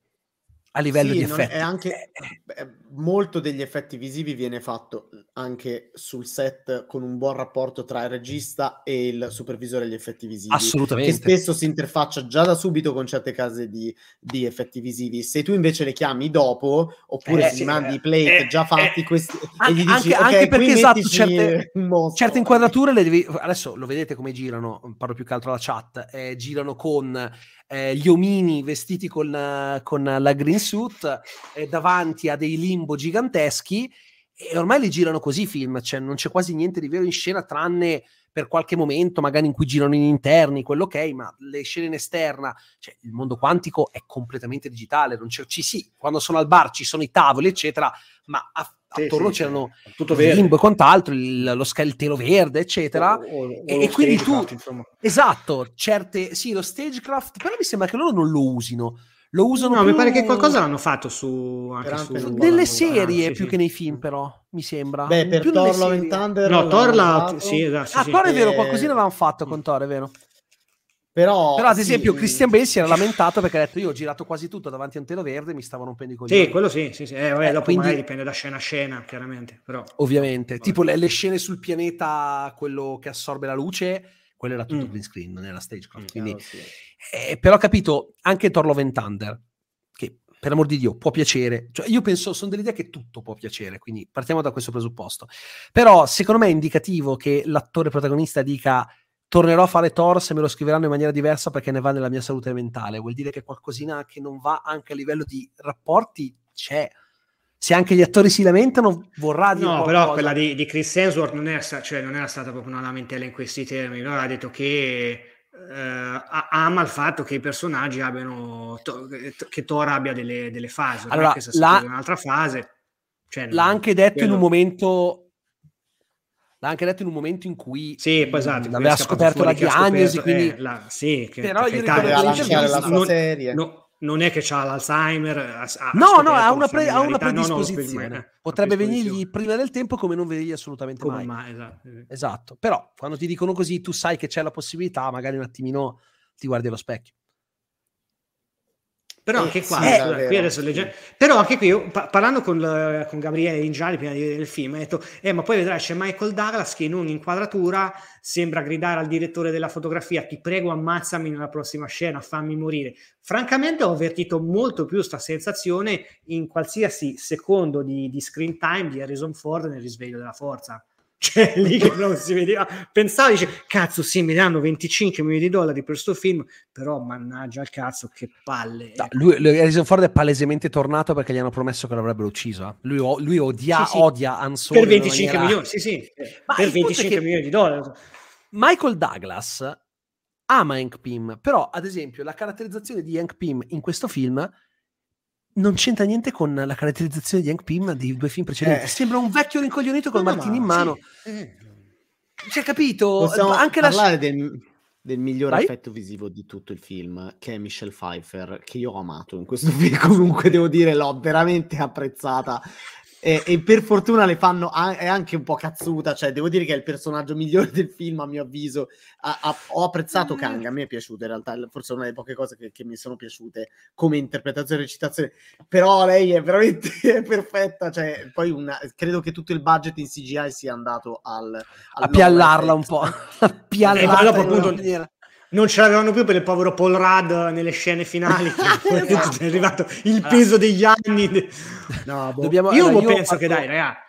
a livello sì, di effetti. È anche, eh, molto degli effetti visivi viene fatto anche sul set con un buon rapporto tra il regista e il supervisore degli effetti visivi. Assolutamente. Che spesso si interfaccia già da subito con certe case di, di effetti visivi. Se tu invece le chiami dopo, oppure eh, sì, mandi i plate eh, già fatti, eh, questi, anche, e gli dici, anche, okay, anche perché esatto, certe, certe, inquadrature le devi... Adesso lo vedete come girano, parlo più che altro alla chat, eh, girano con eh, gli omini vestiti con, con, la green suit eh, davanti a dei limbo giganteschi E ormai li girano così i film, cioè non c'è quasi niente di vero in scena tranne per qualche momento magari in cui girano in interni, quello ok, ma le scene in esterna, cioè il mondo quantico è completamente digitale, non c'è, ci sì, quando sono al bar ci sono i tavoli, eccetera, ma a, sì, attorno sì, c'erano tutto limbo e quant'altro, il, lo scaltelo verde, eccetera. O, o e, e quindi tu, insomma. esatto, certe, sì, lo stagecraft, però mi sembra che loro non lo usino lo usano no, più... mi pare che qualcosa l'hanno fatto su, anche su, su delle serie ah, più sì, che nei film però mi sembra. Beh per più Thor Love and Thunder no Thor la sì, esatto, ah Thor è vero qualcosina avevano fatto con Thor è vero. Però, però ad esempio sì. Christian Bale si era lamentato perché ha detto io ho girato quasi tutto davanti a un telo verde e mi stavano rompendo i coglioni. Sì quello sì, sì, sì. Eh, vabbè, dopo quindi... magari dipende da scena a scena chiaramente però ovviamente. vabbè. tipo le, le scene sul pianeta quello che assorbe la luce quello era tutto mm. green screen, non era stagecraft. Mm, quindi, oh, sì. eh, però ho capito anche Thor Love and Thunder, che per amor di Dio può piacere. Cioè, io penso, sono dell'idea che tutto può piacere, quindi partiamo da questo presupposto. Però secondo me è indicativo che l'attore protagonista dica tornerò a fare Thor se me lo scriveranno in maniera diversa perché ne va nella mia salute mentale. Vuol dire che qualcosina che non va anche a livello di rapporti c'è se anche gli attori si lamentano, vorrà dire. No, qualcosa. però quella di, di Chris Hemsworth non, è, cioè, non, era stata proprio una lamentela in questi termini. Lui ha detto che eh, ama il fatto che i personaggi abbiano. To, che Thor abbia delle, delle fasi. Allora, l'ha, un'altra fase. Cioè, l'ha anche detto quello... in un momento. L'ha anche detto in un momento in cui sì, poi esatto, aveva scoperto la diagnosi. Scoperto, quindi... eh, la, sì, che, però io ricordo che la sua serie. No, non è che ha l'Alzheimer. Ha, no, no, ha una, pre- ha una predisposizione. No, no, Potrebbe venirgli prima del tempo come non venirgli assolutamente come mai. mai esatto. esatto. Però quando ti dicono così, tu sai che c'è la possibilità, magari un attimino ti guardi allo specchio. Però anche qua, sì, qui adesso legge... però anche qui, io, pa- parlando con, con Gabriele Ingiali prima di vedere il film, ha detto, eh, ma poi vedrai c'è Michael Douglas che in un'inquadratura sembra gridare al direttore della fotografia, ti prego ammazzami nella prossima scena, fammi morire. Francamente ho avvertito molto più questa sensazione in qualsiasi secondo di, di screen time di Harrison Ford nel risveglio della forza cioè lì che non si vedeva pensavo dice cazzo sì mi danno 25 milioni di dollari per questo film però mannaggia al cazzo che palle no, lui, lui, Harrison Ford è palesemente tornato perché gli hanno promesso che l'avrebbero ucciso eh. lui, lui odia, sì, sì. odia Ansel per 25 maniera... milioni sì sì Ma per 25 milioni di dollari Michael Douglas ama Hank Pym però ad esempio la caratterizzazione di Hank Pym in questo film non c'entra niente con la caratterizzazione di Hank Pym di due film precedenti. Eh. Sembra un vecchio rincoglionito con no, martini in mano. Sì. Eh. C'è capito? Possiamo Anche parlare la... del, del miglior Vai? effetto visivo di tutto il film, che è Michelle Pfeiffer, che io ho amato in questo film. Comunque devo dire, l'ho veramente apprezzata e, e, per fortuna le fanno a- è anche un po' cazzuta, cioè devo dire che è il personaggio migliore del film a mio avviso. A- a- ho apprezzato mm. Kang, a me è piaciuto in realtà, forse è una delle poche cose che, che mi sono piaciute come interpretazione e recitazione, però lei è veramente perfetta, cioè poi una, credo che tutto il budget in CGI sia andato al... al a piallarla un po', a piallarla. E dopo appunto non ce l'avevano più per il povero Paul Rudd nelle scene finali esatto. è arrivato il peso degli anni no, boh. Dobbiamo, io allora, penso fatto... che dai raga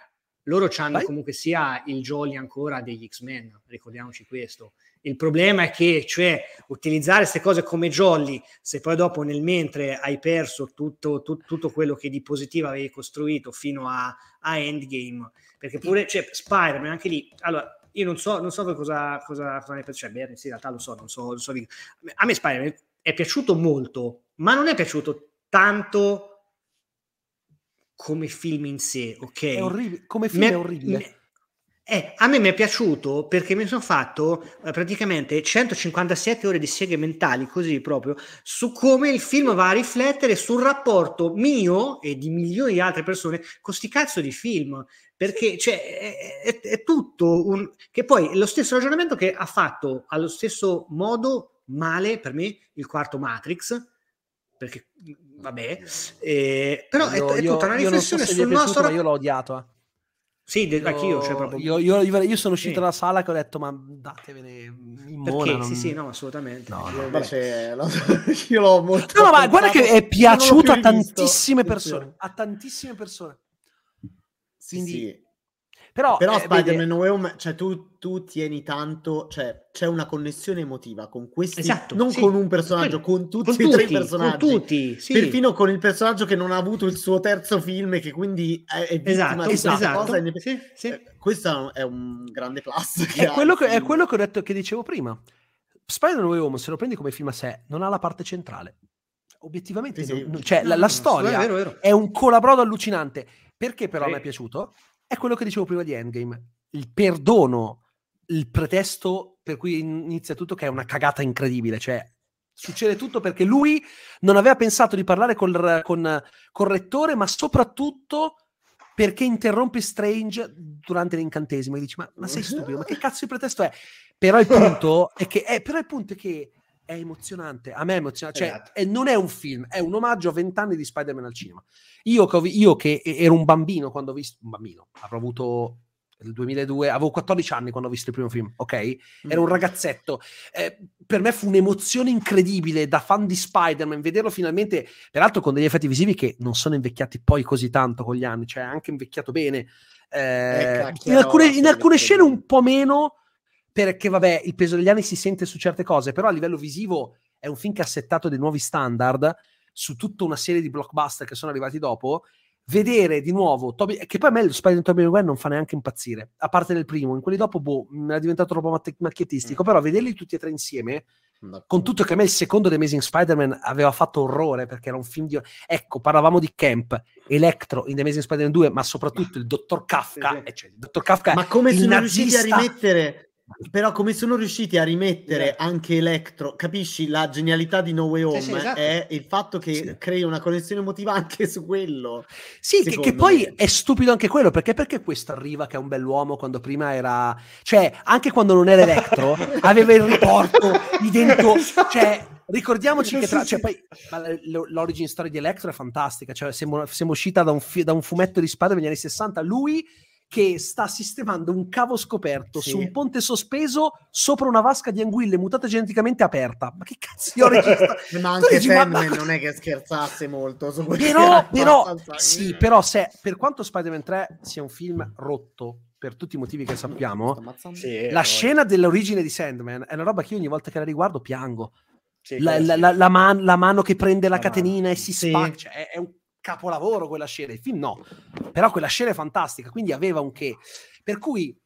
loro hanno comunque sia il jolly ancora degli X-Men ricordiamoci questo il problema è che cioè utilizzare queste cose come jolly se poi dopo nel mentre hai perso tutto, tutto, tutto quello che di positivo avevi costruito fino a, a Endgame perché pure cioè, Spider-Man anche lì allora io non so, non so cosa, cosa, cosa ne pensate, cioè, beh, sì, in realtà lo so, non so, non so. A me Spider-Man è piaciuto molto, ma non è piaciuto tanto come film in sé, ok? È orribile, come film me, è orribile. Me, eh, a me mi è piaciuto perché mi sono fatto eh, praticamente 157 ore di seghe mentali, così proprio, su come il film va a riflettere sul rapporto mio e di milioni di altre persone con sti cazzo di film. Perché cioè, è, è, è tutto un... che poi è lo stesso ragionamento che ha fatto allo stesso modo male per me il quarto Matrix, perché vabbè, eh, però io, è, è, tutta una riflessione so sul nostro... Ma io l'ho odiato, eh. Sì, de- anch'io. Cioè proprio... io, io, io, sono uscito sì. dalla sala che ho detto, ma datevene in mona. Perché? Non... Sì, sì, no, assolutamente. No, no, invece, io l'ho molto... No, ma guarda che è piaciuto a tantissime persone. A tantissime persone. Quindi, sì, Però, Però eh, Spider-Man vede- No Way Home, cioè tu, tu tieni tanto, cioè c'è una connessione emotiva con questi, Esatto, non sì. con un personaggio, con tutti con e tre i tutti, personaggi. con tutti, sì. Perfino con il personaggio che non ha avuto il suo terzo film e che quindi è, è vittima Esatto, esatto. cosa. e- Sì, sì. eh, Questo è un grande plus. è quello che, è quello che ho detto che dicevo prima. Spider-Man No Way Home, se lo prendi come film a sé, non ha la parte centrale. Obiettivamente, Sì, non- cioè, la, la storia è vero, vero. è un colabrodo allucinante. Perché però Sì. mi è piaciuto? È quello che dicevo prima di Endgame. Il perdono, il pretesto per cui inizia tutto, che è una cagata incredibile. Cioè, succede tutto perché lui non aveva pensato di parlare col, con, col rettore, ma soprattutto perché interrompe Strange durante l'incantesimo e dici ma, ma sei stupido, ma che cazzo di pretesto è? Però il punto è che, è, però il punto è che è emozionante, a me è emozionante, cioè Esatto. è- non è un film, è un omaggio a vent'anni di Spider-Man al cinema. Io che, vi- io che ero un bambino quando ho visto, un bambino, avrò avuto il 2002, avevo 14 anni quando ho visto il primo film, ok? Ero un ragazzetto. Eh, per me fu un'emozione incredibile da fan di Spider-Man vederlo finalmente, peraltro con degli effetti visivi che non sono invecchiati poi così tanto con gli anni, cioè anche invecchiato bene. Eh, cacchio, in alcune, in alcune scene un po' meno, perché vabbè, il peso degli anni si sente su certe cose, però a livello visivo è un film che ha settato dei nuovi standard su tutta una serie di blockbuster che sono arrivati dopo. Vedere di nuovo Toby, che poi a me lo Spider-Man Tobey Maguire non fa neanche impazzire, a parte nel primo, in quelli dopo, boh, mi è diventato troppo macch- macchiettistico, però vederli tutti e tre insieme, con tutto che a me il secondo The Amazing Spider-Man aveva fatto orrore perché era un film di... Ecco, parlavamo di Camp, Electro in The Amazing Spider-Man 2, ma soprattutto il Dottor Kafka, Sì, sì. e cioè, il Dottor Kafka Ma come sono riusciti a nazista- rimettere però come sono riusciti a rimettere Esatto. anche Electro, capisci la genialità di No Way Home Sì, sì, esatto. è il fatto che Sì. crei una connessione emotiva anche su quello. Sì, che, che poi me. è stupido anche quello, perché perché questo arriva che è un bell'uomo quando prima era... Cioè, anche quando non era Electro, aveva il riporto, i dento... Cioè, ricordiamoci che tra... Cioè, poi, l'origin story di Electro è fantastica, cioè siamo, siamo uscita da un, fi- da un fumetto di spada degli anni 60, lui che sta sistemando un cavo scoperto Sì. su un ponte sospeso sopra una vasca di anguille mutate geneticamente aperta. Ma che cazzo di origin story? Ma anche dici, Sandman ma- non è che scherzasse molto su questo. però, però sì, però se per quanto Spider-Man 3 sia un film rotto per tutti i motivi che sappiamo, la scena dell'origine di Sandman è una roba che io ogni volta che la riguardo piango. La, la- la- la man- la mano che prende la, La mano. catenina e si Sì. spacca, cioè, è, è un capolavoro quella scena. Il film no, però quella scena è fantastica, quindi aveva un che. Per cui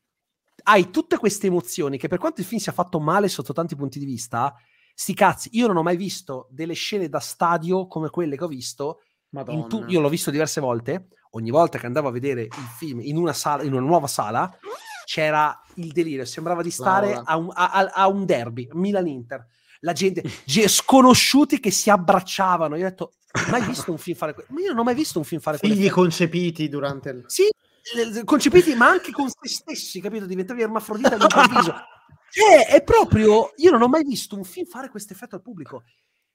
hai tutte queste emozioni che per quanto il film sia fatto male sotto tanti punti di vista, sti cazzi, io non ho mai visto delle scene da stadio come quelle che ho visto tu- io l'ho visto diverse volte. Ogni volta che andavo a vedere il film in una, sala, in una nuova sala, c'era il delirio. Sembrava di stare a un, a- a- un derby, Milan-Inter. La gente, ge- sconosciuti che si abbracciavano. Io ho detto, mai visto un film fare questo? Ma io non ho mai visto un film fare Figli questo. concepiti durante il... Sì, concepiti, ma anche con se stessi, capito? Diventavi ermafrodita all'improvviso. Cioè, è proprio. Io non ho mai visto un film fare questo effetto al pubblico.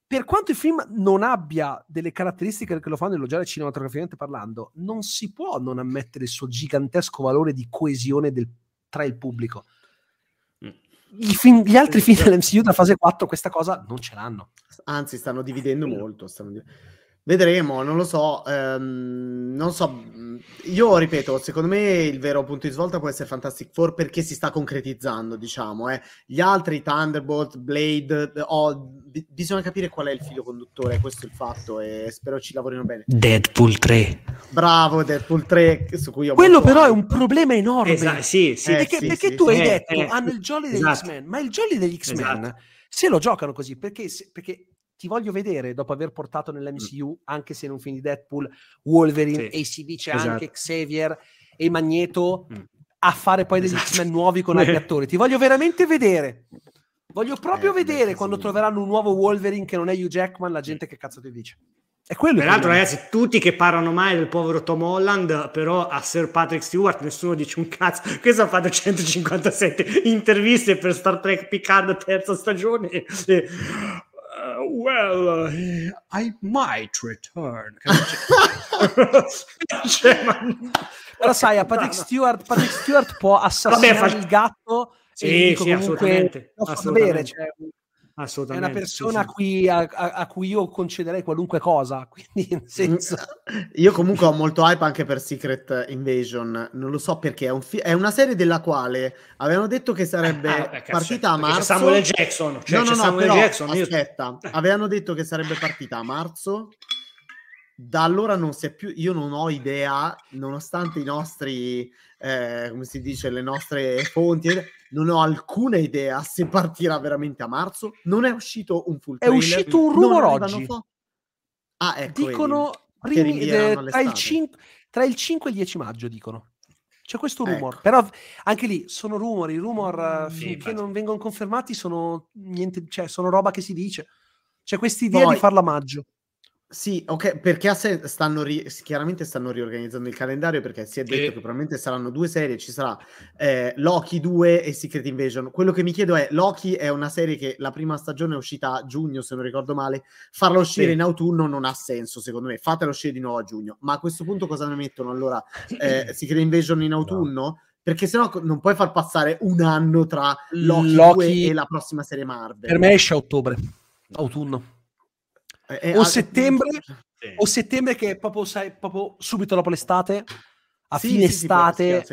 Per quanto il film non abbia delle caratteristiche che lo fanno elogiare cinematograficamente parlando, non si può non ammettere il suo gigantesco valore di coesione del- tra il pubblico. I film- gli altri film dell'MCU da fase 4 questa cosa non ce l'hanno. Anzi, stanno dividendo molto. stanno di- Vedremo, non lo so. ehm, non so. Io ripeto, secondo me il vero punto di svolta può essere Fantastic Four perché si sta concretizzando, diciamo. eh. Gli altri, Thunderbolt, Blade, oh, bi- bisogna capire qual è il filo conduttore. Questo è il fatto e spero ci lavorino bene. Deadpool 3. Bravo, Deadpool 3, su cui ho Quello però è hype. un problema enorme. Esatto, sì, sì. Eh, perché, sì, perché sì, tu sì. hai Eh, detto eh, hanno il jolly degli esatto. X-Men, ma il jolly degli X-Men Esatto. se lo giocano così perché, perché ti voglio vedere dopo aver portato nell'MCU, anche se film di Deadpool, Wolverine, Sì. ACD c'è Esatto. anche Xavier e Magneto Mm. a fare poi degli Esatto. Nuovi con altri attori. Ti voglio veramente vedere. Voglio proprio Eh, vedere quando troveranno un nuovo Wolverine che non è Hugh Jackman, la gente che cazzo ti dice. È quello Peraltro, ragazzi, tutti che parlano mai del povero Tom Holland, però a Sir Patrick Stewart nessuno dice un cazzo. Questo ha fatto 157 interviste per Star Trek Picard terza stagione. E, e, well, uh, I might return. Cioè, ma- Però sai, a Patrick Stewart, Patrick Stewart può assassinare Vabbè, fa- il gatto Sì, sì, comunque assolutamente, assolutamente. bere, cioè, è una persona sì. A, cui, a, a, cui, io concederei qualunque cosa. Quindi, senso... Io comunque ho molto hype anche per Secret Invasion. Non lo so perché è, un fi- è una serie della quale avevano detto che sarebbe ah, beh, partita a marzo. Samuel Jackson. Cioè, no, no, no, Samuel però, Jackson. Aspetta, io... avevano detto che sarebbe partita a marzo. Da allora non si è più. Io non ho idea, nonostante i nostri, eh, come si dice, le nostre fonti non ho alcuna idea se partirà veramente a marzo. Non è uscito un full trailer. È uscito un rumor oggi. Fo- ah, ecco. Dicono primi, eh, tra, il 5, tra, il 5, e il 10 maggio, dicono. C'è questo rumor, ecco. però anche lì sono rumori, i rumor sì, finché non vengono confermati sono niente, cioè sono roba che si dice. C'è questa idea di farla a maggio. Sì, ok, perché stanno ri- chiaramente stanno riorganizzando il calendario perché si è detto sì. che probabilmente saranno due serie, ci sarà eh, Loki 2 e Secret Invasion. Quello che mi chiedo è, Loki è una serie che la prima stagione è uscita a giugno, se non ricordo male, farla uscire sì. in autunno non ha senso, secondo me, fatela uscire di nuovo a giugno. Ma a questo punto cosa ne mettono allora? Eh, Secret Invasion in autunno? No. Perché sennò non puoi far passare un anno tra Loki, Loki... e la prossima serie Marvel. Per me esce a ottobre, autunno. Eh, o, settembre, sì. o settembre che è proprio, sai, proprio subito dopo l'estate, a sì, fine sì, estate.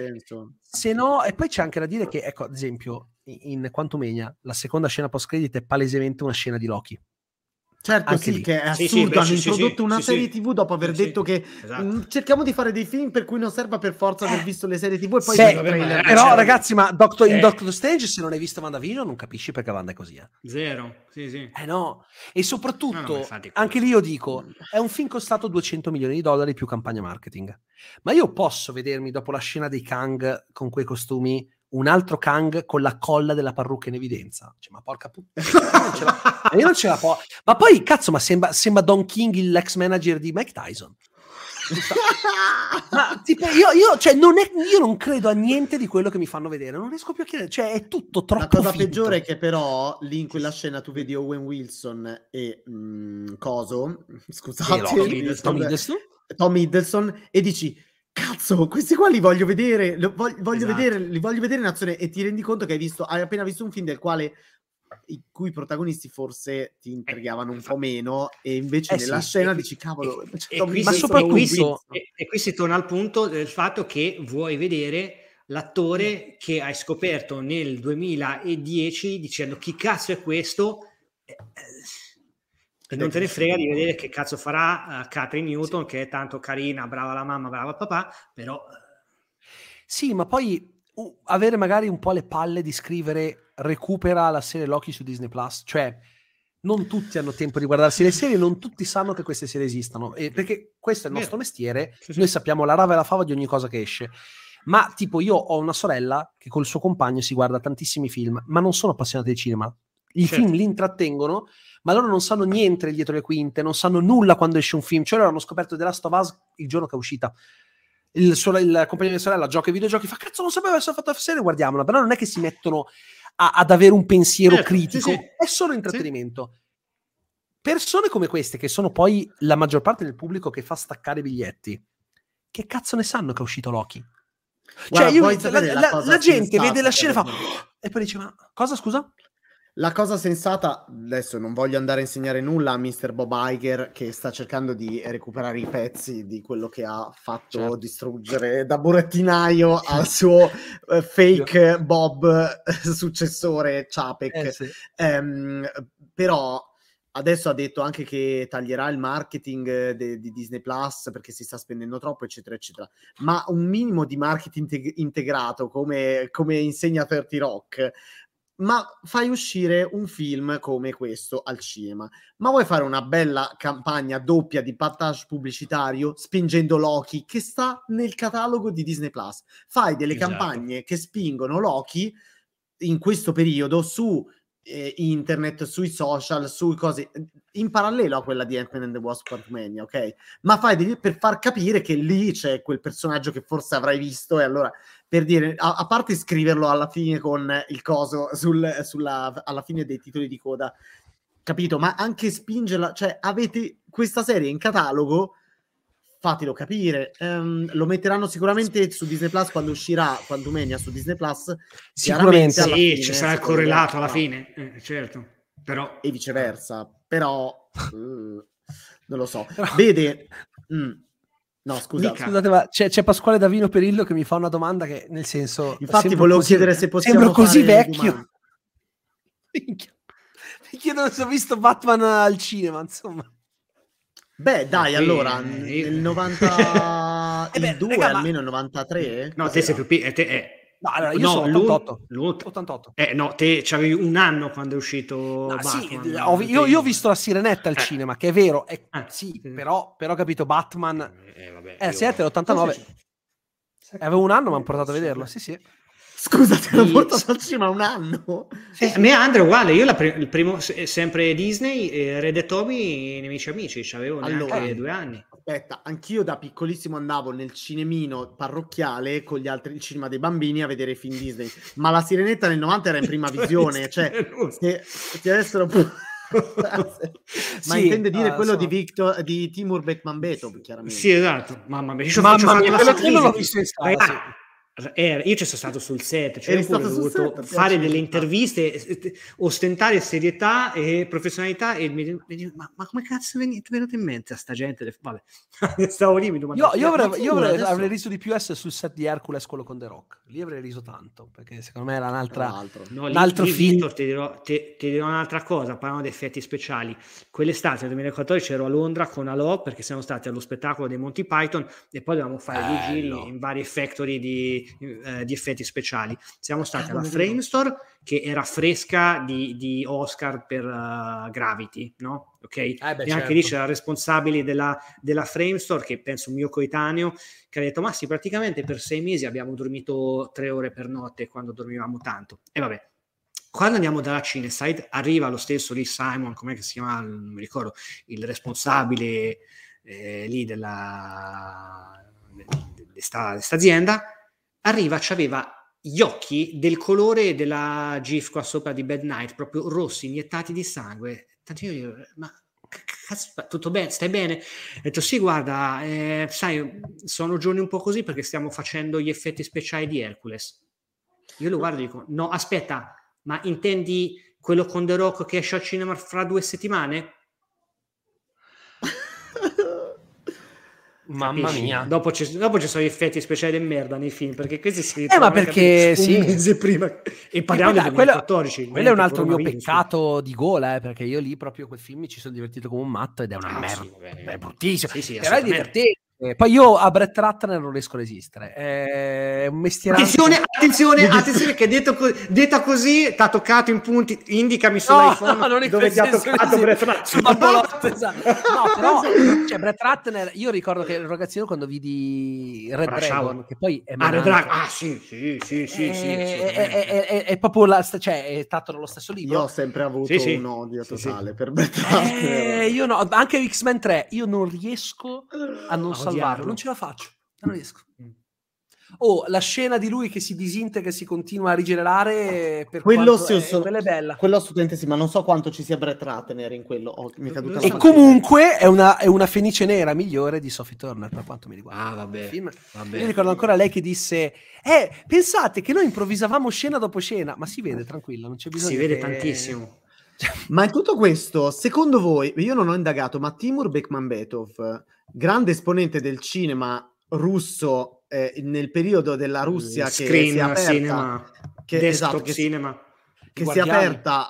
Se no, e poi c'è anche da dire che, ecco, ad esempio, in Quantumania, la seconda scena post-credit è palesemente una scena di Loki. Certo, Anche sì, lì. che è assurdo. Sì, sì, hanno introdotto una serie TV dopo aver detto che esatto. mh, mm, cerchiamo di fare dei film per cui non serva per forza aver visto le serie TV e poi sì, vabbè, Però, certo. ragazzi, ma Doctor, in Doctor Strange, se non hai visto WandaVision, non capisci perché Wanda è così. Eh. Zero, sì, sì. Eh no, e soprattutto, no, no, anche lì io dico, è un film costato 200 milioni di dollari più campagna marketing. Ma io posso vedermi dopo la scena dei Kang con quei costumi un altro Kang con la colla della parrucca in evidenza. Cioè, ma porca puttana, io non ce la può. Ma poi, cazzo, ma sembra, sembra Don King, l'ex manager di Mike Tyson. ma tipo, io, io, cioè, non è, io, non credo a niente di quello che mi fanno vedere, non riesco più a chiedere, cioè è tutto troppo. La cosa finto. peggiore è che, però, lì in quella scena tu vedi Owen Wilson e mh, mm, Coso, scusate, Tom Hiddleston. Tom Hiddleston, e dici cazzo, questi qua li voglio vedere, li voglio, voglio esatto. vedere, li voglio vedere in azione e ti rendi conto che hai visto, hai appena visto un film del quale i cui protagonisti forse ti intrigavano un po' meno e invece eh nella sì, scena dici cavolo e, qui, ma soprattutto e, e, qui si torna al punto del fatto che vuoi vedere l'attore che hai scoperto nel 2010 dicendo chi cazzo è questo? Eh, e non te ne frega di vedere che cazzo farà uh, Catherine Newton, sì. che è tanto carina, brava la mamma, brava papà, però... Eh, sì, ma poi uh, avere magari un po' le palle di scrivere recupera la serie Loki su Disney Plus, cioè non tutti hanno tempo di guardarsi le serie, non tutti sanno che queste serie esistono, e perché questo è il nostro mestiere, sì, sì. noi sappiamo la rava e la fava di ogni cosa che esce. Ma tipo io ho una sorella che col suo compagno si guarda tantissimi film, ma non sono appassionati di cinema. I certo. film li intrattengono, ma loro non sanno niente dietro le quinte, non sanno nulla quando esce un film. Cioè, loro hanno scoperto The Last of Us il giorno che è uscita. Il, suo, il compagno di sorella gioca ai videogiochi, fa cazzo, non sapevo essere fatto la serie, guardiamola. Però non è che si mettono a, ad avere un pensiero eh, critico, sì, sì. è solo intrattenimento. Sì. Persone come queste, che sono poi la maggior parte del pubblico che fa staccare i biglietti, che cazzo ne sanno che è uscito Loki? Cioè, io, la, la, la, la gente vede la scena e fa, e poi dice, ma cosa scusa? La cosa sensata, adesso non voglio andare a insegnare nulla a Mr. Bob Iger che sta cercando di recuperare i pezzi di quello che ha fatto certo. distruggere da burattinaio al suo uh, fake Bob successore Chapek. Eh, sì. um, però adesso ha detto anche che taglierà il marketing de- di Disney Plus perché si sta spendendo troppo, eccetera, eccetera. Ma un minimo di marketing integ- integrato come, come insegna 30 Rock ma fai uscire un film come questo al cinema. Ma vuoi fare una bella campagna doppia di partage pubblicitario spingendo Loki che sta nel catalogo di Disney Plus? Fai delle esatto. campagne che spingono Loki in questo periodo su eh, internet, sui social, sui cose in parallelo a quella di Ant-Man and the Wasp Quantumania, ok? Ma fai degli, per far capire che lì c'è quel personaggio che forse avrai visto e allora per dire, a, a parte scriverlo alla fine con il coso sul, sulla, alla fine dei titoli di coda, capito? Ma anche spingerla, cioè avete questa serie in catalogo, fatelo capire. Um, lo metteranno sicuramente su Disney Plus quando uscirà Quantumania su Disney Plus. Sicuramente sì, ci sarà il correlato alla fine, eh, certo. Però... e viceversa. Però eh, non lo so. Vede, mm, no, scusa. Dica. Scusate, ma c'è, c'è Pasquale Davino Perillo che mi fa una domanda che nel senso... Infatti volevo così- chiedere se possiamo Sembro così fare vecchio. Minchia. Mi chiedono se ho visto Batman al cinema, insomma. Beh, dai, allora, eh, nel io- 92 Eh beh, il 2 raga, almeno il 93? No, te sei più piccolo. Eh, No, allora, io no, sono l'un- 88. l'un- 88. eh, no, te c'avevi un anno quando è uscito No, sì, Batman. ho vi- io, io ho visto la sirenetta al Eh. cinema, che è vero, è- Eh, sì, sì. però, però ho capito Batman. Eh, vabbè, Eh, io- sì, è l'89. Avevo un anno, mi hanno portato a vederlo. Sì, sì. Scusa, ti hanno Sì. portato al cinema un anno? Eh, a me Andrea è uguale, io la pri- il primo, se- sempre Disney, eh, Red e Toby, Nemici Amici, c'avevo neanche Allora. due anni. Aspetta, anch'io da piccolissimo andavo nel cinemino parrocchiale con gli altri, il cinema dei bambini a vedere i film Disney, ma la Sirenetta nel 90 era in prima visione, cioè se ti avessero... ma Sì, intende dire ah, quello di, insomma. Victor, di Timur Bekmambetov, chiaramente. Sì, esatto, mamma mia, ci ho- Mamma mia, la quello- l'ho visto in sala. Eh, io ci sono stato sul set, cioè Eri io ho dovuto set, fare delle interviste, eh, eh, ostentare serietà e professionalità e mi, mi dico, ma, ma come cazzo è venuto, è venuto in mente a sta gente? Vabbè, stavo lì, mi Io, domandavo. io avrei, ma io avrei- adesso- avrei riso di più essere sul set di Hercules, quello con The Rock. Lì avrei riso tanto, perché secondo me era Tra un'altra... l'altro. No, Un lì- altro lì, film. Victor, ti dirò, ti- ti dirò un'altra cosa, parlando di effetti speciali. Quell'estate del 2014 ero a Londra con Alò perché siamo stati allo spettacolo dei Monty Python e poi dovevamo fare dei Bello. giri in varie factory di, eh, di effetti speciali. Siamo stati alla Cavolo, vero. Framestore che era fresca di, di Oscar per eh, Gravity, no? Ok? Eh beh, e anche certo. lì c'era il responsabile della, della Framestore che penso un mio coetaneo che ha detto ma sì praticamente per sei mesi abbiamo dormito tre ore per notte quando dormivamo tanto e vabbè quando andiamo dalla Cineside arriva lo stesso lì Simon com'è che si chiama non mi ricordo il responsabile eh, lì della di sta, di sta azienda arriva c'aveva gli occhi del colore della GIF qua sopra di Bad Night proprio rossi iniettati di sangue tanto io dico, ma cazzo, tutto bene, stai bene? Ho detto sì, guarda, eh, sai, sono giorni un po' così perché stiamo facendo gli effetti speciali di Hercules. Io lo guardo e dico, no, aspetta, ma intendi quello con The Rock che esce al cinema fra due settimane? Mamma Capisci? mia. Dopo ci, dopo ci sono gli effetti speciali di merda nei film perché questi si Eh, ma perché sì. un mese prima e parliamo del dai, quello- 2014 Quello è un altro mio peccato di gola, eh, perché io lì proprio quel film mi ci sono divertito come un matto ed è una Ah, merda. sì, è bruttissimo. Sì, sì, Però è assolutamente. Divertente. Poi io a Brett Ratner non riesco a resistere. È un mestiere. Attenzione, attenzione, attenzione che detto co- detta così ti ha toccato in punti, indicami sull'iPhone non in dove ti ha toccato. Brett Ratner. Bolotto, esatto. No, però cioè, Brett Ratner, io ricordo che ero ragazzino quando vidi Red Dragon, che poi è Ah, Red. Dragon. Ah, sì, sì, sì, sì, è, sì, è- è- è- è proprio la, cioè, è stato nello stesso libro. Io ho sempre avuto Sì, sì. un odio Sì, sì. totale per Brett Eh, Ratner. io no, anche X-Men 3, io non riesco a non A salvarlo, non ce la faccio, non riesco. Mm. Oh, la scena di lui che si disintegra e si continua a rigenerare per Quello sì, è- sono- quella è bella. Quello assolutamente sì, ma non so quanto ci sia Brett Ratner in quello. Oh, mi è caduta E comunque è una, è una fenice nera migliore di Sophie Turner per quanto mi riguarda. Ah, vabbè. Vabbè. Io ricordo ancora lei che disse: Eh, pensate che noi improvvisavamo scena dopo scena, ma si vede tranquilla, non c'è bisogno. Si vede che- tantissimo. Ma in tutto questo, secondo voi, io non ho indagato, ma Timur Bekmambetov, grande esponente del cinema russo eh, nel periodo della Russia che si è Screen aperta, cinema, che- esatto, che cinema. che si è aperta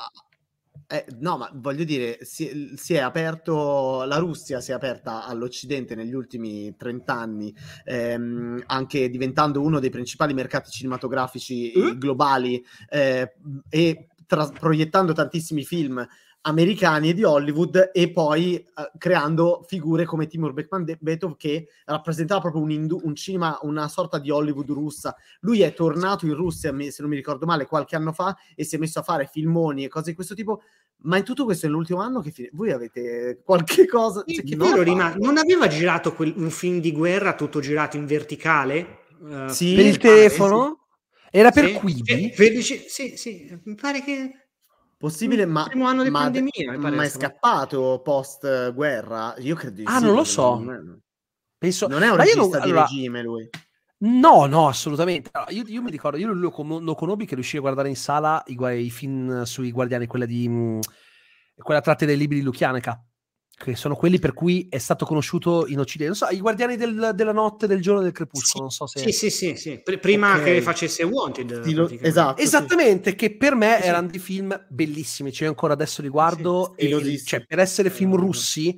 eh, no ma voglio dire si, si è aperto la Russia si è aperta all'Occidente negli ultimi 30 anni ehm, anche diventando uno dei principali mercati cinematografici Eh? globali eh, e tras- proiettando tantissimi film americani e di Hollywood e poi eh, creando figure come Timur Bekmambetov che rappresentava proprio un, indu- un cinema, una sorta di Hollywood russa lui è tornato in Russia, se non mi ricordo male, qualche anno fa e si è messo a fare filmoni e cose di questo tipo. Ma in tutto questo, nell'ultimo anno, che fine- voi avete qualche cosa? Cioè, ha rima- non aveva girato quel- un film di guerra tutto girato in verticale? Eh, Sì, Per il telefono? Era per sì? Eh, per- sì, sì, mi pare che Possibile, ma, il primo anno di ma, pandemia, mi pare ma è scappato post guerra? Io credo di Ah, sì, non lo so. Non è, Penso... non è un Ma io regista non- di allora, regime lui. No, no, assolutamente. Allora, io, io mi ricordo, io lo, con- lo conobbi che riuscii a guardare in sala i, i film sui Guardiani, quella di... mh, quella tratta dai libri di Lukianeka, che sono quelli per cui è stato conosciuto in Occidente. Non so, i Guardiani del, della Notte, del giorno del crepuscolo, sì, non so se... Sì, sì, sì, sì. Pr- prima okay. che facesse Wanted. Stilo... Esatto. Esattamente, sì. che per me sì. erano dei film bellissimi, cioè ancora adesso li guardo, e, cioè, per essere film russi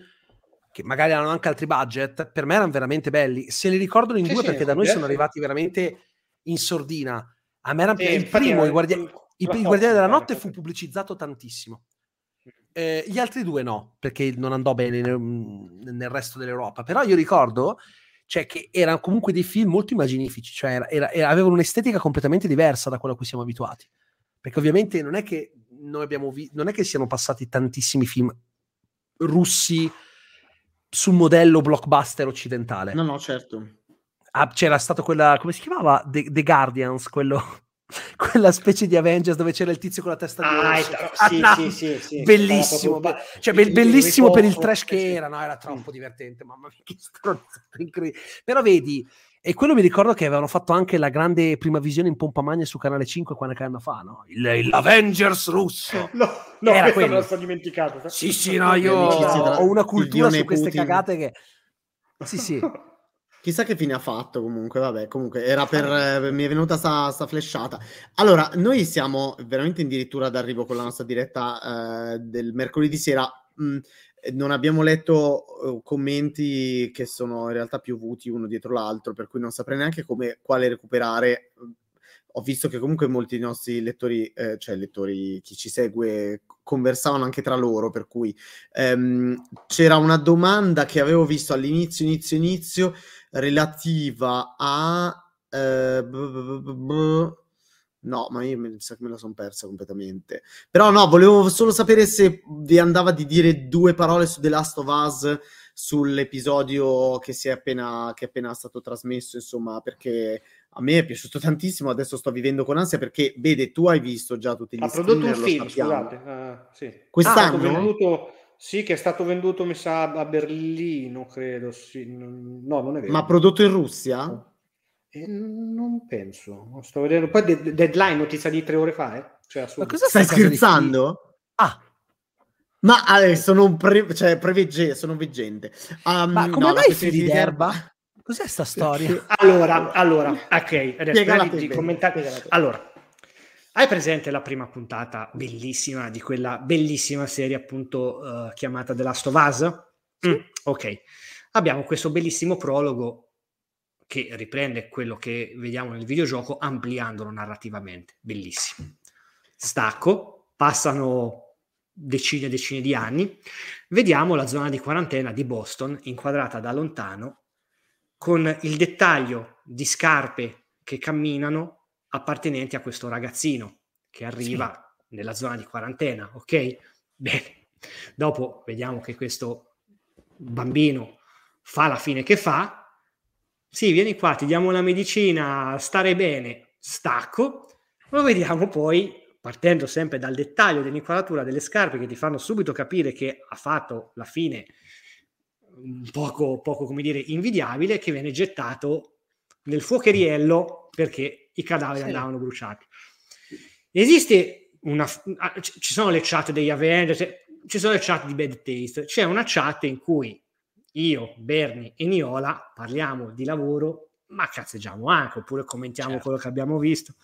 che magari hanno anche altri budget, per me erano veramente belli. Se li ricordano in due perché da noi sono arrivati veramente in sordina. A me era il primo, i Guardiani, i, i Guardiani della Notte fu pubblicizzato tantissimo. Eh, gli altri due no, perché non andò bene nel, nel, resto dell'Europa. Però io ricordo cioè, che erano comunque dei film molto immaginifici, cioè era, era, era, avevano un'estetica completamente diversa da quella a cui siamo abituati. Perché ovviamente non è che noi abbiamo vi- non è che siano passati tantissimi film russi sul modello blockbuster occidentale. No, no, certo. Ah, c'era stato quella, come si chiamava? The, The Guardians, quello quella specie di Avengers dove c'era il tizio con la testa di ah, orso. Ah, sì, ah, sì, sì, sì, bellissimo, be- cioè, be- bellissimo per il trash che era, no? Era troppo divertente, mamma mia, che stronzato incredibile. Però vedi, e quello mi ricordo che avevano fatto anche la grande prima visione in pompa magna su Canale 5 qualche anno fa, no? Il, l'Avengers russo. No, no era quello. me lo dimenticato. Sì, sì, no, io ho una cultura su queste Putin. cagate che... Sì, sì. Chissà che fine ha fatto comunque, vabbè, comunque era per... Eh, mi è venuta sta, sta flashata. Allora, noi siamo veramente addirittura d'arrivo con la nostra diretta eh, del mercoledì sera. Mm, non abbiamo letto uh, commenti che sono in realtà piovuti uno dietro l'altro, per cui non saprei neanche come, quale recuperare. Ho visto che comunque molti dei nostri lettori, eh, cioè lettori, chi ci segue, conversavano anche tra loro, per cui ehm, c'era una domanda che avevo visto all'inizio, inizio, inizio, relativa a... Eh, b- b- b- no, ma io mi sa che me la sono persa completamente. Però no, volevo solo sapere se vi andava di dire due parole su The Last of Us sull'episodio che, si è appena, che è appena stato trasmesso, insomma, perché a me è piaciuto tantissimo, adesso sto vivendo con ansia perché, vede, tu hai visto già tutti gli Ha prodotto un film, scusate. Uh, sì. Quest'anno? Ah, venduto, sì, che è stato venduto, mi sa, a Berlino, credo. Sì. No, non è vero. Ma prodotto in Russia? Eh, non penso. Sto vedendo. Poi de- deadline, notizia di tre ore fa, eh? Cioè, Ma cosa stai scherzando? Ah, ma adesso sono, pre- cioè, prevegge- sono veggente. Um, Ma come no, mai fili d'erba? Cos'è sta storia? Allora, allora, ok, adesso di commentare. Allora, hai presente la prima puntata bellissima di quella bellissima serie appunto uh, chiamata The Last of Us? Mm, ok, abbiamo questo bellissimo prologo che riprende quello che vediamo nel videogioco ampliandolo narrativamente. Bellissimo. Stacco, passano decine e decine di anni, vediamo la zona di quarantena di Boston inquadrata da lontano con il dettaglio di scarpe che camminano appartenenti a questo ragazzino che arriva sì. nella zona di quarantena, ok? Bene. Dopo vediamo che questo bambino fa la fine che fa, sì, vieni qua, ti diamo la medicina, stare bene, stacco. Lo vediamo poi, partendo sempre dal dettaglio dell'inquadratura delle scarpe che ti fanno subito capire che ha fatto la fine un poco, poco come dire, invidiabile, che viene gettato nel fuocheriello perché i cadaveri sì. andavano bruciati. Esiste una... Ah, ci sono le chat degli Avengers, ci sono le chat di Bad Taste, c'è una chat in cui io, Berni e Niola parliamo di lavoro, ma cazzeggiamo anche, oppure commentiamo certo. quello che abbiamo visto.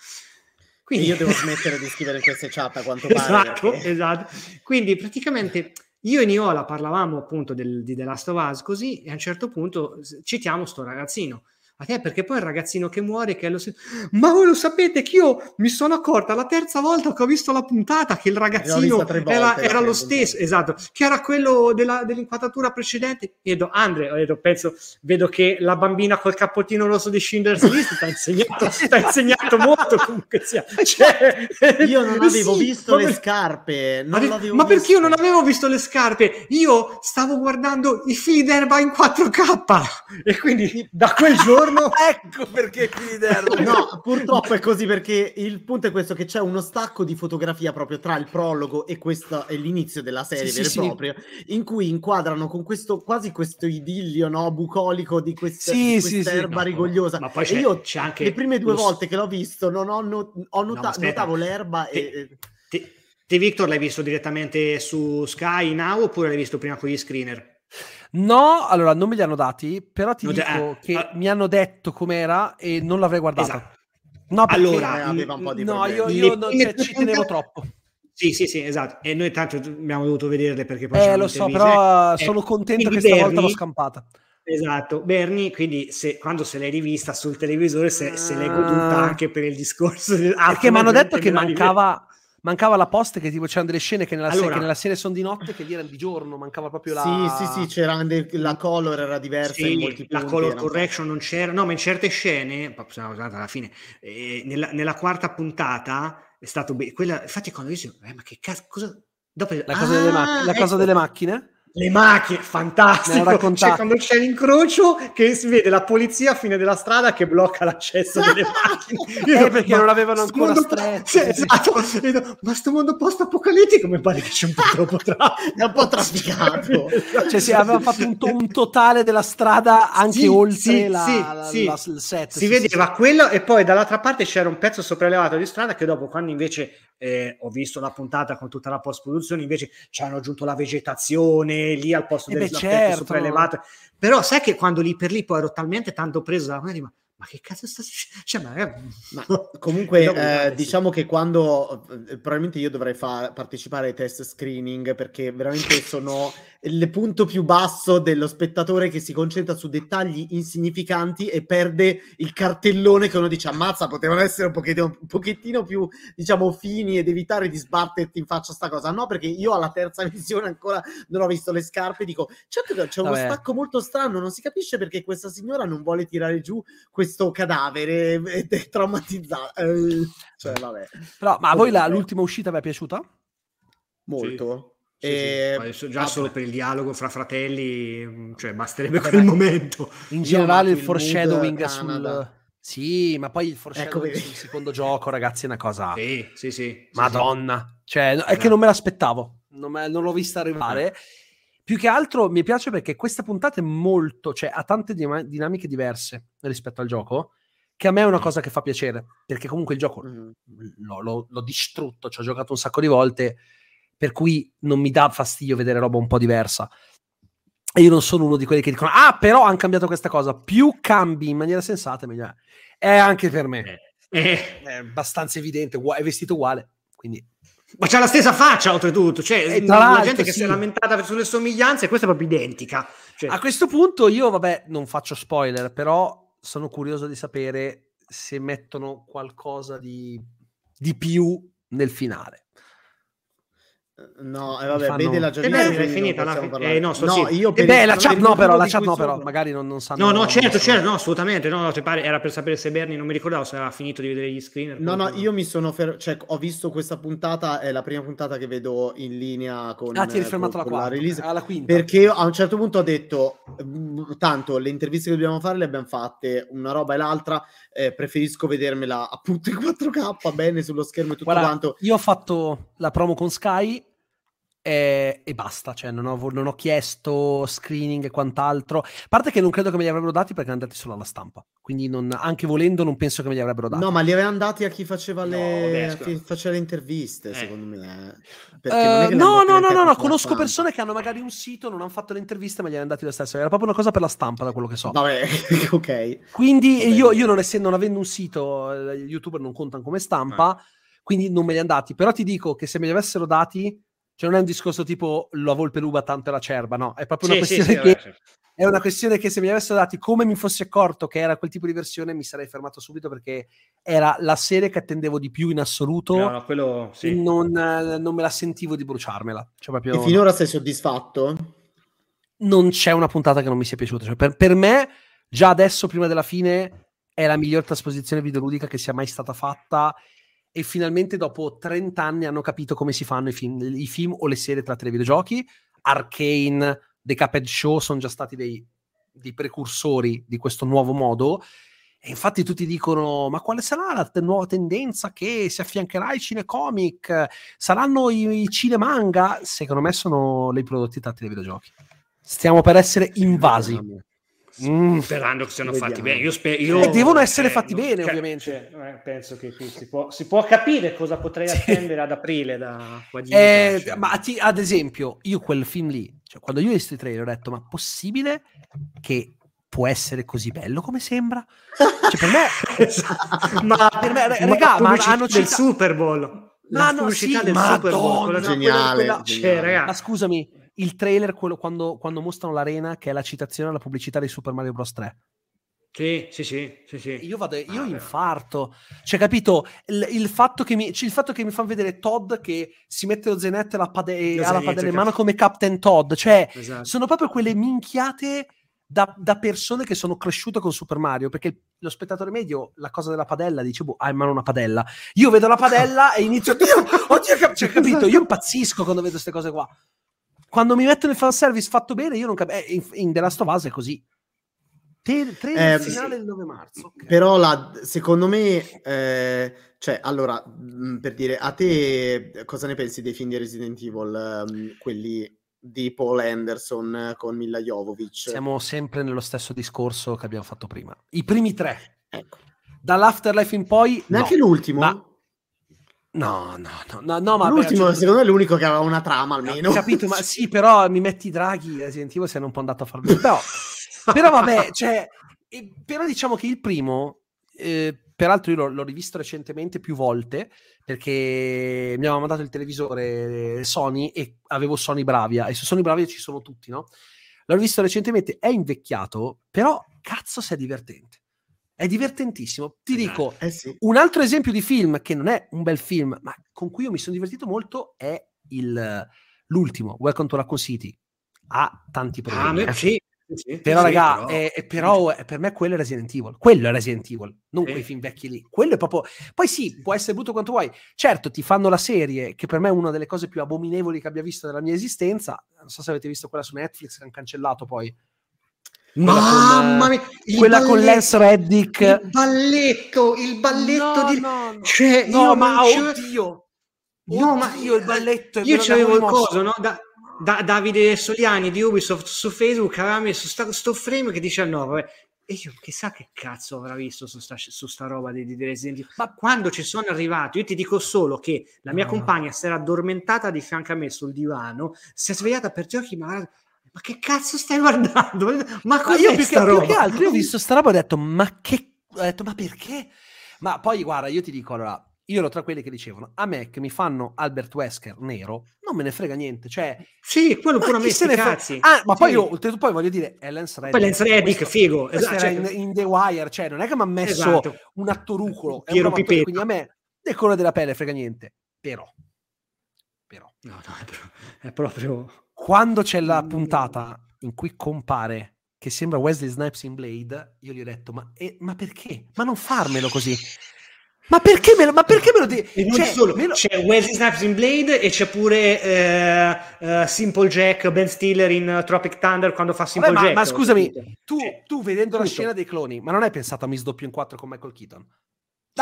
Quindi io devo smettere di scrivere queste chat a quanto pare. Esatto, perché... esatto. Quindi praticamente io e Niola parlavamo appunto del, di The Last of Us così e a un certo punto citiamo sto ragazzino a te perché poi il ragazzino che muore che lo si... ma voi lo sapete che io mi sono accorta la terza volta che ho visto la puntata che il ragazzino volte, era, era lo stesso esatto che era quello della, dell'inquadratura precedente. E do Andre ho detto penso vedo che la bambina col cappottino rosso di Schindler's List ti ha insegnato, insegnato molto comunque sia. Cioè, io non avevo sì, visto le scarpe ma, ma perché io non avevo visto le scarpe? Io stavo guardando i fili d'erba in 4K e quindi da quel giorno giorno. ecco perché qui d'erba. No, purtroppo è così perché il punto è questo: che c'è uno stacco di fotografia proprio tra il prologo e questo è l'inizio della serie sì, vero sì, e proprio, sì. in cui inquadrano con questo quasi questo idillio no, bucolico di, questa, sì, di questa erba rigogliosa. Ma poi c'è, e io c'è anche le prime due lo... volte che l'ho visto non ho, not- ho nota- no, notavo l'erba te, e. Te, Te Victor l'hai visto direttamente su Sky Now oppure l'hai visto prima con gli screener? No, allora non me li hanno dati, però ti te- dico eh, che ah. mi hanno detto com'era e non l'avrei guardata. Esatto. No, perché Allora, Eh, aveva un po' di no, problemi. io, io non- cioè, ci tenevo troppo. Sì, sì, sì, esatto. E noi tanto abbiamo dovuto vederle perché poi Eh, lo so, però Eh, sono contento che quindi stavolta l'ho Bernie- scampata. Esatto, Bernie, quindi se, quando se l'hai rivista sul televisore se, se l'hai goduta Ah. anche per il discorso. del- Perché mi hanno detto che mancava, mancava la post, che tipo c'erano delle scene che nella, se- Allora- che nella serie sono di notte, che lì erano di giorno, mancava proprio la... Sì, sì, sì, c'era de- la color era diversa Sì, in molti la punti, color era- correction non c'era, no, ma in certe scene, possiamo usarla alla fine, eh, nella, nella quarta puntata è stato be- quella, infatti quando dicevo, eh, ma che cazzo, cosa... Dopo, La cosa, delle, Ah, mac- la cosa ecco, delle macchine? Le macchine, Me fantastico. raccontato. Cioè, quando c'è l'incrocio che si vede la polizia a fine della strada che blocca l'accesso delle macchine. Io Eh, perché non avevano ancora stretto, sì. esatto. Io ma sto mondo post-apocalittico mi pare che c'è un po' troppo traffico. È un po' trafficato. Cioè, sì, aveva fatto un, to- un totale della strada anche Sì, oltre sì, la, sì, la- sì. la- il set. si vedeva quello e poi dall'altra parte c'era un pezzo sopraelevato di strada che dopo quando invece eh, ho visto la puntata con tutta la post produzione invece ci hanno aggiunto la vegetazione lì al posto Eh del certo. sopraelevato però sai che quando lì per lì poi ero talmente tanto preso di, ma, ma che cazzo sta succedendo cioè, ma, Ma comunque, eh, diciamo che quando eh, probabilmente io dovrei fa- partecipare ai test screening perché veramente sono il punto più basso dello spettatore che si concentra su dettagli insignificanti e perde il cartellone che uno dice ammazza, potevano essere un pochettino, un pochettino più, diciamo, fini ed evitare di sbatterti in faccia sta cosa. No, perché io alla terza visione ancora non ho visto le scarpe, dico, certo c'è uno Vabbè. stacco molto strano, non si capisce perché questa signora non vuole tirare giù questo cadavere ed è traumatizzata. Eh, cioè, vabbè, Però, ma a voi la- l'ultima uscita vi è piaciuta? molto. Sì, sì. E- Poi so- già vabbè. solo per il dialogo fra fratelli mh, cioè basterebbe Vabbè, quel momento In generale il foreshadowing sul... Sì, ma poi il foreshadowing vedi. sul secondo gioco, ragazzi, è una cosa... sì sì sì, sì, Madonna, cioè, è che non me l'aspettavo, non, me- non l'ho vista arrivare. Più che altro mi piace perché questa puntata è molto, cioè ha tante dima- dinamiche diverse rispetto al gioco, che a me è una cosa che fa piacere, perché comunque il gioco l'ho, l'ho- l'ho distrutto, ci ho giocato un sacco di volte, per cui non mi dà fastidio vedere roba un po' diversa. E io non sono uno di quelli che dicono, ah, però hanno cambiato questa cosa. Più cambi in maniera sensata, meglio è. È anche per me. Eh, È abbastanza evidente, è vestito uguale. Quindi ma c'ha la stessa faccia oltretutto cioè E tra la gente che sì. si è lamentata sulle somiglianze questa è proprio identica Cioè, A questo punto io, vabbè, non faccio spoiler, però sono curioso di sapere se mettono qualcosa di, di più nel finale. No, e vabbè, Fanno- vede la Eh giornata. beh, quindi è finita, la- eh, no, sto no, zitto. io E per beh, il- la chat no, però, la chat no, però, sono- magari non, non sanno. no no certo certo no assolutamente no, no, ti pare- era per sapere se Bernie non mi ricordavo se aveva finito di vedere gli screener No, no, poi- io mi sono fer- cioè, ho visto questa puntata, è la prima puntata che vedo in linea con, Ah, ti eri eh, fermato con- alla con la quarta, release. alla quinta. Perché a un certo punto ho detto, "Mm, tanto le interviste che dobbiamo fare le abbiamo fatte, una roba e l'altra, eh, preferisco vedermela appunto in 4K, bene sullo schermo e tutto Guarda, quanto. io ho fatto la promo con Sky e, e basta, cioè non ho, non ho chiesto screening e quant'altro. A parte che non credo che me li avrebbero dati perché erano andati solo alla stampa, quindi non- anche volendo non penso che me li avrebbero dati. No, ma li avevano dati a chi faceva le, No, vabbè, chi faceva le interviste, Eh. secondo me. Eh, Perché non è che le no, no, no, no, no, conosco stampa. persone che hanno magari un sito, non hanno fatto le interviste, ma gli hanno dati lo stesso. Era proprio una cosa per la stampa, da quello che so. Vabbè, ok. Quindi Va bene. io, io non, essendo, non avendo un sito, eh, gli youtuber non contano come stampa, quindi non me li hanno dati. Però ti dico che se me li avessero dati, cioè non è un discorso tipo la volpe ruba tanto è la cerba, no, è proprio una Sì, sì, questione sì, che vabbè, sì. è una questione che se me li avessero dati come mi fossi accorto che era quel tipo di versione, mi sarei fermato subito perché era la serie che attendevo di più in assoluto. No, no, quello e sì. Non, non me la sentivo di bruciarmela. Cioè, proprio, E finora sei soddisfatto? non c'è una puntata che non mi sia piaciuta. Cioè, per, per me, già adesso, prima della fine, è la miglior trasposizione videoludica che sia mai stata fatta. E finalmente, dopo 30 anni, hanno capito come si fanno i film, i film o le serie tratte dai videogiochi. Arcane, The Cuphead Show sono già stati dei, dei precursori di questo nuovo modo. E infatti tutti dicono: Ma quale sarà la te- nuova tendenza che si affiancherà ai cinecomic? Saranno i, i cinemanga? Secondo me sono i prodotti tratti dai videogiochi. Stiamo per essere invasi. Mm. Sperando che siano Vediamo. fatti bene. Io sper- io, Eh, devono essere eh, fatti bene, cioè, ovviamente. cioè, eh, penso che qui si può, si può capire cosa potrei attendere ad aprile da Flash. ma ti- ad esempio, io quel film lì, cioè, quando io ho visto i trailer, ho detto: Ma possibile che può essere così bello come sembra? Cioè, per me, Esatto. ma per me, ma regà, la ma pubblicità hanno del cita- Super Bowl la Ma no, pubblicità sì, del Super Bowl Madonna, quella- Geniale, quella- geniale. cioè, raga, ma scusami, il trailer, quello quando, quando mostrano l'arena, che è la citazione alla pubblicità di Super Mario Bros. 3. sì, sì, sì, sì, sì. Io vado, io Ah, infarto. Cioè, capito? Il, il fatto che mi, cioè, il fatto che mi fanno vedere Todd che si mette lo zainetto e la pade- Lo ha la padella in mano come Captain Todd. Cioè, Esatto. sono proprio quelle minchiate da, da persone che sono cresciute con Super Mario. Perché lo spettatore medio, la cosa della padella, dice, boh, ha in mano una padella. Io vedo la padella e inizio, oddio, oddio, cap-" cioè, capito? Io impazzisco quando vedo queste cose qua. Quando mi mettono il fanservice fatto bene, io non capisco. in, in The Last of Us è così. Te- trailer Eh, finale del 9 marzo. ok. Però la, secondo me, eh, cioè, allora, mh, per dire, a te cosa ne pensi dei film di Resident Evil, ehm, quelli di Paul Anderson eh, con Mila Jovovich? Siamo sempre nello stesso discorso che abbiamo fatto prima. I primi tre, Ecco. dall'Afterlife in poi, no. Neanche l'ultimo? ma- No, no, no, no, no, ma l'ultimo, cioè, secondo me, è l'unico che aveva una trama almeno. ho capito, ma sì, però mi metti i draghi, Resident Evil è un po' andato a far bene. Però, però vabbè, cioè, però diciamo che il primo, eh, peraltro io l'ho, l'ho rivisto recentemente più volte, perché mi aveva mandato il televisore Sony e avevo Sony Bravia, e su Sony Bravia ci sono tutti, no? L'ho rivisto recentemente, è invecchiato, però cazzo se è divertente. È divertentissimo. Ti Esatto. dico, Eh sì. un altro esempio di film che non è un bel film, ma con cui io mi sono divertito molto è il, l'ultimo, Welcome to Raccoon City. Ha tanti Ah, problemi. me- eh. sì, sì, Però, raga, però- è- però è- per me quello è Resident Evil. Quello è Resident Evil, non quei film vecchi lì. Quello è proprio. Poi sì, può essere brutto quanto vuoi. Certo, ti fanno la serie, che per me è una delle cose più abominevoli che abbia visto nella mia esistenza. Non so se avete visto quella su Netflix che hanno cancellato poi. Quella con, Mamma eh, mia, il quella con Lance Reddick. il balletto, il balletto No, di... no, no. Cioè, No, io ma ci- oddio. No, ma Oddio, il balletto. Io c'avevo il coso, no? Da, da- Davide Soliani di Ubisoft su Facebook aveva messo sta, sto frame che dice no, vabbè. E io chissà che cazzo avrà visto su sta, su sta roba di, di Resident Evil. Ma quando ci sono arrivato, io ti dico solo che la mia No. compagna si era addormentata di fianco a me sul divano, si è svegliata per giochi, ma, ma che cazzo stai guardando? Ma Ma cos'è io più che, sta più roba? che altro io ho visto sta roba e ho detto ma che ho detto ma perché ma poi guarda io ti dico allora io ero tra quelli che dicevano a me che mi fanno Albert Wesker nero non me ne frega niente cioè Sì, quello ma pure a me se ne cazzi. ah ma poi Sì. io oltretutto poi voglio dire è Lance Reddick Poi Lance Reddick, figo. Esatto, cioè- in, in The Wire cioè non è che mi ha messo Esatto. un attorucolo è un Piero attore, Pipetto. quindi a me del colore della pelle frega niente però però No, no, è proprio- è proprio... quando c'è la puntata in cui compare che sembra Wesley Snipes in Blade, io gli ho detto: Ma, eh, ma perché? Ma non farmelo così. Ma perché me lo, ma perché me lo devi? E non cioè, solo, lo- c'è Wesley Snipes in Blade e c'è pure eh, eh, Simple Jack, Ben Stiller in uh, Tropic Thunder quando fa Simple Vabbè, ma, Jack. ma scusami, capito? tu, Cioè, tu vedendo la tutto. scena dei cloni, ma non hai pensato a Miss Doppio in 4 con Michael Keaton?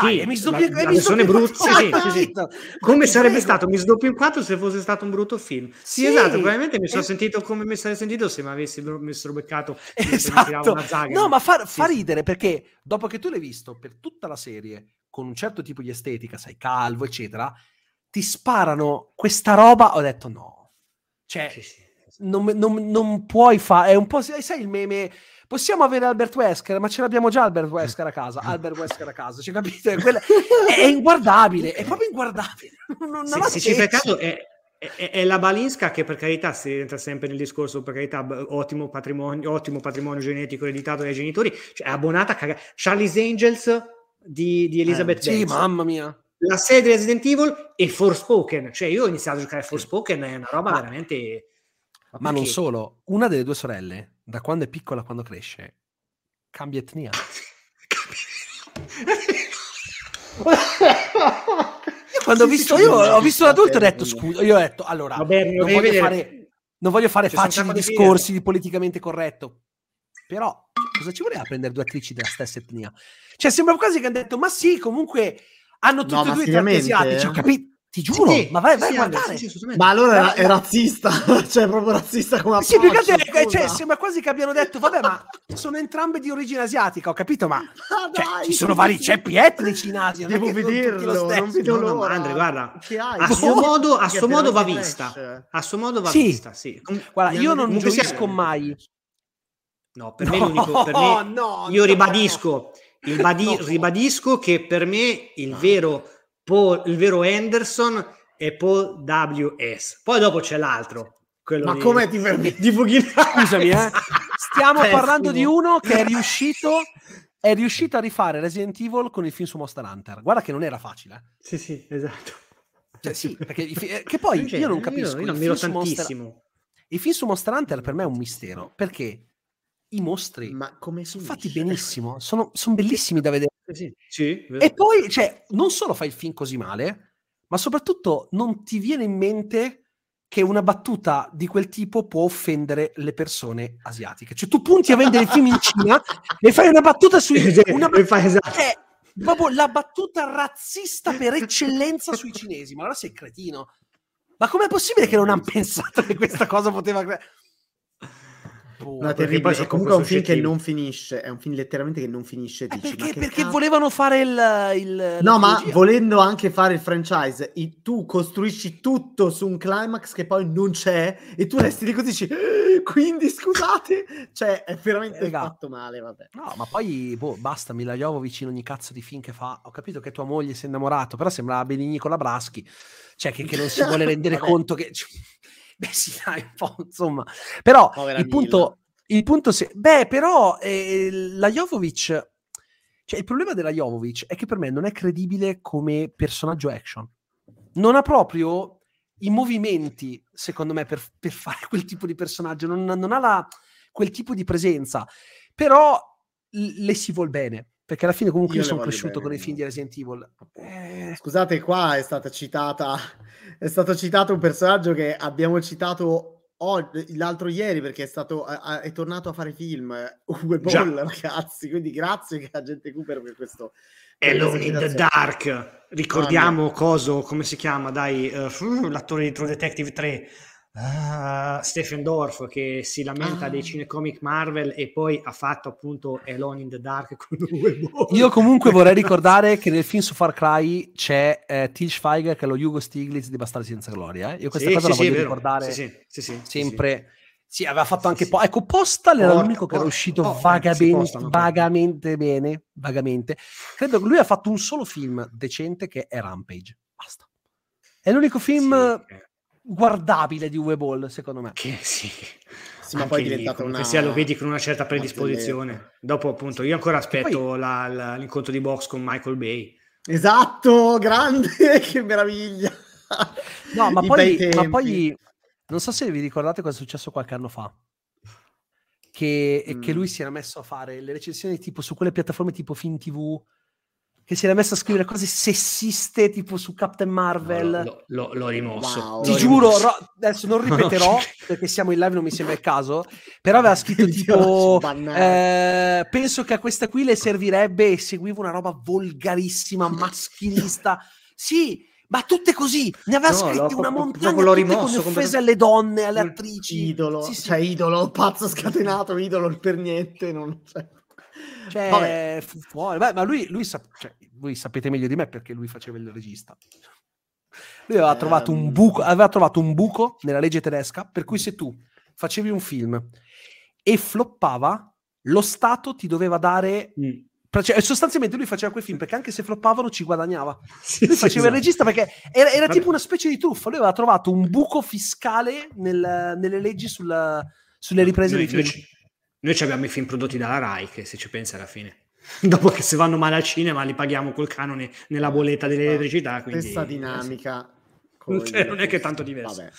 Dai, Sì, è Miss la- la versione brutta, quattro sì, sì, sì. Come sarebbe stato Miss Doppio in 4 se fosse stato un brutto film? Sì, esatto, probabilmente mi sono eh. sentito come mi sarei sentito se mi avessi avessero beccato mi Esatto. una zaga. No, ma fa, fa ridere perché dopo che tu l'hai visto per tutta la serie con un certo tipo di estetica, sai, calvo, eccetera, ti sparano questa roba. Ho detto no, cioè, non, non- non puoi fare. È un po', sai, il meme. Possiamo avere Albert Wesker, ma ce l'abbiamo già Albert Wesker a casa. Albert Wesker a casa, cioè, capite? Quella- è, inguardabile, è proprio inguardabile. Non, non Se, se ci fai caso è, è- è la Balinska che per carità si entra sempre nel discorso per carità ottimo patrimonio, ottimo patrimonio genetico ereditato dai genitori cioè è abbonata a cagare Charlie's Angels di, di Elizabeth Eh, Sì, Banks mamma mia. la serie di Resident Evil e Forspoken cioè io ho iniziato a giocare a Forspoken è una roba Ma- veramente Ma non solo, una delle due sorelle, da quando è piccola a quando cresce, cambia etnia. Io quando ho visto, sì, io ho visto l'adulto e ho detto scusa, io ho detto allora, Vabbè, non voglio, vedere. fare, non voglio fare facili discorsi di politicamente corretto, però cosa ci voleva prendere due attrici della stessa etnia? Cioè sembra quasi che hanno detto, ma sì, comunque hanno tutti No, e due i tratti asiatici, ho capito. Ti giuro, Sì, ma vai, vai sì, a guardare. sì. Ma allora Ma- è razzista, cioè proprio razzista come Sì, più che approccio, altro, eh, cioè, sembra quasi che abbiano detto, vabbè, ma sono entrambe di origine asiatica, ho capito, ma Ma cioè, dai, ci sono vari ceppi etnici in Asia. è Devo vederlo, non vedo No, no, l'ora. Andre, guarda, Che hai? a suo Boh, modo, a che suo modo va vista. A suo modo va Sì. vista, sì. Guarda, io non giurisco mai. No, per me l'unico... Per me, no, io no. ribadisco, No. ribadisco che per me il vero, Paul, il vero Anderson è Paul W.S. Poi dopo c'è l'altro. Quello Ma come ti permetti? di Bughin- Scusami, eh. Stiamo Pessimo. parlando di uno che è riuscito, è riuscito a rifare Resident Evil con il film su Monster Hunter. Guarda che non era facile. eh. Sì, sì, esatto. Cioè, sì, perché fi- eh, che poi Cioè, io non capisco. Io, il non film miro su Monster- tantissimo. Il film su Monster Hunter per me è un mistero perché i mostri Ma come sono fatti benissimo, sono, sono bellissimi da vedere. Sì, sì. E poi, cioè, non solo fai il film così male, ma soprattutto non ti viene in mente che una battuta di quel tipo può offendere le persone asiatiche. Cioè, tu punti a vendere il film in Cina e fai una battuta sui... Una fai esatto. cioè, proprio la battuta razzista per eccellenza sui cinesi. Ma allora sei cretino. Ma com'è possibile che non hanno pensato che questa cosa poteva... cre- Boh, perché terribile. comunque è un film che non finisce. È un film letteralmente che non finisce. Eh, Dici, perché perché cazzo? volevano fare il... il No, ma trilogia. volendo anche fare il franchise, tu costruisci tutto su un climax che poi non c'è e tu resti lì così dici, "Eh, quindi scusate, cioè è veramente Eh, fatto male, vabbè. No, ma poi, boh, basta, Mila Jovovich in ogni cazzo di film che fa. Ho capito che tua moglie si è innamorato, però sembrava Benigni con la Braschi. Cioè, che, che non si vuole rendere conto che... Beh, sì, dai, un po', insomma. Però, Povera il punto... Il punto se... Beh, però, eh, la Jovovic... Cioè, il problema della Jovovic è che per me non è credibile come personaggio action. Non ha proprio i movimenti, secondo me, per, per fare quel tipo di personaggio. Non, non ha la- quel tipo di presenza. Però le si vuol bene. Perché alla fine comunque Io io, sono cresciuto bene, con i film di no. Resident Evil. Eh, Scusate, qua è stata citata, è stato citato un personaggio che abbiamo citato oggi- l'altro ieri perché è, stato, è, tornato a fare film, Uwe Già. Boll, ragazzi, quindi grazie a Gente Cooper per questo. Alone in the. Dark. Ricordiamo coso, come si chiama, dai, fu- l'attore di True Detective 3, ah, Stephen Dorff, che si lamenta Ah. dei cinecomic Marvel e poi ha fatto appunto Alone in the Dark con Uwe Boll. Io comunque vorrei ricordare che nel film su Far Cry c'è eh, Til Schweiger che è lo Hugo Stiglitz di Bastardi senza gloria. eh. Io questa Sì, cosa sì, la voglio ricordare Sì, sì, sempre. Sì, aveva fatto anche sì. po'. Ecco, Postal era Porca, l'unico che era uscito porca, vagamente, vagamente bene. Vagamente. Credo che lui ha fatto un solo film decente che è Rampage. Basta. È l'unico film Sì, guardabile di Uwe Boll, secondo me. che sì. Sì, ma poi è lì, diventata comunque una... sia, lo vedi con una certa predisposizione. Dopo, appunto, io ancora poi- aspetto la- la- l'incontro di box con Michael Bay. Esatto, grande, che meraviglia. No, ma poi, ma poi non so se vi ricordate cosa è successo qualche anno fa. Che, e che Mm. lui si era messo a fare le recensioni tipo su quelle piattaforme tipo Film TV, che si era messo a scrivere cose sessiste tipo su Captain Marvel. No, lo- lo- l'ho rimosso. Wow. Ti L'ho giuro, rimosso. ro- adesso non ripeterò perché siamo in live, non mi sembra il caso. Però aveva scritto tipo: eh, Penso che a questa qui le servirebbe e seguivo una roba volgarissima, maschilista. Sì, ma tutte così. Ne aveva No, scritte una proprio montagna l'ho tutte con rimosso offese alle donne, alle attrici. idolo, Sì, sì. cioè idolo, pazzo scatenato, idolo per niente, non cioè. Cioè, fu fuori. Beh, ma lui, lui sap- cioè, voi sapete meglio di me perché lui faceva il regista. Lui aveva trovato un Ehm. buco, aveva trovato un buco nella legge tedesca per cui se tu facevi un film e floppava, lo Stato ti doveva dare. Mm. Cioè, sostanzialmente lui faceva quei film perché anche se floppavano ci guadagnava. Sì, Lui sì, faceva il esatto. regista perché era, era tipo una specie di truffa. Lui aveva trovato un buco fiscale nel- nelle leggi sulla- sulle riprese noi, dei film. noi ci- noi ci abbiamo i film prodotti dalla Rai, che se ci pensi alla fine. Dopo che se vanno male al cinema li paghiamo col canone nella bolletta dell'elettricità. Quindi, Stessa eh, dinamica. Non con- c'è- non è che è tanto diverso. Vabbè.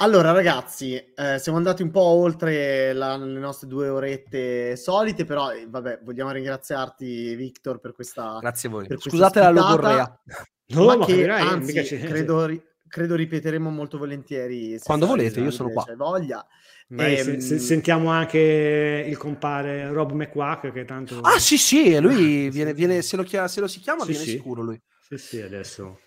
Allora, ragazzi, eh, siamo andati un po' oltre la- le nostre due orette solite, però eh, vabbè, vogliamo ringraziarti, Victor, per questa. Grazie a voi. Scusate la logorrea. No, ma ma che capirai, anzi, credo, credo ripeteremo molto volentieri. se Quando volete, io sono qua. C'hai voglia. Vai, se- Ehm, se- sentiamo anche il compare Rob McQuack, che tanto... Ah, sì, sì, e lui viene, viene- se, lo chia- se lo si chiama, Sì, viene sì. sicuro lui. Sì, sì, adesso...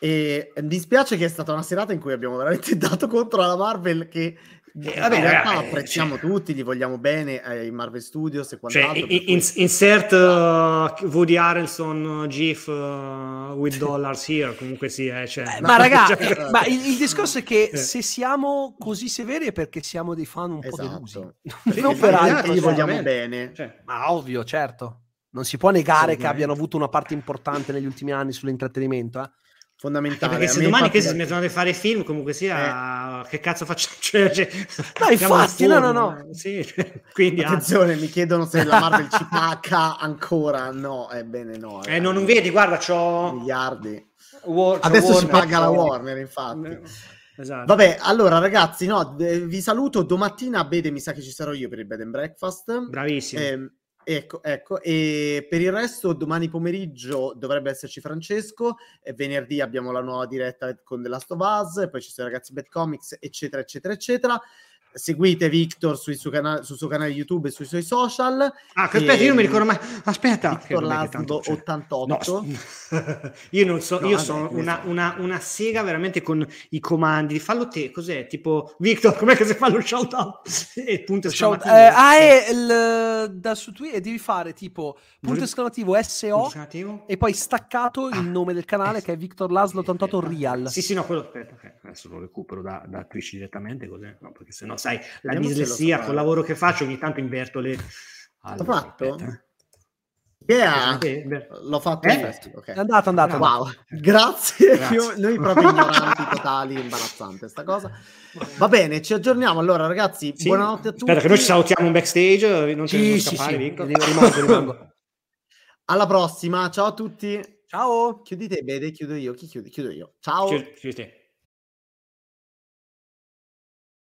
E mi dispiace che è stata una serata in cui abbiamo veramente dato contro alla Marvel che eh, vabbè, in realtà ragazzi, apprezziamo cioè- tutti, gli vogliamo bene ai Marvel Studios e Cioè, quant'altro. per in- cui- in- insert uh, Woody Harrelson uh, GIF uh, with dollars here, comunque sì, eh, cioè, Eh, ma raga, cioè- ma il, il discorso è che Eh. se siamo così severi è perché siamo dei fan un po' delusi. Esatto. Sì, non per altro, Perché gli vogliamo bene. cioè, Ma ovvio, certo. Non si può negare che abbiano avuto una parte importante negli ultimi anni sull'intrattenimento. Eh? Fondamentale. perché A se domani che si smettono di fare film, comunque sia, che cazzo facciamo? Cioè, cioè, No, infatti, no, no, no. Sì, quindi anzi. Attenzione, mi chiedono se la Marvel ci pacca ancora. No, ebbene no. Eh, non, non vedi, guarda, c'ho miliardi. War- Adesso Warner, paga la Warner, infatti. Esatto. Vabbè, allora ragazzi, no, eh, vi saluto. Domattina a Bede mi sa che ci sarò io per il bed and breakfast. Bravissimo. Ehm, ecco, ecco. E per il resto, domani pomeriggio dovrebbe esserci Francesco. Venerdì abbiamo la nuova diretta con The Last of Us. Poi ci sono i ragazzi Bad Comics, eccetera, eccetera, eccetera. Seguite Victor sui suo canale, sul suo canale YouTube e sui suoi social. Ah, aspetta, io non mi ricordo mai. Aspetta, Victor Lasbo cioè- 88. No, io non so, No, io vabbè, sono una, una, una sega veramente con i comandi. Fallo te, cos'è? Tipo, Victor, com'è che si fa lo shout out? E punto Shout- eh, ah, è il, da su Twitter devi fare tipo punto esclamativo SO e poi staccato il nome del canale che è Victor Laszlo 88 Real. Sì, sì, no, quello aspetta, ok, adesso lo recupero da, da Twitch direttamente così, no, perché sennò sai, la Vediamo dislessia col lavoro che faccio ogni tanto inverto le... Allora, fatto? aspetta. Yeah, l'ho fatto Eh? effetto, ok. È andato, è andato. Wow, grazie. Grazie. Io- noi proprio ignoranti totali, imbarazzante sta cosa. Va bene, ci aggiorniamo. Allora, ragazzi, Sì. buonanotte a tutti. Aspetta che noi ci salutiamo in backstage, non te Sì, sì, scappare, sì, rimango, rimango. Alla prossima, ciao a tutti. Ciao! Chiudite, Bede, chiudo io. Chi chiude? Chiudo io. Ciao. Chiudi- chiudi te.